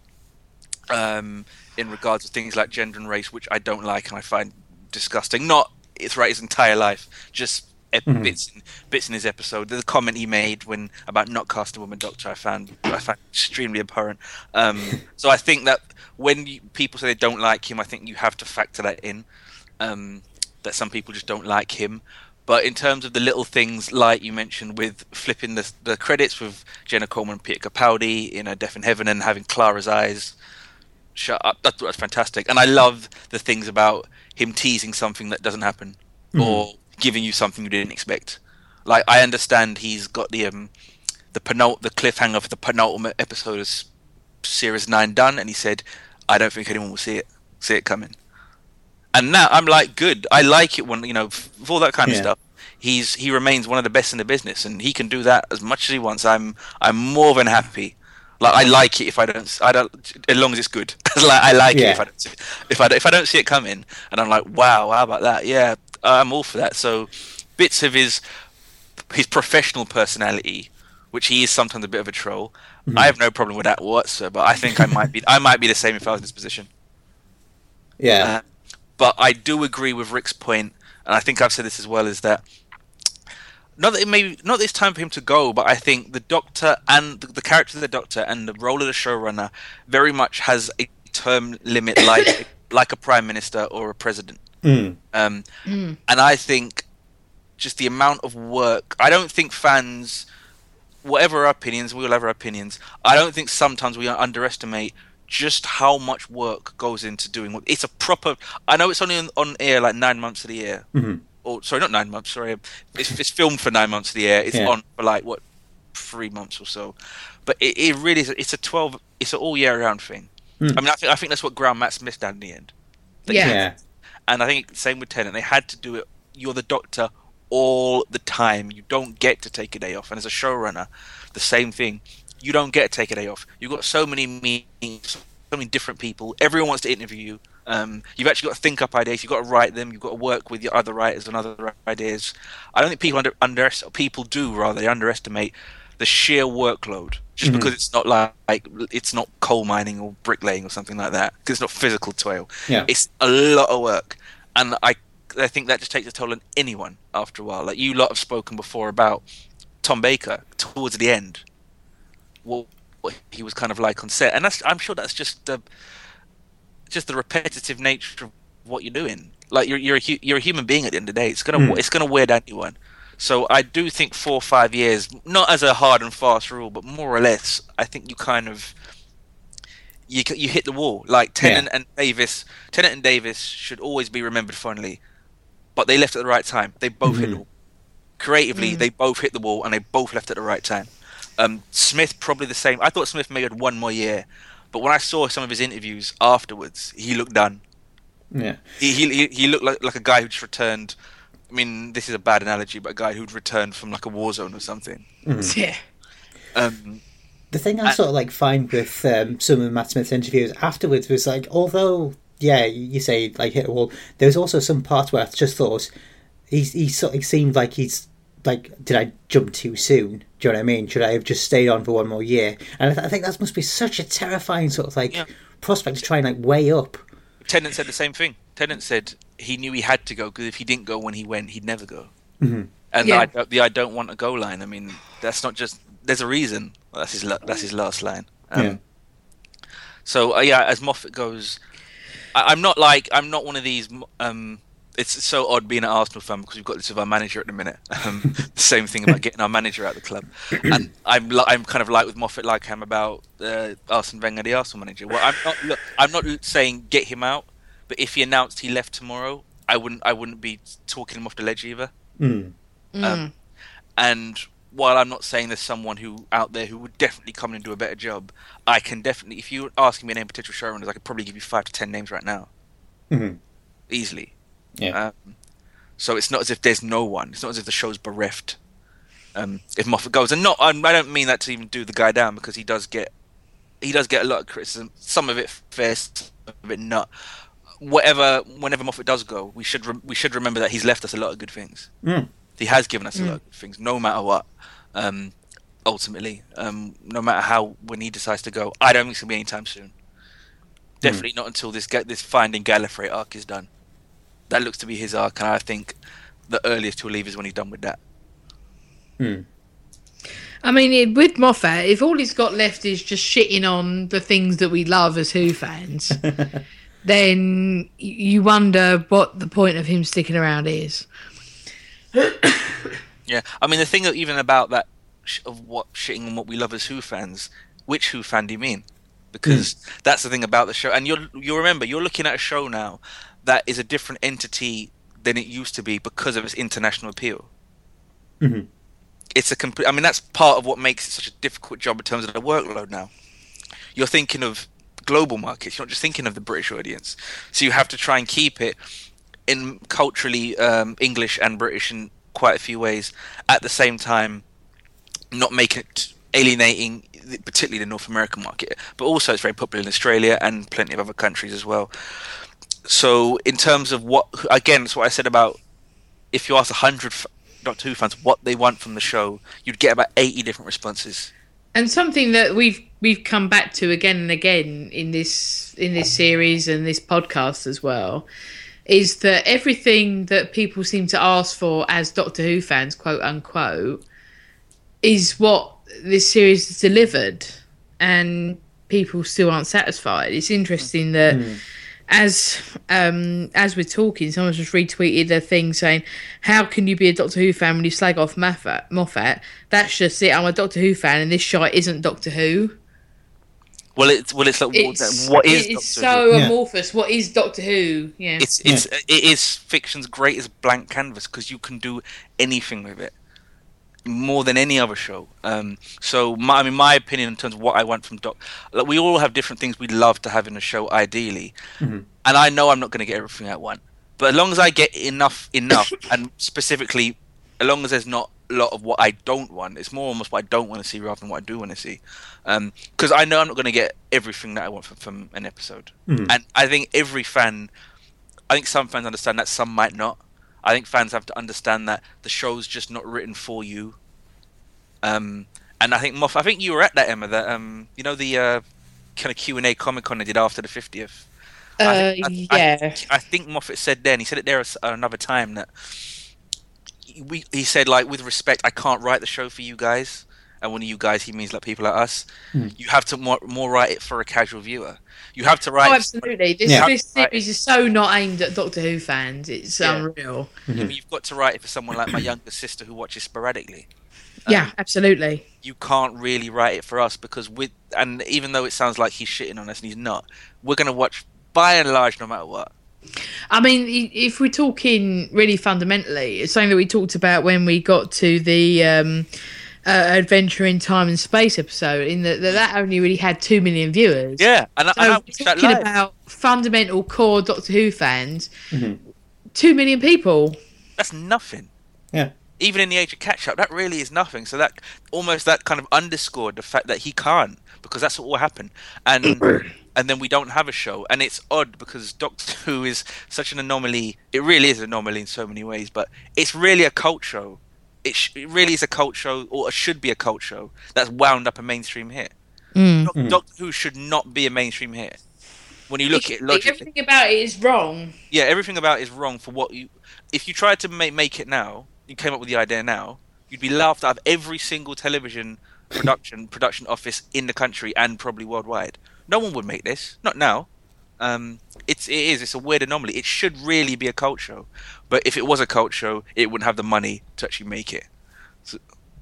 um, in regards to things like gender and race, which I don't like and I find disgusting. Not throughout his entire life, just ep- bits in, bits in his episode. The comment he made when about not casting a woman doctor, I found I found extremely abhorrent. Um, so I think that when you, people say they don't like him, I think you have to factor that in. Um, that some people just don't like him. But in terms of the little things, like you mentioned, with flipping the, the credits with Jenna Coleman and Peter Capaldi in A Death in Heaven and having Clara's eyes shut up, that, that's fantastic. And I love the things about him teasing something that doesn't happen or giving you something you didn't expect. Like I understand he's got the um the penult the cliffhanger for the penultimate episode of series nine done, and he said, "I don't think anyone will see it see it coming." And now I'm like, good. I like it when you know all that kind of Yeah. stuff. He's he remains one of the best in the business, and he can do that as much as he wants. I'm I'm more than happy. Like I like it if I don't I don't as long as it's good. like I like it if I don't see, if I if I don't see it coming, and I'm like, wow, how about that? Yeah, I'm all for that. So bits of his his professional personality, which he is sometimes a bit of a troll. I have no problem with that whatsoever. But I think I might be I might be the same if I was in this position. Yeah. Uh, but I do agree with Rick's point, and I think I've said this as well, is that not that it may not that it's time for him to go, but I think the Doctor and the, the character of the Doctor and the role of the showrunner very much has a term limit, like like a prime minister or a president. Mm. Um, And I think just the amount of work. I don't think fans, whatever our opinions, we all have our opinions. I don't think sometimes we underestimate just how much work goes into doing what it's a proper. I know it's only on, on air like nine months of the year. Mhm. Or sorry, not nine months. Sorry, it's, it's filmed for nine months of the year. It's Yeah. on for like what three months or so. But it, it really is. It's a twelve. It's an all year round thing. I mean, I think I think that's what Graham Matt Smith done in the end. Yeah. Yeah. and I think same with Tennant. They had to do it. You're the Doctor all the time. You don't get to take a day off. And as a showrunner, the same thing. You don't get to take a day off. You've got so many meetings, so many different people. Everyone wants to interview you. Um, you've actually got to think up ideas. You've got to write them. You've got to work with your other writers and other ideas. I don't think people under, under people do rather they underestimate the sheer workload. Just because it's not like, like it's not coal mining or bricklaying or something like that. Because it's not physical toil. Yeah. It's a lot of work, and I I think that just takes a toll on anyone after a while. Like you lot have spoken before about Tom Baker towards the end, what, what he was kind of like on set, and that's I'm sure that's just the just the repetitive nature of what you're doing. Like you're you're a, you're a human being at the end of the day. It's gonna hmm. it's gonna wear down anyone. So I do think four or five years, not as a hard and fast rule, but more or less, I think you kind of you you hit the wall. Like Tennant and Davies, Tennant and Davies should always be remembered fondly, but they left at the right time. They both hit the hmm. wall. Creatively, hmm. they both hit the wall, and they both left at the right time. Um, Smith probably the same. I thought Smith may have had one more year, but when I saw some of his interviews afterwards, he looked done. Yeah. He he, he looked like like a guy who just returned. I mean, this is a bad analogy, but a guy who'd returned from like a war zone or something. Yeah. Um, The thing I sort of like find with um, some of Matt Smith's interviews afterwards was like, although yeah, you say like hit a wall, there's also some parts where I just thought he's he sort of seemed like he's like, did I jump too soon? Do you know what I mean? Should I have just stayed on for one more year? And I, th- I think that must be such a terrifying sort of like Yeah. prospect to try and like weigh up. Tennant said the same thing. Tennant said he knew he had to go because if he didn't go when he went, he'd never go. Mhm. And Yeah. the, I, don't- the "I don't want a go" line. I mean, that's not just. There's a reason. Well, that's his. That's his last line. Um, Yeah. So uh, yeah, as Moffat goes, I, I'm not like I'm not one of these. Um, it's so odd being an Arsenal fan because we've got this with our manager at the minute. Um, the same thing about getting our manager out of the club, and I'm li- I'm kind of like with Moffat, like I'm about uh, Arsene Wenger, the Arsenal manager. Well, I'm not. Look, I'm not saying get him out, but if he announced he left tomorrow, I wouldn't. I wouldn't be talking him off the ledge either. Mm. Um, and while I'm not saying there's someone who out there who would definitely come in and do a better job, I can definitely, if you're asking me a name of potential showrunners, I could probably give you five to ten names right now, Mhm. easily. Yeah. Um, so it's not as if there's no one. It's not as if the show's bereft. Um, if Moffat goes, and not, I'm- don't mean that to even do the guy down because he does get, he does get a lot of criticism. Some of it fair, some of it not. Whatever, whenever Moffat does go, we should re- we should remember that he's left us a lot of good things Mm. he has given us a lot of good things, no matter what. Um, ultimately, um, no matter how when he decides to go, I don't think it's gonna be anytime soon. Definitely not until this ga- this Finding Gallifrey arc is done. That looks to be his arc, and I think the earliest he'll leave is when he's done with that. Mm. I mean, with Moffat, if all he's got left is just shitting on the things that we love as Who fans, then you wonder what the point of him sticking around is. Yeah, I mean the thing that even about that sh- of what shitting on what we love as Who fans, which Who fan do you mean? Because that's the thing about the show, and you'll you'll remember you're looking at a show now that is a different entity than it used to be because of its international appeal. Mhm. It's a complete. I mean, that's part of what makes it such a difficult job in terms of the workload now. You're thinking of global markets. You're not just thinking of the British audience, so you have to try and keep it in culturally um, English and British in quite a few ways. At the same time, not make it alienating, particularly the North American market. But also, it's very popular in Australia and plenty of other countries as well. So, in terms of what, again, it's what I said about if you ask a hundred Doctor Who fans what they want from the show, you'd get about eighty different responses. And something that we've we've come back to again and again in this in this series and this podcast as well is that everything that people seem to ask for as Doctor Who fans, quote unquote, is what this series has delivered, and people still aren't satisfied. It's interesting that hmm. As um, as we're talking, someone just retweeted a thing saying, "How can you be a Doctor Who fan when you slag off Moffat? Moffat? That's just it. I'm a Doctor Who fan, and this shite isn't Doctor Who. Well, it's well, it's like It's what is it's Doctor so Who? Yeah. amorphous. What is Doctor Who? Yeah, It's it's it is fiction's greatest blank canvas because you can do anything with it more than any other show. Um, so my, I mean, my opinion in terms of what I want from Doc, like we all have different things we'd love to have in a show, ideally, mm-hmm. and I know I'm not going to get everything I want, but as long as I get enough, enough, and specifically, as long as there's not a lot of what I don't want, it's more almost what I don't want to see rather than what I do want to see, um, because I know I'm not going to get everything that I want from, from an episode, mm-hmm. and I think every fan I think some fans understand that, some might not. I think fans have to understand that the show's just not written for you. Um, and I think Moff, I think you were at that Emma, that um, you know the uh, kind of Q and A Comic Con they did after the fiftieth. uh, I, I, yeah. I think Moffat said then he said it there another time that we he said like with respect I can't write the show for you guys and when you guys he means like people like us hmm. you have to more, more write it for a casual viewer you have to write Oh, absolutely. This, Yeah. this series is so not aimed at Doctor Who fans. It's Yeah. unreal. Mm-hmm. you've got to write it for someone like my younger sister who watches sporadically yeah, um, absolutely. you can't really write it for us because with and even though it sounds like he's shitting on us and he's not, we're gonna watch by and large no matter what. I mean, if we're talking really fundamentally, it's something that we talked about when we got to the um, uh, Adventure in Time and Space episode, in that that, that only really had two million viewers. Yeah, and, I- So and I we're that talking about fundamental core Doctor Who fans, two million people. That's nothing. Yeah. Even in the age of catch up, that really is nothing. So that almost that kind of underscored the fact that he can't because that's what will happen. And and then we don't have a show. And it's odd because Doctor Who is such an anomaly. It really is an anomaly in so many ways, but it's really a cult show. It, sh- it really is a cult show, or it should be a cult show that's wound up a mainstream hit. Mm. Doc- Doctor Who should not be a mainstream hit. When you look at it logically, everything about it is wrong. yeah, everything about it is wrong for what you. If you tried to make make it now, you came up with the idea now, you'd be laughed out of every single television production production office in the country and probably worldwide. No one would make this, not now. Um, it's it is it's a weird anomaly. It should really be a cult show, but if it was a cult show, it wouldn't have the money to actually make it. So,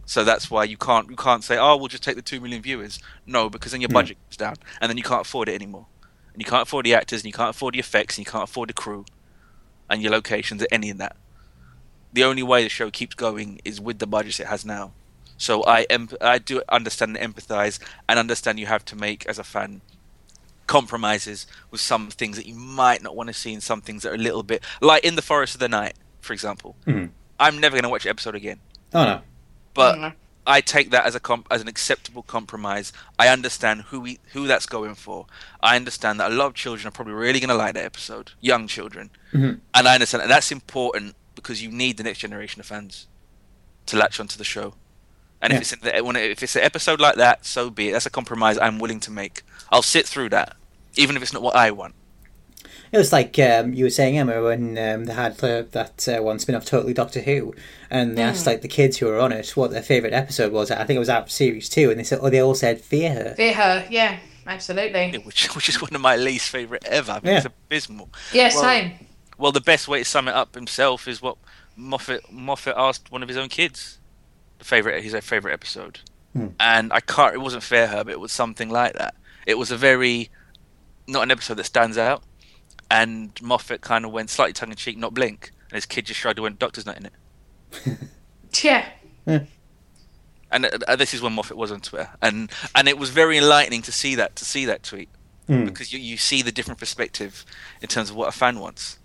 so that's why you can't you can't say oh we'll just take the two million viewers. No, because then your budget goes down, and then you can't afford it anymore, and you can't afford the actors, and you can't afford the effects, and you can't afford the crew, and your locations, or any of that. The only way the show keeps going is with the budgets it has now. So I em- I do understand and empathise and understand you have to make as a fan compromises with some things that you might not want to see and some things that are a little bit like in the Forest of the Night, for example. Mhm. I'm never going to watch the episode again, Oh no. but Mhm. I take that as a comp- as an acceptable compromise. I understand who we who that's going for. I understand that a lot of children are probably really going to like that episode, young children, Mhm. and I understand that that's important because you need the next generation of fans to latch onto the show. And Yeah. if it's in- when it- if it's an episode like that, so be it. That's a compromise I'm willing to make. I'll sit through that, even if it's not what I want. It was like um, you were saying, Emma, when um, they had the, that uh, one spin off, Totally Doctor Who, and they asked like the kids who were on it what their favourite episode was. I think it was out of series two, and they said, oh, they all said Fear Her. Fear her, yeah, absolutely. which which is one of my least favorite ever. I think It's abysmal. Yeah, Well- same. Well, the best way to sum it up himself is what Moffat Moffat asked one of his own kids. The favorite, his favorite episode, Hmm. and I can't. It wasn't Fear Her, but it was something like that. It was a very not an episode that stands out, and Moffat kind of went slightly tongue in cheek, not blink, and his kid just shrugged and went, "Doctor's not in it." Yeah. And uh, this is when Moffat was on Twitter, and and it was very enlightening to see that to see that tweet. Hmm. because you, you see the different perspective in terms of what a fan wants.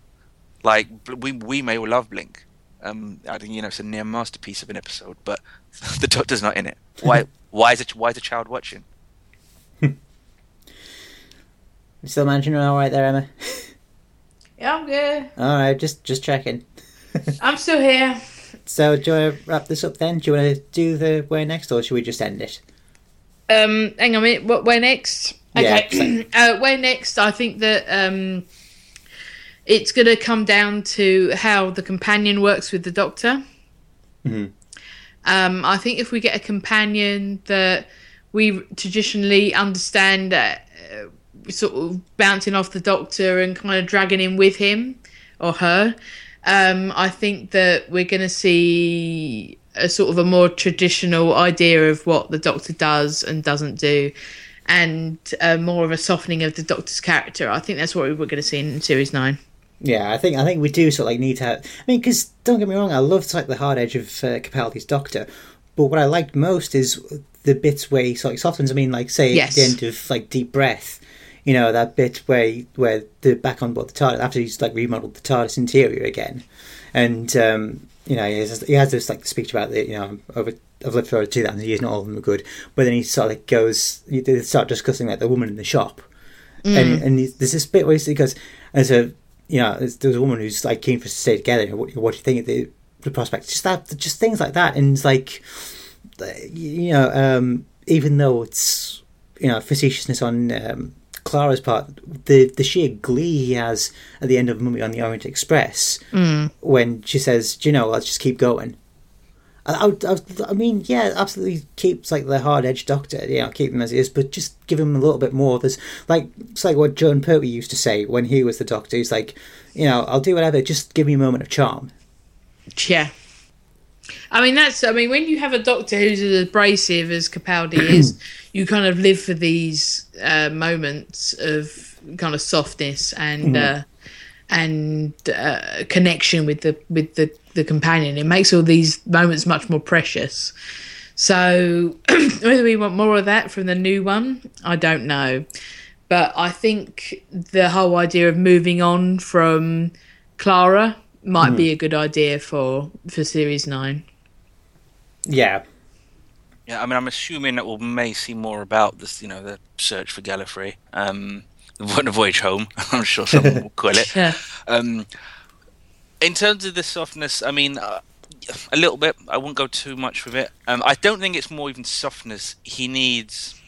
Like we we may all love Blink. Um, I think you know it's a near masterpiece of an episode, but the Doctor's not in it. Why? why is it? Why is a child watching? You still managing all right there, Emma? Yeah, I'm good. all right, just just checking. I'm still here. So, do you want to wrap this up then? Do you want to do the where next, or should we just end it? Um, hang on a minute. What? Where next? Yeah, Okay. uh, where next? I think that um, it's going to come down to how the companion works with the Doctor. Mhm. Um, I think if we get a companion that we traditionally understand, uh, sort of bouncing off the Doctor and kind of dragging him with him or her, um, I think that we're going to see a sort of a more traditional idea of what the Doctor does and doesn't do, and uh, more of a softening of the Doctor's character. I think that's what we're going to see in Series Nine. Yeah, I think I think we do sort of like need to. Have, I mean, because don't get me wrong, I loved like the hard edge of uh, Capaldi's Doctor, but what I liked most is the bits where he sort of softens. I mean, like say Yes. at the end of like Deep Breath, you know that bit where he, where the back on board the TARDIS after he's like remodeled the TARDIS interior again, and um, you know he has, he has this like speech about the you know over. I've lived for over two thousand years, not all of them are good. But then he sort of like goes, they start discussing like the woman in the shop, and and he- there's this bit where he goes, as a you know, there's, a woman who's like keen for us to stay together. What, what do you think of the, the prospect? Just that, just things like that, and it's like, you know, um, even though it's you know facetiousness on um, Clara's part, the the sheer glee he has at the end of Mummy on the Orient Express mm. when she says, "Do you know, let's just keep going." I, I, I, mean, yeah, absolutely keeps like the hard edge doctor, you know, keep him as he is, but just give him a little bit more. There's like it's like what Jon Pertwee used to say when he was the doctor. He's like, you know, I'll do whatever, just give me a moment of charm. Yeah. I mean that's I mean when you have a doctor who's as abrasive as Capaldi is, you kind of live for these uh, moments of kind of softness and uh, and uh, connection with the with the the companion. It makes all these moments much more precious. So whether we want more of that from the new one, I don't know. But I think the whole idea of moving on from Clara might be a good idea for for series nine. Yeah, Yeah, I mean, I'm assuming that we may see more about this. You know, the search for Gallifrey, um, the voyage home. I'm sure someone will call it. Yeah. Um, in terms of the softness, I mean, uh, a little bit. I wouldn't go too much with it. Um, I don't think it's more even softness. He needs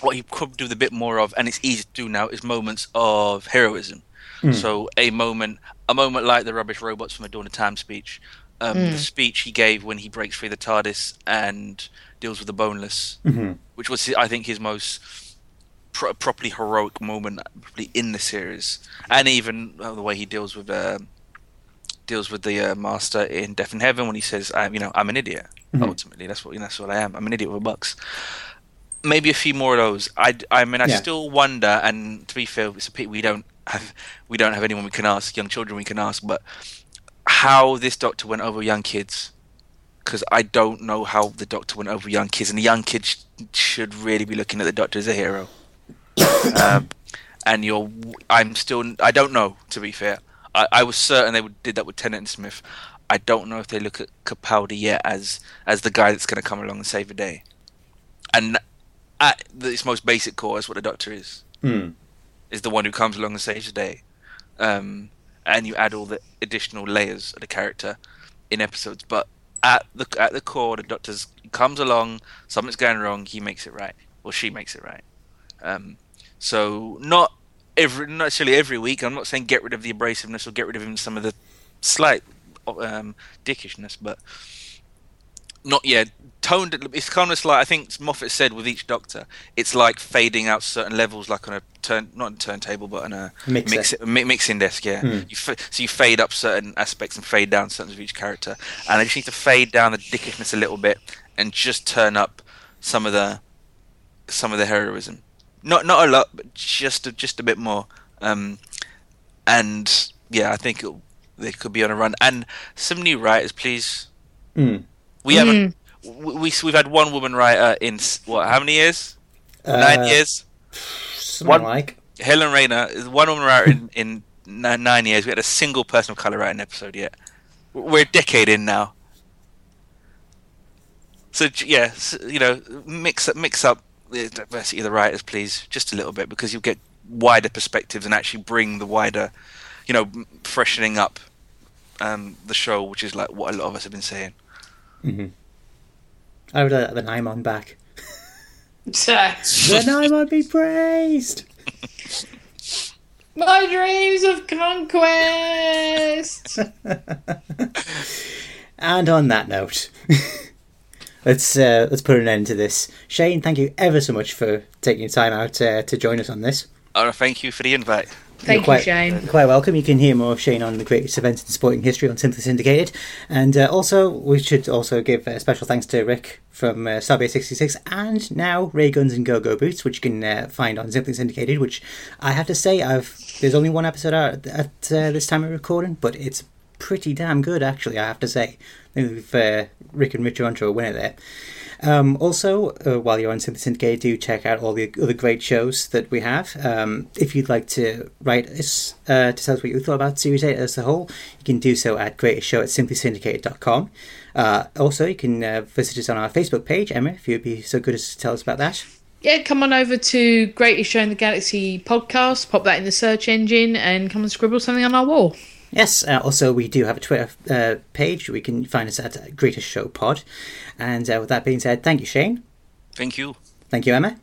what he could do with a bit more of, and it's easy to do now. Is moments of heroism. So a moment, a moment like the rubbish robots from a Dawn of Time speech, um, the speech he gave when he breaks free the TARDIS and deals with the Boneless, which was I think his most pro- properly heroic moment probably in the series, and even uh, the way he deals with uh, deals with the uh, Master in Death in Heaven when he says, "I'm you know I'm an idiot." Ultimately, that's what you know, that's what I am. I'm an idiot with a box. Maybe a few more of those. I, I mean, I Yeah. still wonder. And to be fair, it's a pity we don't have we don't have anyone we can ask, young children we can ask, but how this Doctor went over young kids. Because I don't know how the Doctor went over young kids, and the young kids sh- should really be looking at the Doctor as a hero um, and you're I'm still I don't know to be fair I, I was certain they would, did that with Tennant and Smith I don't know if they look at Capaldi yet as as the guy that's going to come along and save the day and at its most basic core is what the Doctor is Hmm. Is the one who comes along and saves the day um, and you add all the additional layers of the character in episodes but at the at the core the Doctor's comes along something's going wrong he makes it right or she makes it right um, so not every not necessarily every week. I'm not saying get rid of the abrasiveness or get rid of even some of the slight um, dickishness, but not yet. Toned. It's kind of like I think Moffat said with each Doctor, it's like fading out certain levels, like on a turn, not a turntable, but on a Mixer. mix, mi- mixing desk. Yeah, Hmm. you fa- so you fade up certain aspects and fade down certain of each character, and I just need to fade down the dickishness a little bit and just turn up some of the some of the heroism. Not not a lot, but just a, just a bit more. Um, and yeah, I think it'll, they could be on a run. And some new writers, please. Hmm. We haven't. We, we we've had one woman writer in what? How many years? Nine Uh, years. Something One- like. Helen Raynor is one woman writer in, in nine, nine years. We had a single person of color write an episode yet. We're a decade in now. So yeah, s- you know, mix up mix up the diversity of the writers, please, just a little bit, because you'll get wider perspectives and actually bring the wider, you know, freshening up um, the show, which is like what a lot of us have been saying. I would like the Nimon back. My the Nimon be praised! My dreams of conquest. And on that note, let's uh, let's put an end to this. Shane, thank you ever so much for taking your time out uh, to join us on this. Uh, thank you for the invite. Thank quite- you, Shane. Quite welcome. You can hear more of Shane on the greatest events in sporting history on Simply Syndicated. And uh, also, we should also give uh, special thanks to Rick from uh, Starbase 66 and now Ray Guns and Go Go Boots, which you can uh, find on Simply Syndicated, which I have to say, I've there's only one episode out at uh, this time of recording, but it's pretty damn good, actually, I have to say. I think we've, uh, Rick and Richard onto a winner there. Um, also, uh, while you're on Simply Syndicated, do check out all the other great shows that we have. Um, if you'd like to write us uh, to tell us what you thought about Series 8 as a whole, you can do so at greatestshow at simplysyndicated.com. Uh, also, you can uh, visit us on our Facebook page. Emma, if you'd be so good as to tell us about that. Yeah, come on over to Greatest Show in the Galaxy podcast, pop that in the search engine, and come and scribble something on our wall. Yes, uh, also, we do have a Twitter uh, page. We can find us at Greatest Show Pod. And uh, with that being said, thank you, Shane. Thank you. Thank you, Emma.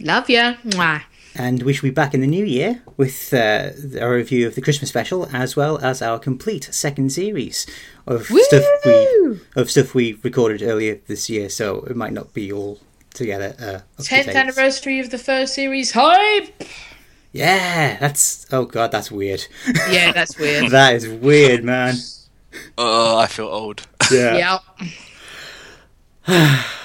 Love you. Mwah. And we shall be back in the new year with uh, our review of the Christmas special, as well as our complete second series of stuff we of stuff we recorded earlier this year. So it might not be all together. Uh, 10th date. anniversary of the first series. Hype! Yeah, that's oh god, that's weird. Yeah, that's weird. that is weird, man. Oh, I feel old. Yeah. yeah.